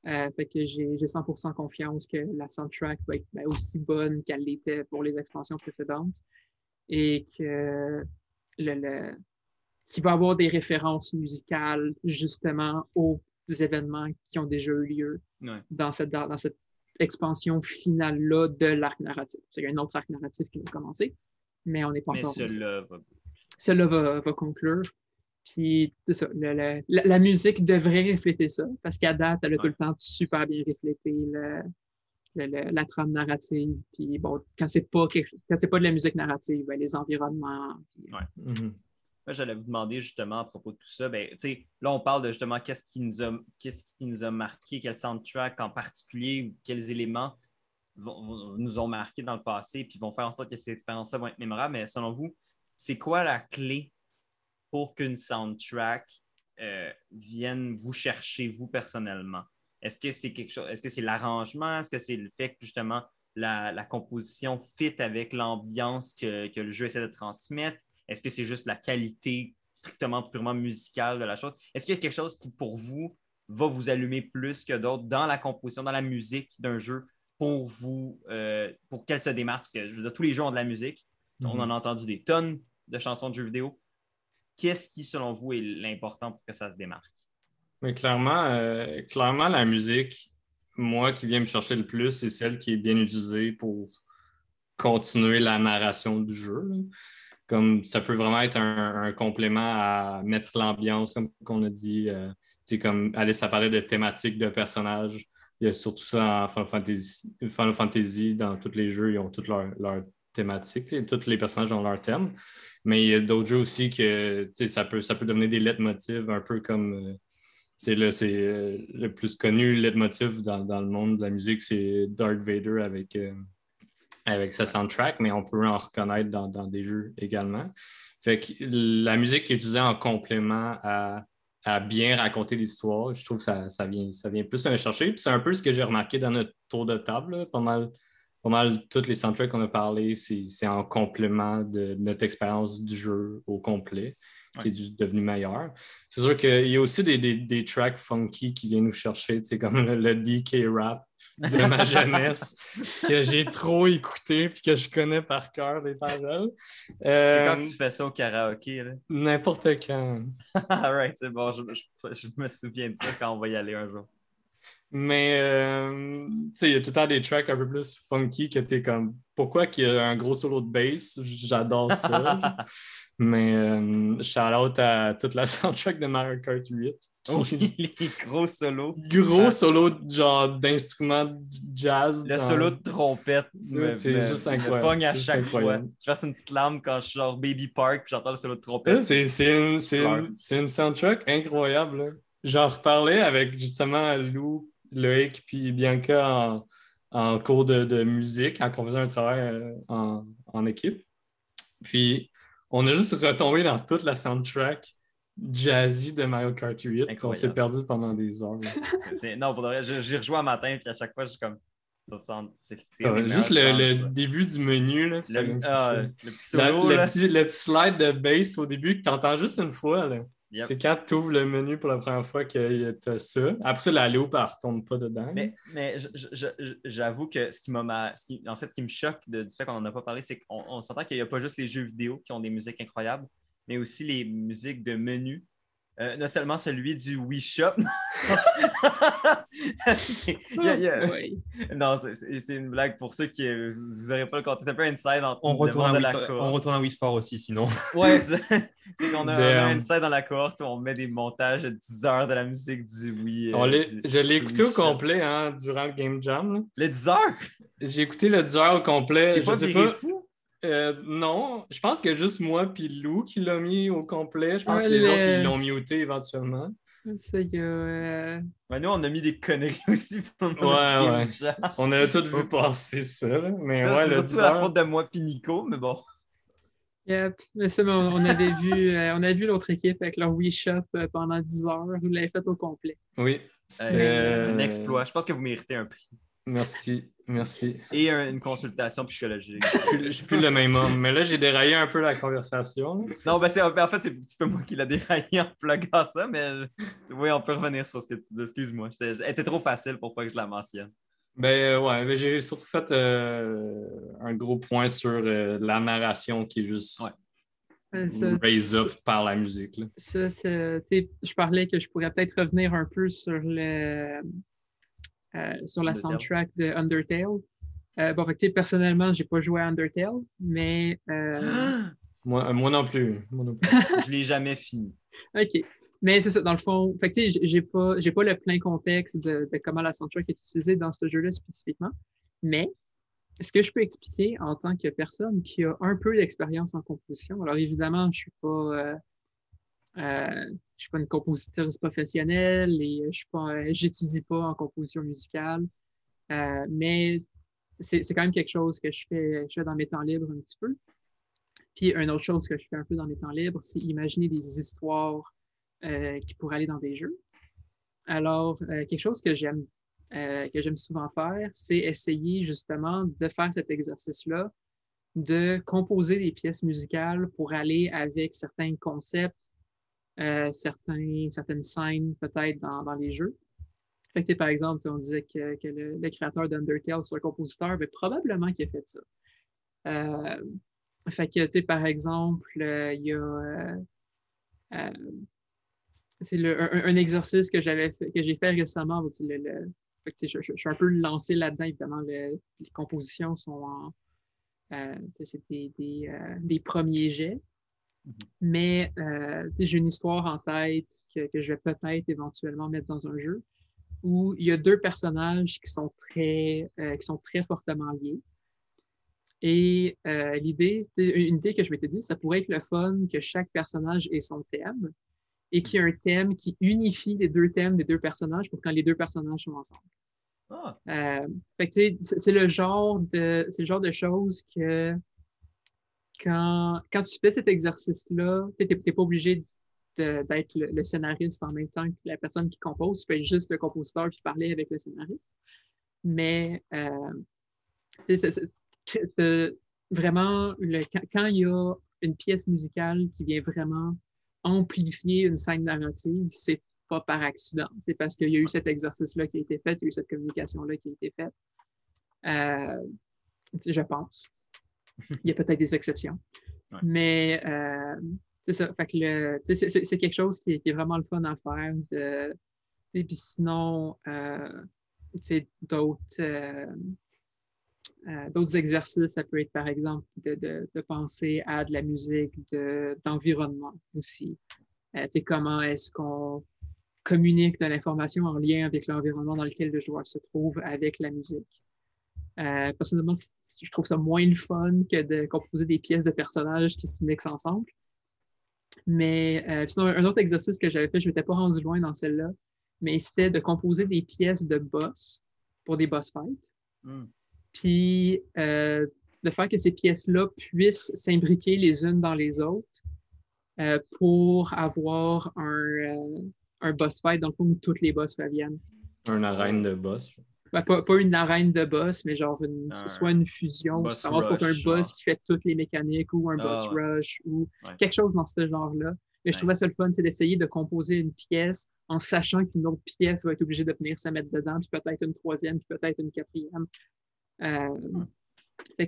Euh, fait que j'ai 100% confiance que la soundtrack va être ben, aussi bonne qu'elle l'était pour les expansions précédentes et que le, qu'il va avoir des références musicales justement aux événements qui ont déjà eu lieu dans, cette, dans cette expansion finale-là de l'arc narratif. Il y a un autre arc narratif qui va commencer, mais on n'est pas encore. Mais celui-là va... Celui-là va, va, conclure. Puis, c'est ça, la, musique devrait refléter ça, parce qu'à date, elle a tout le temps super bien reflété la trame narrative. Puis, bon, quand c'est pas, pas de la musique narrative, ben, les environnements. Ouais. Mm-hmm. Moi, j'allais vous demander justement à propos de tout ça. Ben, là, on parle de justement qu'est-ce qui, nous a, qui nous a marqué, quel soundtrack en particulier, quels éléments nous ont marqué dans le passé, puis vont faire en sorte que ces expériences-là vont être mémorables. Mais selon vous, c'est quoi la clé pour qu'une soundtrack euh, vienne vous chercher, vous personnellement? Est-ce que c'est quelque chose, est-ce que c'est l'arrangement? Est-ce que c'est le fait que justement la, composition fit avec l'ambiance que, que, le jeu essaie de transmettre? Est-ce que c'est juste la qualité strictement, purement musicale de la chose? Est-ce qu'il y a quelque chose qui, pour vous, va vous allumer plus que d'autres dans la composition, dans la musique d'un jeu pour vous, euh, pour qu'elle se démarque? Parce que je veux dire, tous les jeux ont de la musique. On mhm. en a entendu des tonnes de chansons de jeux vidéo. Qu'est-ce qui, selon vous, est l'important pour que ça se démarque? Mais clairement, euh, clairement, la musique, moi, qui vient me chercher le plus, c'est celle qui est bien utilisée pour continuer la narration du jeu comme ça peut vraiment être un, complément à mettre l'ambiance, comme on a dit. Euh, comme Alice a parlé de thématiques de personnages. Il y a surtout ça en Final Fantasy, Final Fantasy dans tous les jeux, ils ont toutes leurs leur thématiques. Tous les personnages ont leur thème. Mais il y a d'autres jeux aussi que ça peut, ça peut donner des lettres motifs, un peu comme. Euh, c'est le, euh, le, plus connu leitmotiv dans, dans, le monde de la musique, c'est Darth Vader avec avec sa soundtrack, mais on peut en reconnaître dans, des jeux également. Fait que la musique est utilisée en complément à, bien raconter l'histoire, je trouve que ça, ça, vient, ça vient plus me chercher. c'est un peu ce que j'ai remarqué dans notre tour de table. Pas mal, pas mal toutes les soundtracks qu'on a parlé, c'est en complément de notre expérience du jeu au complet qui est devenu meilleur. C'est sûr qu'il y a aussi des, tracks funky qui viennent nous chercher, comme le DK rap de ma jeunesse que j'ai trop écouté puis que je connais par cœur les paroles. c'est quand euh, tu fais ça au karaoké? N'importe quand. right, c'est bon, je, me souviens de ça quand on va y aller un jour. Mais, euh, tu sais, il y a tout le temps des tracks un peu plus funky que tu comme pourquoi il y a un gros solo de bass? J'adore ça. Mais euh, shout out à toute la soundtrack de Mario Kart 8. Oh, les gros solos. Gros solo genre d'instruments jazz. Le solo de trompette. C'est juste incroyable. pogne à chaque fois. Je fasse une petite larme quand je suis genre Baby Park puis j'entends le solo de trompette. C'est une, une, une, soundtrack incroyable. J'en reparlais avec justement Lou, Loïc puis Bianca en, en cours de, de, musique, on faisait un travail euh, en, en équipe. Puis on a juste retombé dans toute la soundtrack jazzy de Mario Kart 8. On s'est perdu pendant des heures. Non, pour j'ai rejoint un matin, puis à chaque fois, je suis comme. Ça sent... Ah juste le, début du menu. Là, le, ah, le, petit solo, le, petit, le, petit, slide de bass au début que tu entends juste une fois. Là. C'est quand tu ouvres le menu pour la première fois que tu as ça. Après ça, la loupe, elle ne retourne pas dedans. Mais, mais j'avoue que ce qui m'a. En fait, ce qui me choque du fait qu'on n'en a pas parlé, c'est qu'on s'entend qu'il n'y a pas juste les jeux vidéo qui ont des musiques incroyables, mais aussi les musiques de menu euh, notamment celui du Wii Shop. Non, c'est une blague pour ceux qui vous n'aurez pas le compte. C'est un peu inside entre on retourne, à la on retourne à Wii Sport aussi, sinon. ouais, c'est qu'on a, un inside dans la cohorte où on met des montages de 10 heures de la musique du Wii. Euh, je l'ai écouté au complet hein, durant le Game Jam. Le 10 heures? J'ai écouté le 10 heures au complet. Je pas sais pas. Fou? Euh, non, je pense que juste moi puis Lou qui l'a mis au complet. Je pense que les autres, ils l'ont muté éventuellement. C'est que. Euh... nous, on a mis des conneries aussi pour Ouais, ouais. On a tous vu passer ça. Mais ouais, le C'est la faute de moi puis Nico, mais bon. Yep. Mais c'est bon, on avait vu, euh, on a vu l'autre équipe avec leur Wii Shop euh, pendant 10 heures. Vous l'avez fait au complet. Oui. C'était un exploit. Je pense que vous méritez un prix. Merci. Merci. Et une consultation psychologique. Je ne suis plus le même homme, mais là, j'ai déraillé un peu la conversation. Non, ben en fait, c'est un petit peu moi qui l'ai déraillé en pluguant ça, mais oui, on peut revenir sur ce que tu dis. Excuse-moi. Elle était trop facile pour pas que je la mentionne. Ben euh, ouais, ben, j'ai surtout fait euh, un gros point sur euh, la narration qui est juste raise up par la musique. Ça, je parlais que je pourrais peut-être revenir un peu sur le euh, sur la soundtrack de Undertale. Euh, bon, fait, personnellement, j'ai pas joué à Undertale, mais. Euh, moi, moi, non plus. Moi non plus. je l'ai jamais fini. OK. Mais c'est ça, dans le fond, fait j'ai pas, pas le plein contexte de, comment la soundtrack est utilisée dans ce jeu-là spécifiquement. Mais ce que je peux expliquer en tant que personne qui a un peu d'expérience en composition, alors évidemment, je suis pas euh, je suis pas une compositrice professionnelle et je suis j'étudie pas en composition musicale. Euh, mais c'est quand même quelque chose que je fais, je fais dans mes temps libres un petit peu. Puis une autre chose que je fais un peu dans mes temps libres, c'est imaginer des histoires euh, qui pourraient aller dans des jeux. Alors, quelque chose que j'aime que j'aime souvent faire, c'est essayer justement de faire cet exercice-là, de composer des pièces musicales pour aller avec certains concepts euh, certains, certaines scènes peut-être dans, les jeux. Par exemple, on disait que, que le, créateur d'Undertale, un compositeur, mais probablement qu'il a fait ça. Euh, fait que, par exemple, euh, il y a le, un, exercice que j'avais que j'ai fait récemment. Le, je, suis un peu lancé là-dedans, évidemment. les compositions sont en. des, des, premiers jets. Mhm. Mais euh, j'ai une histoire en tête que, je vais peut-être éventuellement mettre dans un jeu où il y a deux personnages qui sont très, euh, qui sont très fortement liés. Et euh, l'idée, une idée que je m'étais dit, ça pourrait être le fun que chaque personnage ait son thème et qu'il y ait un thème qui unifie les deux thèmes des deux personnages pour quand les deux personnages sont ensemble. Ah. c'est le genre de c'est le genre de choses que quand, quand tu fais cet exercice-là, tu n'es pas obligé d'être le, scénariste en même temps que la personne qui compose. Tu peux être juste le compositeur qui parlait avec le scénariste. Mais euh, vraiment, le, quand, il y a une pièce musicale qui vient vraiment amplifier une scène narrative, c'est pas par accident. C'est parce qu'il y a eu cet exercice-là qui a été fait, il y a eu cette communication-là qui a été faite. Euh, je pense. Il y a peut-être des exceptions. Mais euh, c'est ça. c'est quelque chose qui est, vraiment le fun à faire. De, et puis sinon, euh, d'autres. Euh, d'autres exercices, ça peut être par exemple de, penser à de la musique, d'environnement aussi. Comment est-ce qu'on communique de l'information en lien avec l'environnement dans lequel le joueur se trouve avec la musique. Euh, personnellement, je trouve ça moins le fun que de composer des pièces de personnages qui se mixent ensemble. Mais euh, sinon, un autre exercice que j'avais fait, je ne m'étais pas rendu loin dans celle-là, mais c'était de composer des pièces de boss pour des boss fights. Hmm. Puis euh, de faire que ces pièces-là puissent s'imbriquer les unes dans les autres euh, pour avoir un, un boss fight dans le fond où toutes les boss reviennent. Un arène de boss. Ben, pas, une arène de boss, mais genre une, soit une fusion, ça contre un boss qui fait toutes les mécaniques ou un ah, boss rush ou quelque chose dans ce genre-là. Mais je trouvais ça le fun, c'est d'essayer de composer une pièce en sachant qu'une autre pièce va être obligée de venir se mettre dedans, puis peut-être une troisième, puis peut-être une quatrième. Euh,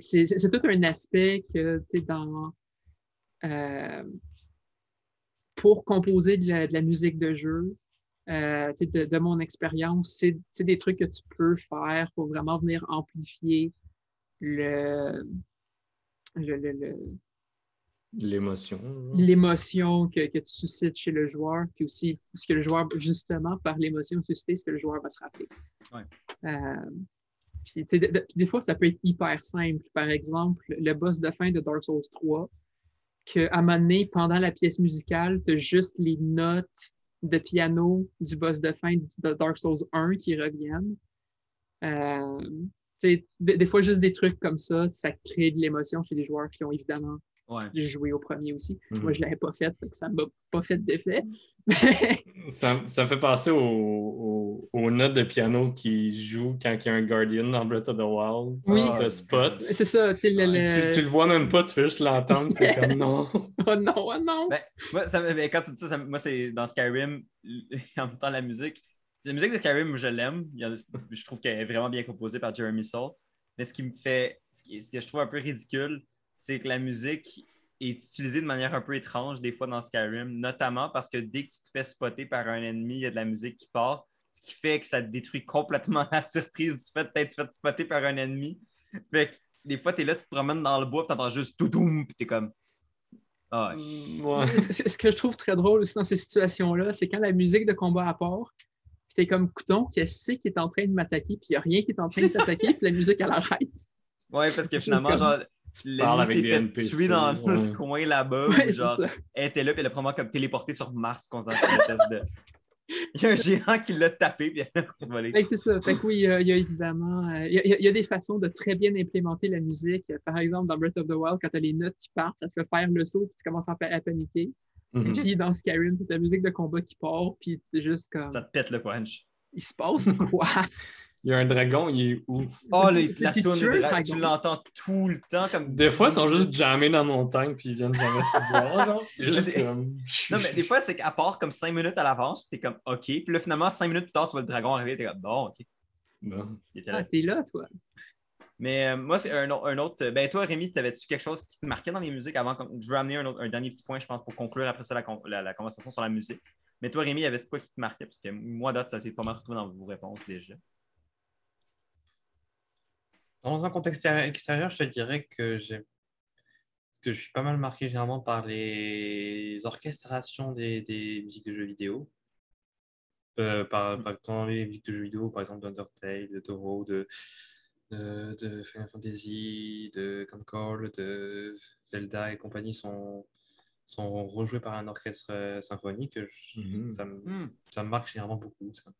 c'est tout un aspect que, tu sais, dans. Euh, pour composer de la, musique de jeu, euh, de, mon expérience, c'est des trucs que tu peux faire pour vraiment venir amplifier le, l'émotion. L'émotion que, que, tu suscites chez le joueur, puis aussi ce que le joueur, justement, par l'émotion suscitée, ce que le joueur va se rappeler. Euh, puis, des fois, ça peut être hyper simple. Par exemple, le boss de fin de Dark Souls 3, qu'à un moment donné, pendant la pièce musicale, tu as juste les notes de piano du boss de fin de Dark Souls 1 qui reviennent. Euh, des, fois, juste des trucs comme ça, ça crée de l'émotion chez les joueurs qui ont évidemment joué au premier aussi. Mhm. Moi, je ne l'avais pas fait, fait que ça ne m'a pas fait d'effet. Ça, ça fait penser aux, notes de piano qui jouent quand il y a un Guardian dans Breath of the Wild. Oui. Ah, spot. C'est ça. Tu, le vois même pas, tu fais juste l'entendre. es comme non. oh non, oh non. Ben, moi, ça, ben, quand tu dis ça, moi, c'est dans Skyrim, en même temps, la musique. La musique de Skyrim, je l'aime. Je trouve qu'elle est vraiment bien composée par Jeremy Soule. Mais ce qui me fait. Ce que je trouve un peu ridicule, c'est que la musique est utilisé de manière un peu étrange des fois dans Skyrim, notamment parce que dès que tu te fais spotter par un ennemi, il y a de la musique qui part, ce qui fait que ça détruit complètement la surprise du fait d'être fait spotter par un ennemi. Fait que des fois, tu es là, tu te promènes dans le bois, tu entends juste tout doum, puis tu es comme. Ah, mm, Ce que je trouve très drôle aussi dans ces situations-là, c'est quand la musique de combat part, puis t'es comme couton, qu'est-ce qui est en train de m'attaquer, puis il n'y a rien qui est en train de t'attaquer, puis la musique elle arrête. Ouais, parce que finalement, genre, tu parles avec des NPC. dans le coin là-bas. genre, elle était là, puis elle a probablement comme téléporté sur Mars qu'on test de. Il y a un géant qui l'a tapé, puis elle a volé. C'est ça. Fait que oui, il y, a, évidemment. Euh, il, y a, des façons de très bien implémenter la musique. Par exemple, dans Breath of the Wild, quand tu as les notes qui partent, ça te fait faire le saut, puis tu commences à, paniquer. Et mhm. puis dans Skyrim, tu as la musique de combat qui part, puis tu juste comme. Ça te pète le punch. Il se passe quoi? Il y a un dragon, il est où? Oh, les, la tourne tu l'entends tout le temps. comme Des fois, ils sont juste jammés dans la montagne puis ils viennent jamais te voir. Non, mais des fois, c'est qu'à part comme 5 minutes à l'avance, t'es comme OK. Puis là, finalement, 5 minutes plus tard, tu vois le dragon arriver, t'es comme bon, OK. Bon. Ah, t'es là, toi. Mais euh, moi, c'est un, un, autre. Ben, toi, Rémi, t'avais-tu quelque chose qui te marquait dans les musiques avant? Je veux amener un, un, dernier petit point, je pense, pour conclure après ça la, la, conversation sur la musique. Mais toi, Rémi, y avait quoi qui te marquait? Parce que moi, d'autres, ça s'est pas mal retrouvé dans vos réponses déjà. Dans un contexte extérieur, je te dirais que j'ai que je suis pas mal marqué généralement par les orchestrations des, musiques de jeux vidéo. Euh, par, dans les musiques de jeux vidéo, par exemple d'Undertale, de Toro, de, de, Final Fantasy, de Concord, de Zelda et compagnie sont, sont rejoués par un orchestre euh, symphonique. Mhm. ça, me, hmm. ça, me, marque généralement beaucoup. Ça,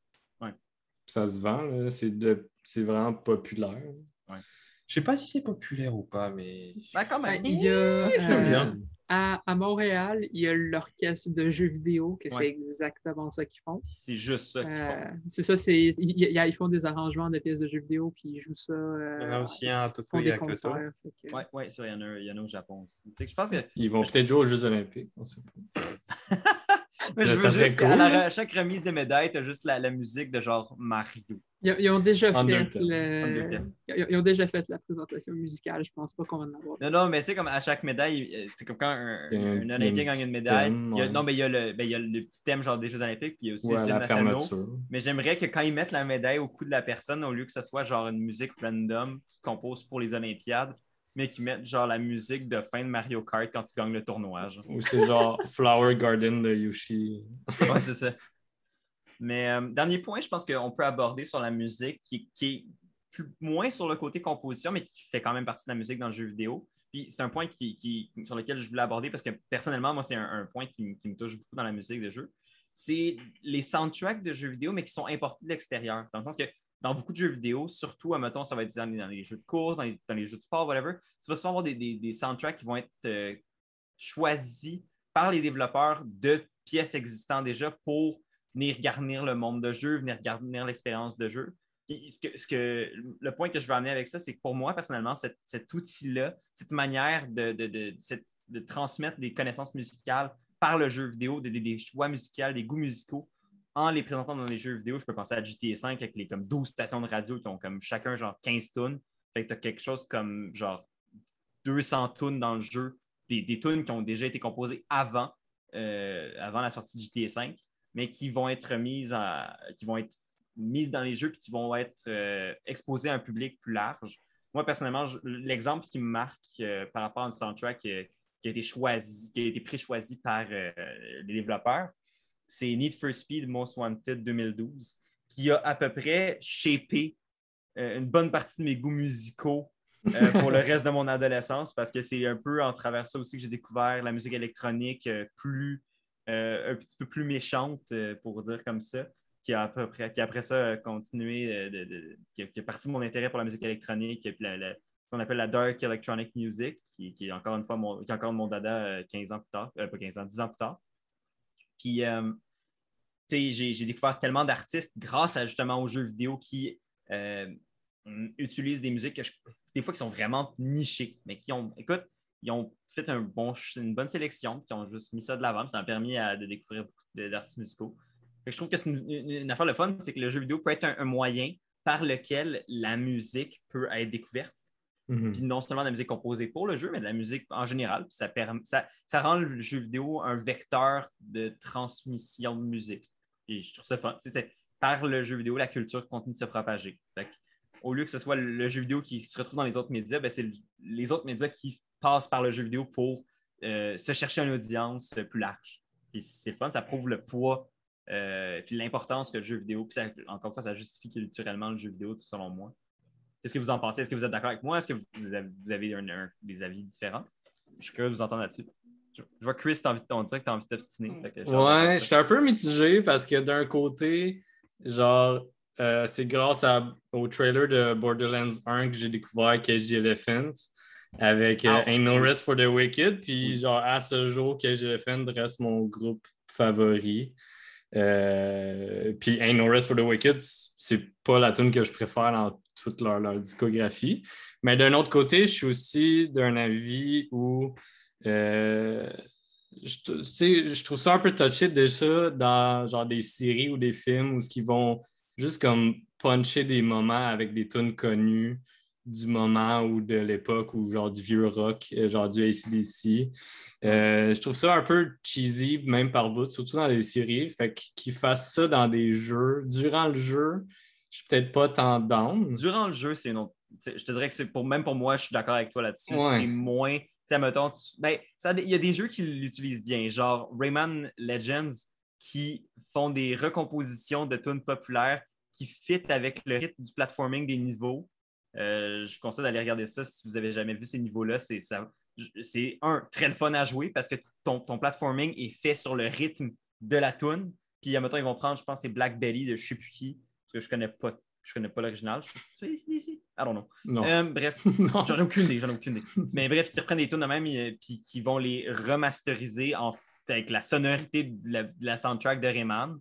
ça se vend, c'est vraiment populaire. Ouais. Je sais pas si c'est populaire ou pas, mais. Ben, quand même. Il y a, bien. Euh, à, à, Montréal, il y a l'orchestre de jeux vidéo, que c'est exactement ça qu'ils font. C'est juste ça qu'ils font. Euh, c'est ça, c'est, ils, font des arrangements de pièces de jeux vidéo, puis ils jouent ça. Euh, il y en a aussi un à Tokyo et à Kyoto. Oui, ouais, il y, en a, il y en a au Japon aussi. je pense que... Ils vont peut-être jouer aux Jeux Olympiques, on sait pas. Mais je veux juste qu'à chaque remise de médaille, tu as juste la, la, musique de genre Mario. Ils, ont déjà fait le... ils, ont déjà fait la présentation musicale. Je pense pas qu'on va en avoir. Non, non, mais tu sais, comme à chaque médaille, c'est comme quand un, un, Olympien gagne une médaille. non, mais il y, a le, ben, il y a le petit thème genre des Jeux Olympiques, puis il y a aussi ouais, nationaux. Mais j'aimerais que quand ils mettent la médaille au cou de la personne, au lieu que ce soit genre une musique random qui compose pour les Olympiades, mais qui mettent genre la musique de fin de Mario Kart quand tu gagnes le tournoi. Ou c'est genre Flower Garden de Yoshi. ouais, c'est ça. Mais euh, dernier point, je pense qu'on peut aborder sur la musique qui, est plus, moins sur le côté composition, mais qui fait quand même partie de la musique dans le jeu vidéo. Puis c'est un point qui, sur lequel je voulais aborder parce que personnellement, moi, c'est un, point qui, me touche beaucoup dans la musique de jeu. C'est les soundtracks de jeux vidéo, mais qui sont importés de l'extérieur. Dans le sens que dans beaucoup de jeux vidéo, surtout, mettons, ça va être dans les, jeux de course, dans les, jeux de sport, whatever, tu vas souvent avoir des, soundtracks qui vont être euh, choisis par les développeurs de pièces existantes déjà pour venir garnir le monde de jeu, venir garnir l'expérience de jeu. ce que, le point que je veux amener avec ça, c'est que pour moi, personnellement, cet, outil-là, cette manière de, de, transmettre des connaissances musicales par le jeu vidéo, des, choix musicaux, des goûts musicaux, en les présentant dans les jeux vidéo, je peux penser à GTA 5 avec les comme 12 stations de radio qui ont comme chacun genre 15 tunes. Fait que tu as quelque chose comme genre 200 tunes dans le jeu, des, des qui ont déjà été composées avant, euh, avant la sortie de GTA 5 mais qui vont être mises, qui vont être mises dans les jeux et qui vont être euh, exposées à un public plus large. Moi, personnellement, l'exemple qui me marque euh, par rapport à un soundtrack qui a été choisi, qui a été pré-choisi par les développeurs, c'est Need for Speed Most Wanted 2012, qui a à peu près shapé une bonne partie de mes goûts musicaux pour le reste de mon adolescence, parce que c'est un peu en travers ça aussi que j'ai découvert la musique électronique plus euh, un petit peu plus méchante, euh, pour dire comme ça, qui a, qui après ça a continué, de, qui, a, parti mon intérêt pour la musique électronique, et puis ce qu'on appelle la dark electronic music, qui, est encore une fois mon, qui est encore mon dada 15 euh, ans plus tard, pas 15 ans, 10 ans plus tard. Puis, j'ai découvert tellement d'artistes grâce à justement aux jeux vidéo qui utilisent des musiques des fois qui sont vraiment nichées, mais qui ont, écoute, ils ont fait une bonne sélection, qui ont juste mis ça de l'avant. Ça m'a permis de découvrir beaucoup d'artistes musicaux. je trouve que c'est une, affaire de fun, c'est que le jeu vidéo peut être un, moyen par lequel la musique peut être découverte. Mm-hmm. Puis non seulement de la musique composée pour le jeu, mais de la musique en général. ça, ça, rend le jeu vidéo un vecteur de transmission de musique. Et je trouve ça fun. C'est par le jeu vidéo, la culture continue de se propager. au lieu que ce soit le jeu vidéo qui se retrouve dans les autres médias, ben, c'est les autres médias qui passe par le jeu vidéo pour euh, se chercher une audience plus large. Puis c'est fun, ça prouve le poids euh, puis l'importance que le jeu vidéo, puis encore une fois, ça justifie culturellement le jeu vidéo, selon moi. Qu'est-ce que vous en pensez? Est-ce que vous êtes d'accord avec moi? Est-ce que vous avez, des avis différents? Je suis curieux de vous entendre là-dessus. Je, vois Chris, tu as envie de dire que tu as envie de t'obstiner. Ouais, je suis un peu mitigé parce que d'un côté, genre, euh, c'est grâce au trailer de Borderlands 1 que j'ai découvert Cage the Elephant avec euh, Ain't No Rest for the Wicked. Puis, genre, à ce jour, que j'ai fait reste mon groupe favori. Euh, puis Ain't No Rest for the Wicked, c'est pas la tune que je préfère dans toute leur, discographie. Mais d'un autre côté, je suis aussi d'un avis où euh, je, je, trouve ça un peu touché déjà dans genre des séries ou des films où ce qui vont juste comme puncher des moments avec des tunes connues du moment ou de l'époque ou genre du vieux rock, euh, genre du ACDC. Euh, je trouve ça un peu cheesy, même par bout, surtout dans les séries. Fait qu'ils fassent ça dans des jeux. Durant le jeu, je suis peut-être pas tant down. Durant le jeu, c'est non. Je te dirais que c'est pour même pour moi, je suis d'accord avec toi là-dessus. C'est moins. Mettons, ben, il y a des jeux qui l'utilisent bien, genre Rayman Legends qui font des recompositions de tunes populaires qui fit avec le rythme du platforming des niveaux euh, je vous conseille d'aller regarder ça si vous n'avez jamais vu ces niveaux-là. C'est c'est un, très le fun à jouer parce que ton, ton, platforming est fait sur le rythme de la tune. Puis, mettons, ils vont prendre, je pense, c'est Black Belly de je sais plus qui, que je connais pas. Je connais pas l'original. C'est ici, ici. I don't know. Euh, bref, j'en ai aucune idée, j'en ai aucune idée. Mais bref, ils reprennent des tunes de même, et euh, puis qui vont les remasteriser en, avec la sonorité de la, soundtrack de Rayman.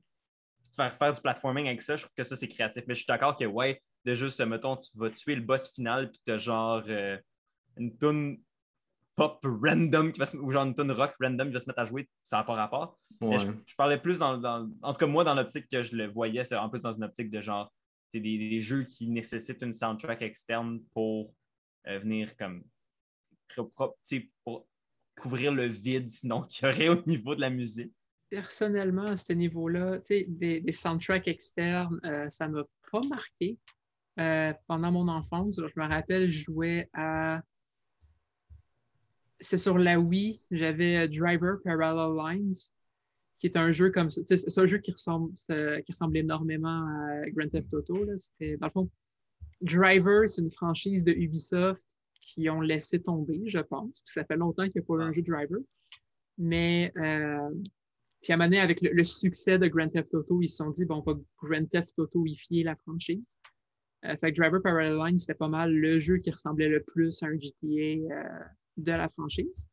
Faire, faire du platforming avec ça, je trouve que ça, c'est créatif. Mais je suis d'accord que, ouais, de juste, mettons, tu vas tuer le boss final, puis tu as genre euh, une tune pop random qui va se, ou genre une tune rock random qui va se mettre à jouer, ça n'a pas rapport. Je, parlais plus dans, En tout cas, moi, dans l'optique que je le voyais, c'est en plus dans une optique de genre, des, jeux qui nécessitent une soundtrack externe pour venir comme pour couvrir le vide sinon qu'il y aurait au niveau de la musique? Personnellement, à ce niveau-là, des, des soundtracks externes, ça ne m'a pas marqué. pendant mon enfance, je me rappelle, je jouais à c'est sur la Wii, j'avais Driver Parallel Lines, qui est un jeu comme ça. C'est un jeu qui ressemble, qui ressemble énormément à Grand Theft Auto. C'était, dans le fond, Driver, c'est une franchise de Ubisoft qui ont laissé tomber, je pense. ça fait longtemps qu'il n'y a pas eu un jeu Driver. Mais euh, puis à un moment donné, avec le, succès de Grand Theft Auto, ils se sont dit, bon, on va Grand Theft Auto-ifier la franchise. Euh, fait que Driver Parallel Lines, c'était pas mal le jeu qui ressemblait le plus à un GTA euh, de la franchise.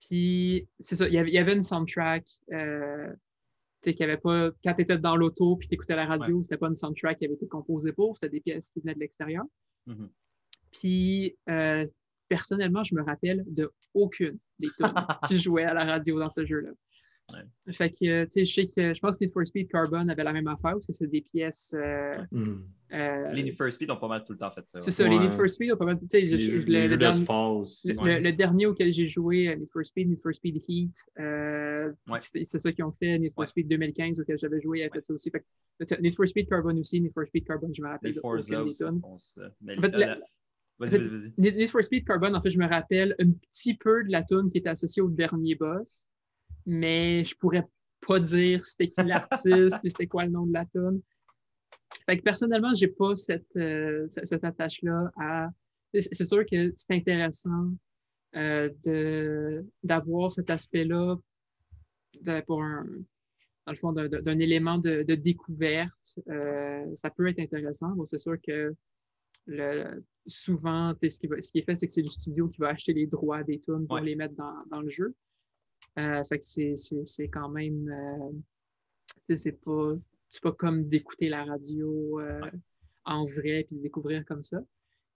Puis, c'est ça, il y avait une soundtrack euh, qui avait pas. Quand tu étais dans l'auto puis tu écoutais la radio, c'était pas une soundtrack qui avait été composée pour, c'était des pièces qui venaient de l'extérieur. Mm-hmm. Puis, euh, personnellement, je me rappelle de aucune des tunes qui jouaient à la radio dans ce jeu-là. Fait que, tu sais, je sais que je pense que Need for Speed Carbon avait la même affaire, parce que c'est des pièces. Euh, euh, les Need for Speed ont pas mal tout le temps fait ça. C'est ça, les Need for Speed ont pas mal. Tu sais, le, le, le, dernier auquel j'ai joué, euh, Need for Speed, Need for Speed Heat, c'est ça qu'ils ont fait. Need for Speed 2015 auquel j'avais joué, ils a fait ça aussi. Fait que, Need for Speed Carbon aussi, Need for Speed Carbon, je me rappelle. Les Forza aussi Vas-y, vas-y. Need for Speed Carbon, en fait, je me rappelle un petit peu de la tune qui est associée au dernier boss mais je pourrais pas dire c'était qui l'artiste et c'était quoi le nom de la tune. Fait que personnellement, j'ai pas cette, euh, cette attache-là à. C'est sûr que c'est intéressant euh, d'avoir cet aspect-là pour un, dans le fond, d'un élément de, découverte. Euh, ça peut être intéressant. Bon, c'est sûr que le, souvent, ce qui, ce qui, est fait, c'est que c'est le studio qui va acheter les droits des tunes pour les mettre dans, dans, le jeu. Euh, fait que c'est quand même. Euh, c'est pas, pas comme d'écouter la radio euh, en vrai puis de découvrir comme ça.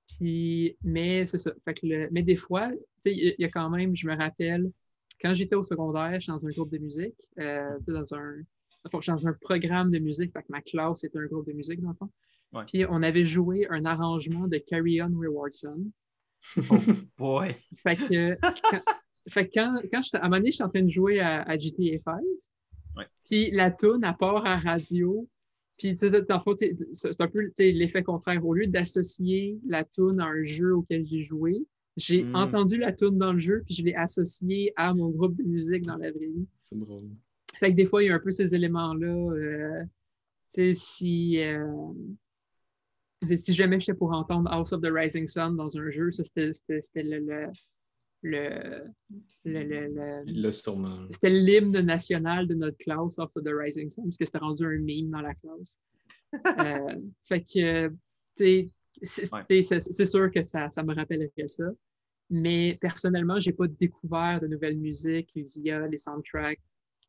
Puis, mais c'est ça. Fait que mais des fois, il y, a quand même, je me rappelle, quand j'étais au secondaire, je suis dans un groupe de musique, dans un, dans un programme de musique, fait que ma classe était un groupe de musique, dans le fond. Puis on avait joué un arrangement de Carry On Rewardson. Oh boy! Fait que fait que quand, quand à un moment donné, je suis en train de jouer à, GTA 5, puis la toune, à part à radio, puis c'est un peu l'effet contraire. Au lieu d'associer la toune à un jeu auquel j'ai joué, j'ai hmm. entendu la toune dans le jeu, puis je l'ai associée à mon groupe de musique dans la vraie vie. C'est drôle. Fait que des fois, il y a un peu ces éléments-là. Euh, si, euh, si jamais j'étais pour entendre House of the Rising Sun dans un jeu, c'était le, le, le, le, le C'était l'hymne national de notre classe, of the Rising Sun, parce que c'était rendu un meme dans la classe. euh, fait que, c'est sûr que ça, ça me rappellerait ça. Mais personnellement, je n'ai pas découvert de nouvelles musiques via les soundtracks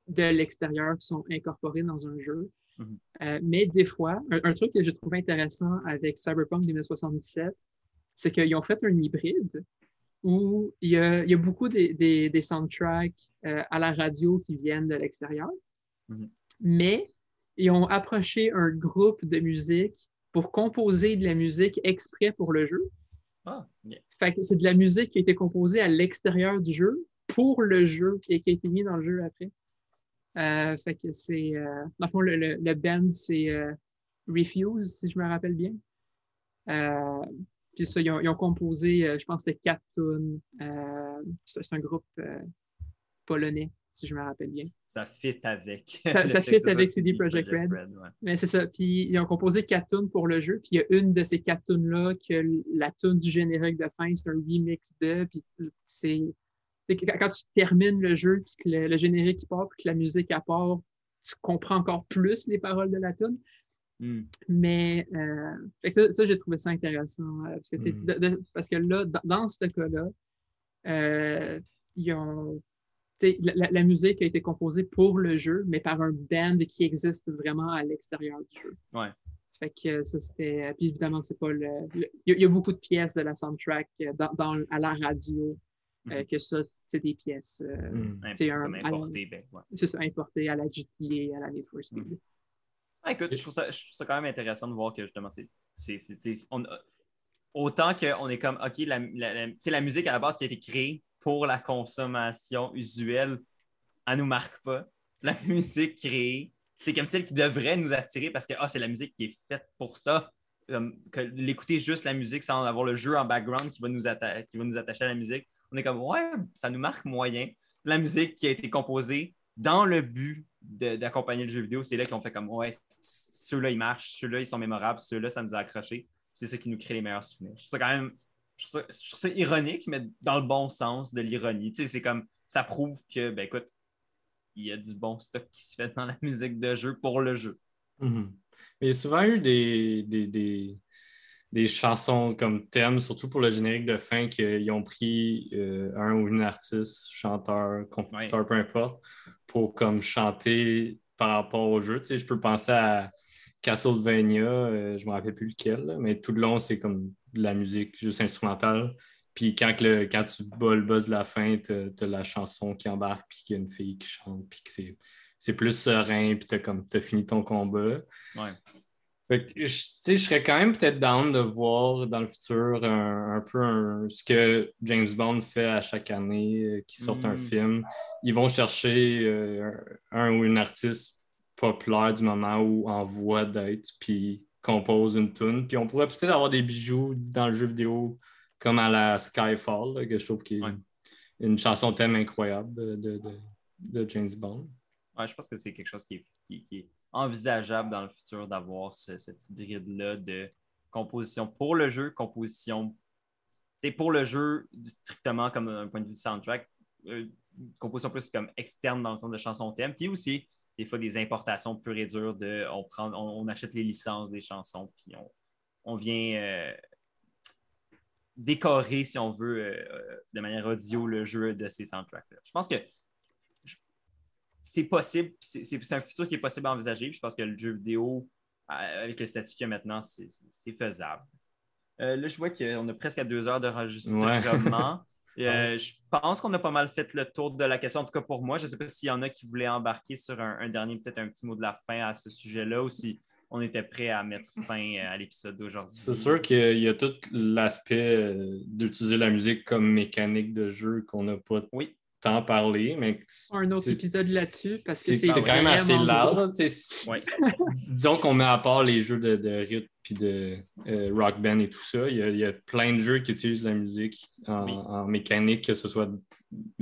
de l'extérieur qui sont incorporés dans un jeu. Mm-hmm. euh, mais des fois, un, un truc que j'ai trouvé intéressant avec Cyberpunk 2077, c'est qu'ils ont fait un hybride où il y a, beaucoup des, soundtracks euh, à la radio qui viennent de l'extérieur, mhm. mais ils ont approché un groupe de musique pour composer de la musique exprès pour le jeu. Ah, fait que c'est de la musique qui a été composée à l'extérieur du jeu pour le jeu et qui a été mis dans le jeu après. Euh, fait que c'est. Euh, dans le fond, le, le band, c'est Refuse, si je me rappelle bien. Puis ça, ils ont, composé, euh, je pense que c'était quatre tunes. Euh, c'est un groupe euh, polonais, si je me rappelle bien. Ça fit avec. Ça, fit avec CD Projekt Red. Mais c'est ça. Puis ils ont composé quatre tunes pour le jeu. Puis il y a une de ces quatre tunes-là que la tune du générique de fin, c'est un remix de. Puis c'est. Quand tu termines le jeu, puis que le, générique part, puis que la musique apporte, tu comprends encore plus les paroles de la tune. Hmm. Mais euh, ça, j'ai trouvé ça intéressant. Euh, hmm. parce, que, là, dans, ce cas-là, euh, la, musique a été composée pour le jeu, mais par un band qui existe vraiment à l'extérieur du jeu. Ouais. Fait que ça, c'était. Puis évidemment, c'est pas le. Il y, a beaucoup de pièces de la soundtrack dans, à la radio hmm. que ça, c'est des pièces. C'est un, importé, ben, C'est ça, importé à la GTA, à la Need for Speed. Écoute, je trouve, ça, je trouve, ça, quand même intéressant de voir que justement, c'est. Autant qu'on est comme, OK, la, la, la, musique à la base qui a été créée pour la consommation usuelle, elle ne nous marque pas. La musique créée, c'est comme celle qui devrait nous attirer parce que ah, c'est la musique qui est faite pour ça. l'écouter juste la musique sans avoir le jeu en background qui va, nous qui va nous attacher à la musique, on est comme, ouais, ça nous marque moyen. La musique qui a été composée dans le but d'accompagner le jeu vidéo, c'est là qu'on fait comme, ouais, ceux-là, ils marchent, ceux-là, ils sont mémorables, ceux-là, ça nous a accrochés. C'est ça qui nous crée les meilleurs souvenirs. Je trouve ça quand même, je trouve ça, ironique, mais dans le bon sens de l'ironie. Tu sais, c'est comme, ça prouve que, ben écoute, il y a du bon stock qui se fait dans la musique de jeu pour le jeu. Mhm. Il y a souvent eu des, des, des, chansons comme thème, surtout pour le générique de fin, qu'ils ont pris euh, un ou une artiste, chanteur, compositeur, peu importe, pour comme chanter par rapport au jeu. Tu sais, je peux penser à Castlevania, euh, je ne me rappelle plus lequel, mais tout le long, c'est comme de la musique juste instrumentale. Puis quand, quand tu bats le buzz de la fin, tu as, la chanson qui embarque, puis qu'il y a une fille qui chante, puis que c'est plus serein, puis tu as, fini ton combat. Je, je serais quand même peut-être down de voir dans le futur un, peu ce que James Bond fait à chaque année, euh, qui sort un mm. film. Ils vont chercher euh, un, ou une artiste populaire du moment où en voie d'être, puis compose une tune. Puis on pourrait peut-être avoir des bijoux dans le jeu vidéo comme à la Skyfall, que je trouve qu'il est une chanson thème incroyable de, James Bond. Ouais, je pense que c'est quelque chose qui est, envisageable dans le futur d'avoir ce, cette hybride-là de composition pour le jeu, composition pour le jeu strictement comme d'un point de vue du soundtrack, euh, composition plus comme externe dans le sens de chansons thème, puis aussi des fois des importations pures et dures de on prend on, achète les licences des chansons puis on, vient euh, décorer, si on veut, euh, de manière audio le jeu de ces soundtracks-là. Je pense que c'est possible, c'est un futur qui est possible à envisager. Je pense que le jeu vidéo, euh, avec le statut qu'il y a maintenant, c'est faisable. là, je vois qu'on a presque à deux heures de enregistrement. je pense qu'on a pas mal fait le tour de la question, en tout cas pour moi. Je ne sais pas s'il y en a qui voulaient embarquer sur un, un dernier, peut-être un petit mot de la fin à ce sujet-là, ou si on était prêt à mettre fin à l'épisode d'aujourd'hui. C'est sûr qu'il y, a tout l'aspect euh, d'utiliser la musique comme mécanique de jeu qu'on n'a pas tant parlé. Mais un autre épisode là-dessus parce que c'est quand même assez large. Disons qu'on met à part les jeux de, de rythme puis de euh, rock band et tout ça. Il y, a, plein de jeux qui utilisent la musique en, mécanique, que ce soit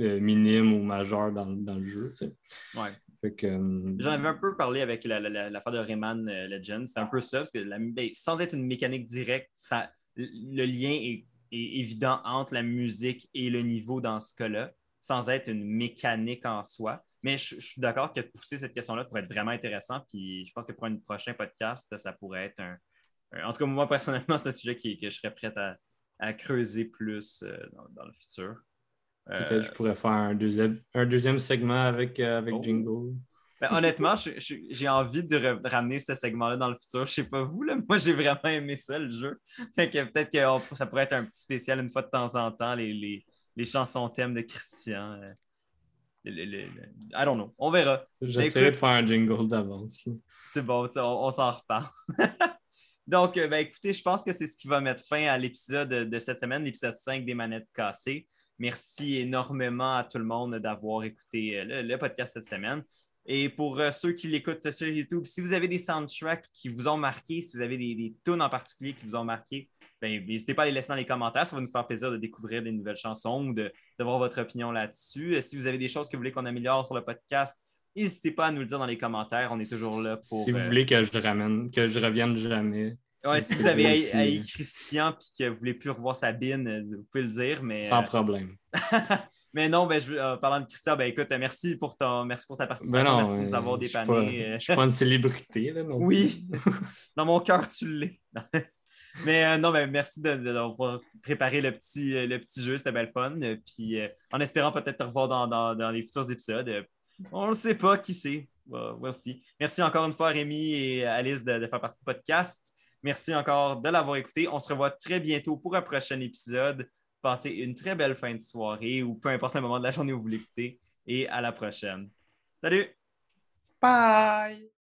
euh, minime ou majeur dans, le jeu. Euh, J'en avais un peu parlé avec l'affaire de Rayman Legends. C'est un peu ça, parce que ben, sans être une mécanique directe, ça, le lien est, évident entre la musique et le niveau dans ce cas-là, sans être une mécanique en soi. Mais je, suis d'accord que pousser cette question-là pourrait être vraiment intéressant. Puis je pense que pour un prochain podcast, ça pourrait être un. en tout cas, moi, personnellement, c'est un sujet que je serais prêt à, creuser plus euh, dans, le futur. Peut-être que je pourrais faire un deuxième, un deuxième segment avec, euh, avec oh. Jingle. Ben, honnêtement, j'ai envie de, ramener ce segment-là dans le futur. Je sais pas vous, là, moi j'ai vraiment aimé ça, le jeu. Peut-être que ça pourrait être un petit spécial une fois de temps en temps, les, chansons thèmes de Christian. Euh, I don't know. On verra. J'essaierai de faire un jingle d'avance. C'est bon, on, s'en reparle. Donc, euh, ben, écoutez, je pense que c'est ce qui va mettre fin à l'épisode de cette semaine, l'épisode 5 des manettes cassées. Merci énormément à tout le monde d'avoir écouté euh, le, podcast cette semaine. Et pour euh, ceux qui l'écoutent sur YouTube, si vous avez des soundtracks qui vous ont marqué, si vous avez des, des tunes en particulier qui vous ont marqué, ben, n'hésitez pas à les laisser dans les commentaires. Ça va nous faire plaisir de découvrir des nouvelles chansons ou d'avoir votre opinion là-dessus. Euh, si vous avez des choses que vous voulez qu'on améliore sur le podcast, n'hésitez pas à nous le dire dans les commentaires. On est toujours là pour. Si vous voulez que je ramène, que je revienne jamais. Ouais, si vous avez haï, Christian et que vous voulez plus revoir Sabine, euh, vous pouvez le dire. Mais, Sans euh, problème. mais non, ben, je, euh, parlant de Christian, ben, écoute, merci pour, ton, merci pour ta participation. Ben merci de nous avoir dépanné. Je ne suis pas une célébrité. Là, oui, dans mon cœur, tu l'es. Mais non, ben, merci d'avoir préparé le petit, le petit jeu, c'était belle fun. Puis en espérant peut-être te revoir dans, dans, dans, les futurs épisodes. On ne sait pas, qui sait? Merci. Merci encore une fois, Rémi et Alice, de, de faire partie du podcast. Merci encore de l'avoir écouté. On se revoit très bientôt pour un prochain épisode. Passez une très belle fin de soirée ou peu importe le moment de la journée où vous l'écoutez. Et à la prochaine. Salut! Bye!